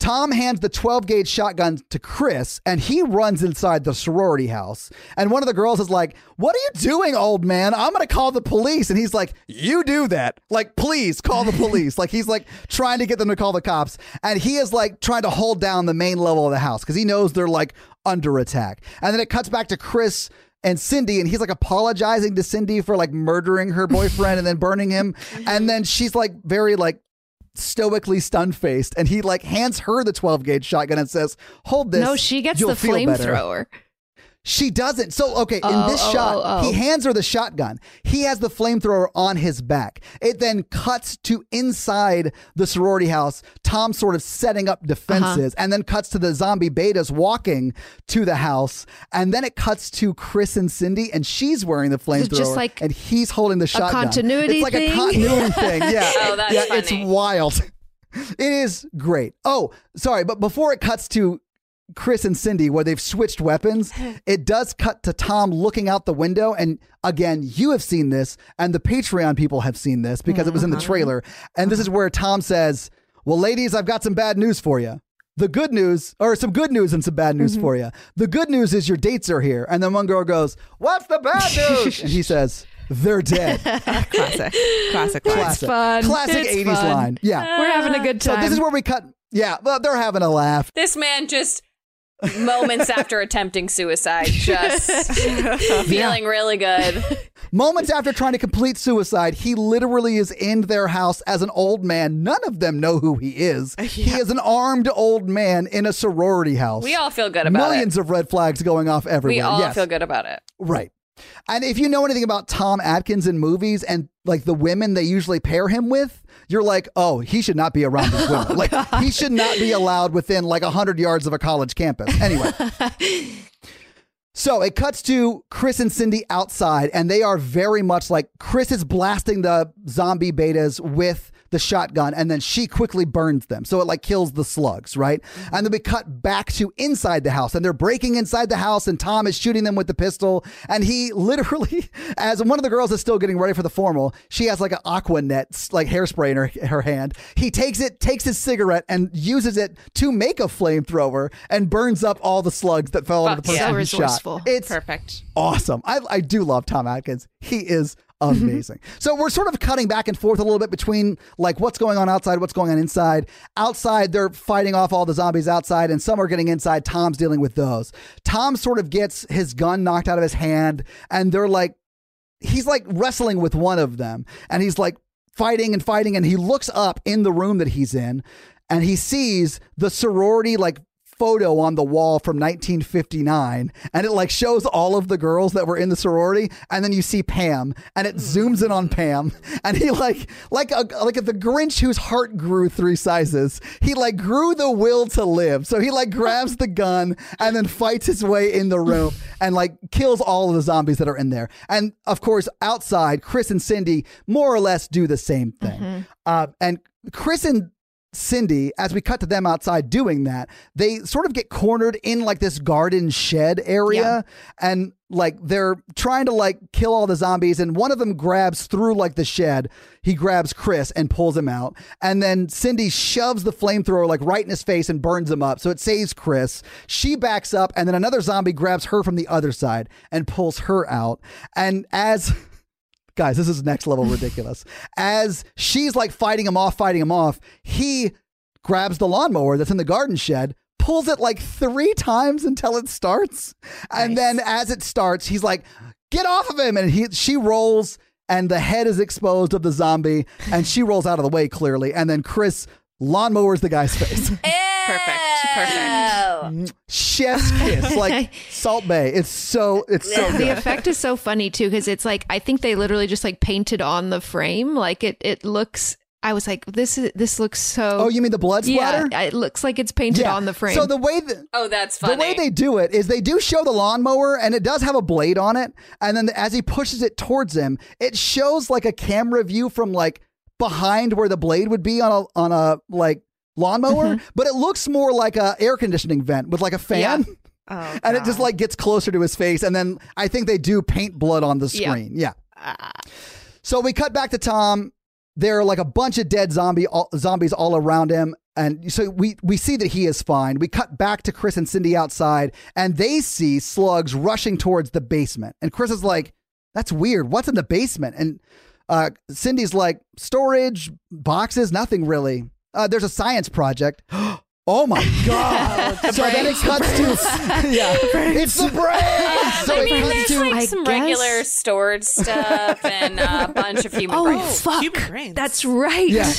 Tom hands the 12 gauge shotgun to Chris and he runs inside the sorority house. And one of the girls is like, What are you doing, old man? I'm going to call the police. And he's like, You do that. Like, please call the police. like, he's like trying to get them to call the cops. And he is like trying to hold down the main level of the house because he knows they're like under attack. And then it cuts back to Chris and Cindy, and he's like apologizing to Cindy for like murdering her boyfriend and then burning him. And then she's like very like stoically stun faced, and he like hands her the 12 gauge shotgun and says, Hold this. no, she gets the flamethrower. She doesn't. So, okay, in Oh, this oh, shot, oh, oh. he hands her the shotgun. He has the flamethrower on his back. It then cuts to inside the sorority house, Tom sort of setting up defenses, Uh-huh. and then cuts to the zombie betas walking to the house. And then it cuts to Chris and Cindy, and she's wearing the it flamethrower. just like and he's holding the shotgun. continuity It's like thing? a continuity thing. Yeah. Oh, that's yeah, It's wild. It is great. Oh, sorry, but before it cuts to Chris and Cindy, where they've switched weapons, it does cut to Tom looking out the window. And again, you have seen this, and the Patreon people have seen this because it was in the uh-huh. trailer. And this is where Tom says, Well, ladies, I've got some bad news for you. The good news, or some good news and some bad news mm-hmm. for you. The good news is your dates are here. And then one girl goes, What's the bad news? and he says, They're dead. Classic. Classic. line. Classic. fun. Classic It's 80s fun. line. Yeah. We're having a good time. So time. this is where we cut. Yeah, well, they're having a laugh. This man just moments after attempting suicide, just feeling really good. Moments after trying to complete suicide, he literally is in their house as an old man. None of them know who he is. He is an armed old man in a sorority house. We all feel good about Millions it. of red flags going off everywhere. We all yes. feel good about it. Right. And if you know anything about Tom Atkins in movies and like the women they usually pair him with, you're like, oh, he should not be around these women. Oh, like he should not be allowed within like 100 yards of a college campus. Anyway. So it cuts to Chris and Cindy outside, and they are very much like Chris is blasting the zombie betas with the shotgun, and then she quickly burns them. So it like kills the slugs, right? Mm-hmm. And then we cut back to inside the house, and they're breaking inside the house, and Tom is shooting them with the pistol. And he literally, as one of the girls is still getting ready for the formal, she has like an aqua net, like hairspray in her, her hand. He takes it, takes his cigarette, and uses it to make a flamethrower and burns up all the slugs that fell into the Fuck person yeah. he So shot. resourceful. It's Perfect. awesome. I, I do love Tom Atkins. He is Mm-hmm. amazing. so we're sort of cutting back and forth a little bit between like what's going on outside, what's going on inside. Outside, they're fighting off all the zombies outside, and some are getting inside. Tom's dealing with those. Tom sort of gets his gun knocked out of his hand, and they're like, he's like wrestling with one of them, and he's like fighting and fighting, and he looks up in the room that he's in, and he sees the sorority like photo on the wall from 1959 and it like shows all of the girls that were in the sorority and then you see Pam and it zooms in on Pam and he like like a like the Grinch whose heart grew three sizes. He like grew the will to live. So he like grabs the gun and then fights his way in the room and like kills all of the zombies that are in there. And of course outside Chris and Cindy more or less do the same thing. Uh, and Chris and Cindy, as we cut to them outside doing that, they sort of get cornered in like this garden shed area and like they're trying to like kill all the zombies and one of them grabs through like the shed. He grabs Chris and pulls him out. And then Cindy shoves the flamethrower like right in his face and burns him up. So it saves Chris. She backs up and then another zombie grabs her from the other side and pulls her out. And as guys, this is next level ridiculous. As she's like fighting him off, fighting him off, he grabs the lawnmower that's in the garden shed, pulls it like three times until it starts. And then as it starts, he's like, get off of him. And he she rolls and the head is exposed of the zombie and she rolls out of the way clearly. And then Chris lawnmowers the guy's face. Perfect. Perfect. Mm, chef's kiss, like Salt Bae. It's so it's so the effect is so funny too because it's like I think they literally just like painted on the frame. Like it, it looks. I was like, this is this looks so. Oh, you mean the blood splatter? Yeah, it looks like it's painted on the frame. So the way that Oh, that's funny. The way they do it is they do show the lawnmower and it does have a blade on it. And then as he pushes it towards him, it shows like a camera view from like behind where the blade would be on a on a like lawnmower, but it looks more like a air conditioning vent with like a fan. Oh, And it just like gets closer to his face, and then I think they do paint blood on the Yeah. screen. Yeah. So we cut back to Tom. There are like a bunch of dead zombie all, zombies all around him. and so we we see that he is fine. We cut back to Chris and Cindy outside, and they see slugs rushing towards the basement. And Chris is like, "That's weird. What's in the basement?" And uh, Cindy's like, "Storage boxes, nothing really. Uh, there's a science project." Oh my god! so then it cuts to yeah, it's the brain. So I it mean, cuts there's to like I some guess- regular stored stuff and a bunch of human Oh, brains. fuck. human brains. That's right. Yeah.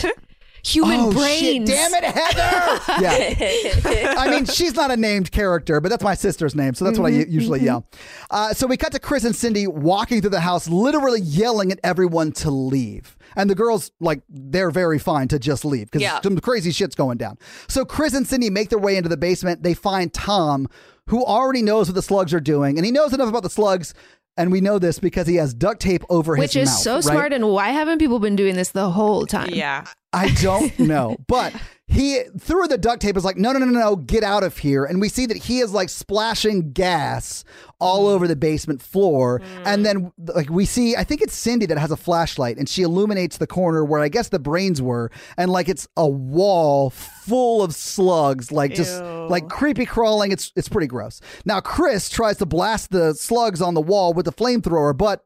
Human oh, brains. Shit. Damn it, Heather! yeah. I mean, she's not a named character, but that's my sister's name, so that's what I usually yell. Uh, so we cut to Chris and Cindy walking through the house, literally yelling at everyone to leave. And the girls, like, they're very fine to just leave because Yeah. some crazy shit's going down. So Chris and Cindy make their way into the basement. They find Tom, who already knows what the slugs are doing, and he knows enough about the slugs. And we know this because he has duct tape over Which his mouth. Which is so right? smart. And why haven't people been doing this the whole time? Yeah. I don't know. But he through the duct tape is like, no, no, no, no, no, get out of here. And we see that he is like splashing gas all mm. over the basement floor. Mm. And then like we see, I think it's Cindy that has a flashlight and she illuminates the corner where I guess the brains were. And like it's a wall full of slugs, like just Ew. like creepy crawling. It's it's pretty gross. Now Chris tries to blast the slugs on the wall with the flamethrower, but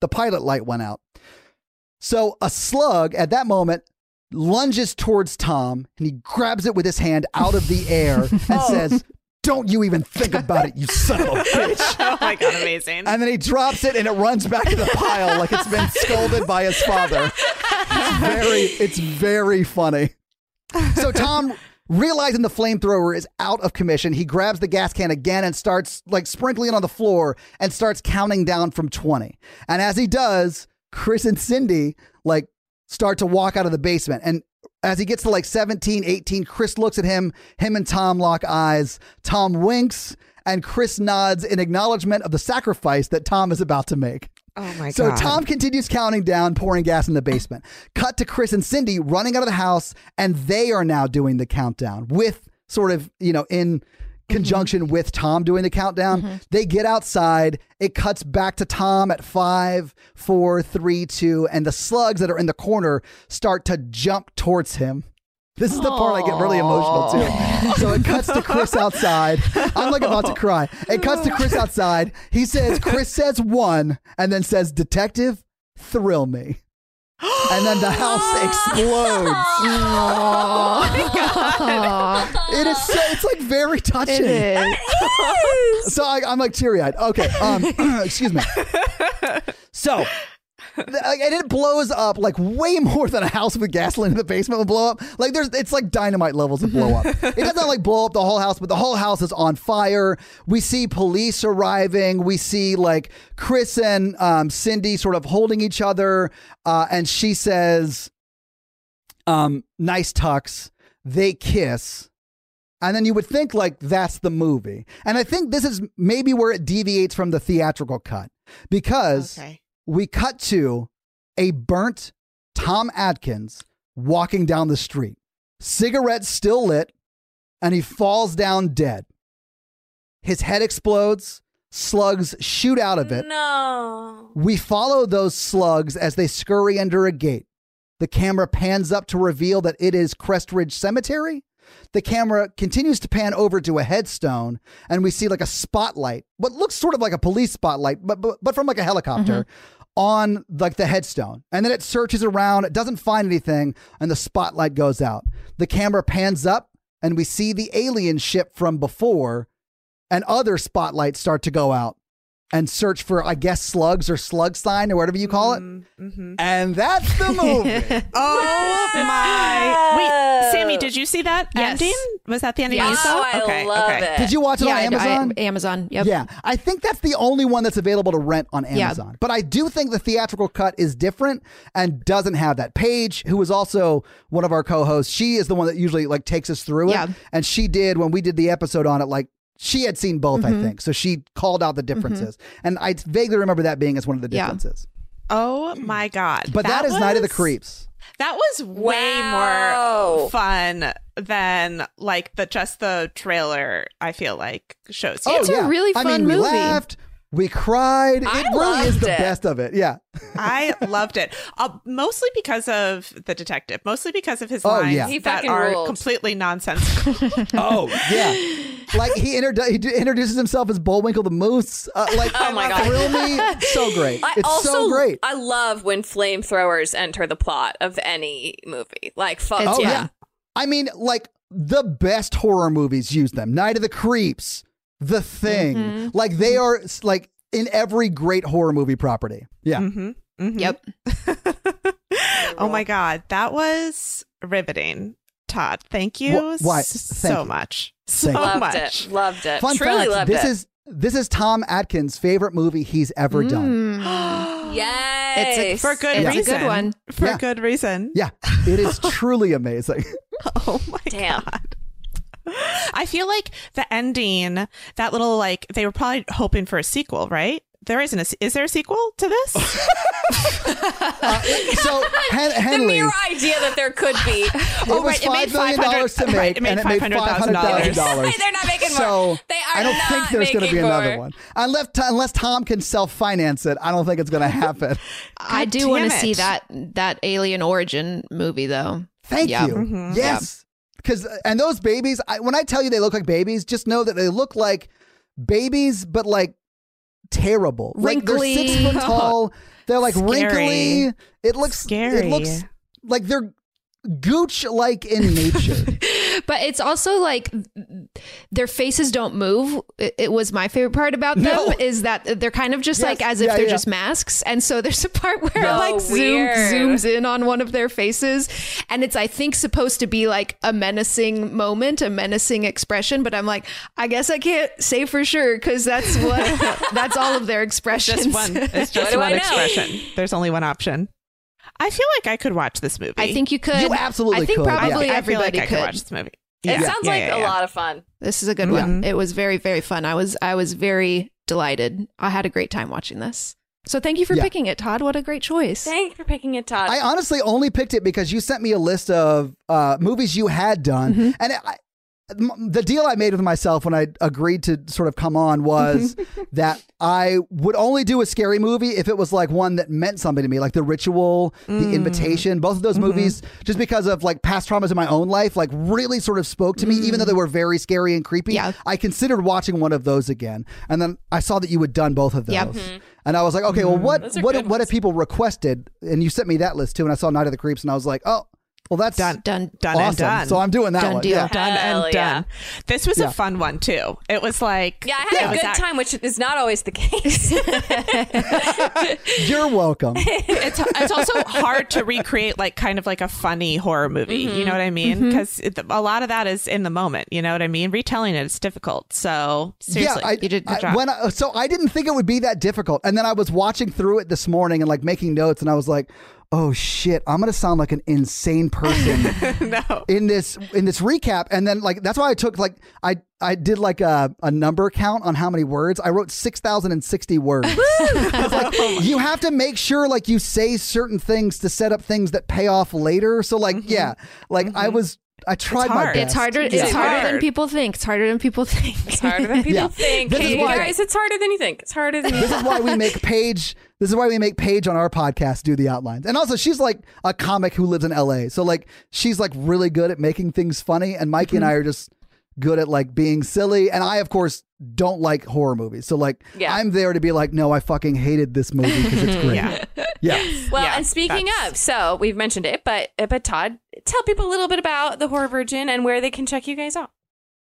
the pilot light went out. So a slug at that moment lunges towards Tom and he grabs it with his hand out of the air and oh. says, Don't you even think about it, you son of a bitch. Oh my god, amazing. And then he drops it and it runs back to the pile like it's been scolded by his father. It's very, it's very funny. So Tom, realizing the flamethrower is out of commission, he grabs the gas can again and starts like sprinkling it on the floor and starts counting down from 20. And as he does, Chris and Cindy like start to walk out of the basement. And as he gets to like 17, 18, Chris looks at him. Him and Tom lock eyes. Tom winks, and Chris nods in acknowledgement of the sacrifice that Tom is about to make. oh my God. So god. Tom continues counting down, pouring gas in the basement. Cut to Chris and Cindy running out of the house, and they are now doing the countdown with sort of, you know, in Mm-hmm. conjunction with Tom doing the countdown. Mm-hmm. They get outside. It cuts back to Tom at five, four, three, two, and the slugs that are in the corner start to jump towards him. This is the part I get really emotional too. So it cuts to Chris outside. I'm like about to cry. It cuts to Chris outside. He says, Chris says one, and then says, Detective, thrill me. And then the house explodes. It is so, it's like very touching. It is. So I, I'm like teary eyed. Okay. Um, excuse me. So, th- and it blows up like way more than a house with gasoline in the basement would blow up. Like there's, it's like dynamite levels of blow up. it doesn't like blow up the whole house, but the whole house is on fire. We see police arriving. We see like Chris and um, Cindy sort of holding each other, uh, and she says, um, "Nice tux." They kiss. And then you would think like that's the movie. And I think this is maybe where it deviates from the theatrical cut because Okay. We cut to a burnt Tom Atkins walking down the street, cigarette still lit, and he falls down dead. His head explodes, slugs shoot out of it. No. We follow those slugs as they scurry under a gate. The camera pans up to reveal that it is Crest Ridge Cemetery. The camera continues to pan over to a headstone, and we see like a spotlight, what looks sort of like a police spotlight, but but, but from like a helicopter mm-hmm. on like the headstone. And then it searches around, it doesn't find anything, and the spotlight goes out. The camera pans up, and we see the alien ship from before, and other spotlights start to go out and search for, I guess, slugs or slug sign or whatever you call it. Mm-hmm. And that's the movie. Oh my! Wait, Sammy, did you see that Yes. ending? Was that the ending Yes. you saw? Oh, I okay, love okay. it. Did you watch it yeah, on I- Amazon? I- Amazon. Yep. Yeah, I think that's the only one that's available to rent on Yeah. Amazon. But I do think the theatrical cut is different and doesn't have that. Paige, who is also one of our co-hosts, she is the one that usually like takes us through it. Yeah. And she did when we did the episode on it, like she had seen both, Mm-hmm. I think. So she called out the differences. And I vaguely remember that being as one of the Yeah. differences. Oh my god! But that is Night of the Creeps. That was way Wow. more fun than like the just the trailer. I feel like shows you. It's a really I fun mean, we movie. laughed, We cried. I it really is the it. best of it. Yeah. I loved it. Uh, mostly because of the detective. Mostly because of his Oh, lines yeah. He that are ruled. completely nonsensical. Oh yeah. Like he, introdu- he d- introduces himself as Bullwinkle the Moose. Uh, like Oh my God. thrill me. So great. I it's also so great. I love when flamethrowers enter the plot of any movie. Like fuck Oh yeah. yeah. I mean, like the best horror movies use them. Night of the Creeps, The Thing. Mm-hmm. Like they are like in every great horror movie property. Yeah. Mhm, mhm. Yep. oh my god, that was riveting, Todd. Thank you Wh- why? Thank so you. much, so Thank you. Loved much. it. Loved it. Fun Truly fact: loved this it. is this is Tom Atkins' favorite movie he's ever done. yes. It's a- For good It's a reason. good one. For Yeah. good reason. Yeah, it is truly amazing. Oh my Damn. god. I feel like the ending, that little like they were probably hoping for a sequel, right? There isn't a. Is there a sequel to this? Uh, so Hen- the mere idea that there could be. it Oh, was right, it made five million dollars to make, right, it made and it made five hundred thousand $500,000. dollars. They're not making more. So They are I don't not think there's going to be making another more. one unless unless Tom can self finance it. I don't think it's going to happen. I do want to see that that Alien Origin movie though. Thank Yeah. you. Mhm. Yes. Because uh, and those babies, I, when I tell you they look like babies, just know that they look like babies, but like terrible. Like they're six foot tall. They're like Scary. wrinkly. It looks Scary. It looks like they're gooch like in nature. But it's also like their faces don't move. It, it was my favorite part about them No. is that they're kind of just Yes. like as if Yeah, they're yeah. just masks. And so there's a part where No, it like zoom, weird. zooms in on one of their faces, and it's I think supposed to be like a menacing moment, a menacing expression. But I'm like, I guess I can't say for sure because that's what that's all of their expressions. just one. It's just one expression. There's only one option. I feel like I could watch this movie. I think you could. You absolutely I think could, yeah. probably I feel like everybody I could. could watch this movie. It Yeah. sounds Yeah, like yeah, a yeah. lot of fun. This is a good one. It was very very fun. I was I was very delighted. I had a great time watching this. So thank you for Yeah. picking it, Todd. What a great choice. Thank you for picking it, Todd. I honestly only picked it because you sent me a list of uh, movies you had done, Mm-hmm. and I, m- the deal I made with myself when I agreed to sort of come on was that I would only do a scary movie if it was like one that meant something to me, like The Ritual, Mm. The Invitation. Both of those Mm-hmm. movies, just because of like past traumas in my own life, like really sort of spoke to me, even though they were very scary and creepy. Mm. Yeah. I considered watching one of those again, and then I saw that you had done both of those. Yep. And I was like, okay, well, what Those are what what have people requested? And you sent me that list too, and I saw Night of the Creeps, and I was like, oh, well, that's Done. Done. Done awesome. and done. So I'm doing that Done one. deal. Yeah. done Hell and yeah. done. This was Yeah. a fun one too. It was like yeah, I it had a good act- time, which is not always the case. You're welcome. it's it's also hard to recreate like kind of like a funny horror movie. You mm-hmm. know what I mean? Mm-hmm. Because a lot of that is in the moment. You know what I mean? Retelling it is difficult. So seriously, yeah, I, you did I- good job. when I, so I didn't think it would be that difficult, and then I was watching through it this morning and like making notes, and I was like, "Oh shit, I'm gonna sound like an insane person no. in this in this recap." And then like that's why I took like I I did like a, a number count on how many words I wrote six thousand and sixty words. Like, oh you have to make sure like you say certain things to set up things that pay off later. So like mm-hmm. yeah, like I mm-hmm. was I tried my hard. best. It's harder. Yeah. It's harder than people think. It's harder than people think. it's harder than people Yeah. think. This is Hey, why- guys, it's harder than you think. It's harder than you think. This is why we make Paige. This is why we make Paige on our podcast do the outlines. And also, she's like a comic who lives in LA, so like she's like really good at making things funny. And Mikey and I are just good at like being silly. And I, of course, don't like horror movies. So like, Yeah. I'm there to be like, no, I fucking hated this movie because it's great. Yeah. yeah. Well, Yeah, and speaking that's- of, so we've mentioned it, but but Todd, tell people a little bit about the Horror Virgin and where they can check you guys out.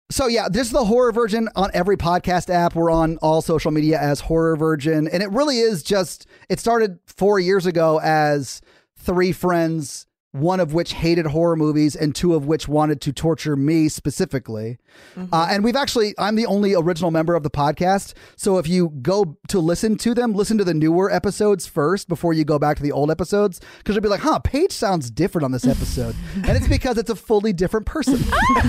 So yeah, this is the Horror Virgin on every podcast app. We're on all social media as Horror Virgin, and it really is just. It started four years ago as three friends, one of which hated horror movies, and two of which wanted to torture me specifically. Uh, and we've actually, I'm the only original member of the podcast. So if you go to listen to them, listen to the newer episodes first before you go back to the old episodes, because you'll be like, "Huh, Paige sounds different on this episode," and it's because it's a fully different person.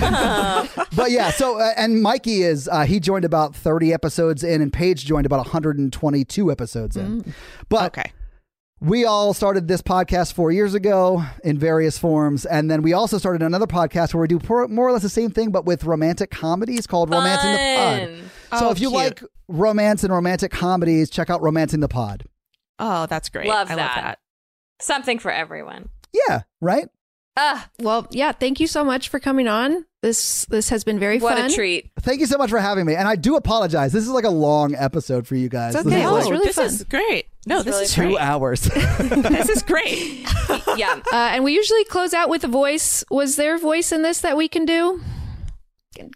but yeah, so uh, and Mikey is uh, he joined about 30 episodes in, and Paige joined about 122 episodes in. But Okay. We all started this podcast four years ago in various forms. And then we also started another podcast where we do por- more or less the same thing, but with romantic comedies called Romancing the Pod. So Oh, if you cute. like romance and romantic comedies, check out Romancing the Pod. Oh, that's great. Love I that. love that. Something for everyone. Yeah, right? Ah, Well, yeah, thank you so much for coming on. This this has been very what fun. What a treat. Thank you so much for having me. And I do apologize. This is like a long episode for you guys. It's This okay. is Oh, like really this fun. is great. No, It's this really is two great. hours. this is great. Yeah. Uh, and we usually close out with a voice. Was there a voice in this that we can do?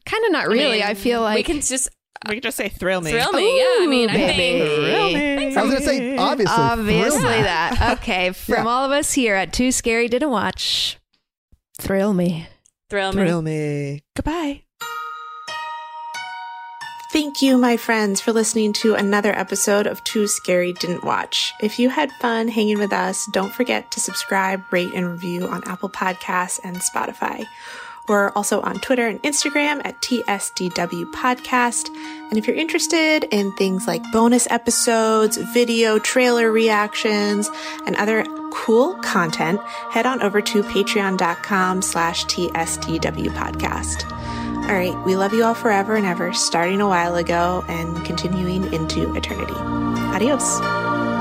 Kind of not really. mean, I, feel like we can just We can just say thrill me. thrill me. yeah, I mean, I baby. think. Thrill me. I was going to say, obviously. obviously that. Okay, from Yeah. all of us here at Too Scary Didn't Watch, thrill me. Thrill me. Thrill me. Goodbye. Thank you, my friends, for listening to another episode of Too Scary Didn't Watch. If you had fun hanging with us, don't forget to subscribe, rate, and review on Apple Podcasts and Spotify. We're also on Twitter and Instagram at TSDW Podcast. And if you're interested in things like bonus episodes, video trailer reactions, and other cool content, head on over to patreon.com slash TSDW Podcast. All right, we love you all forever and ever, starting a while ago and continuing into eternity. Adios.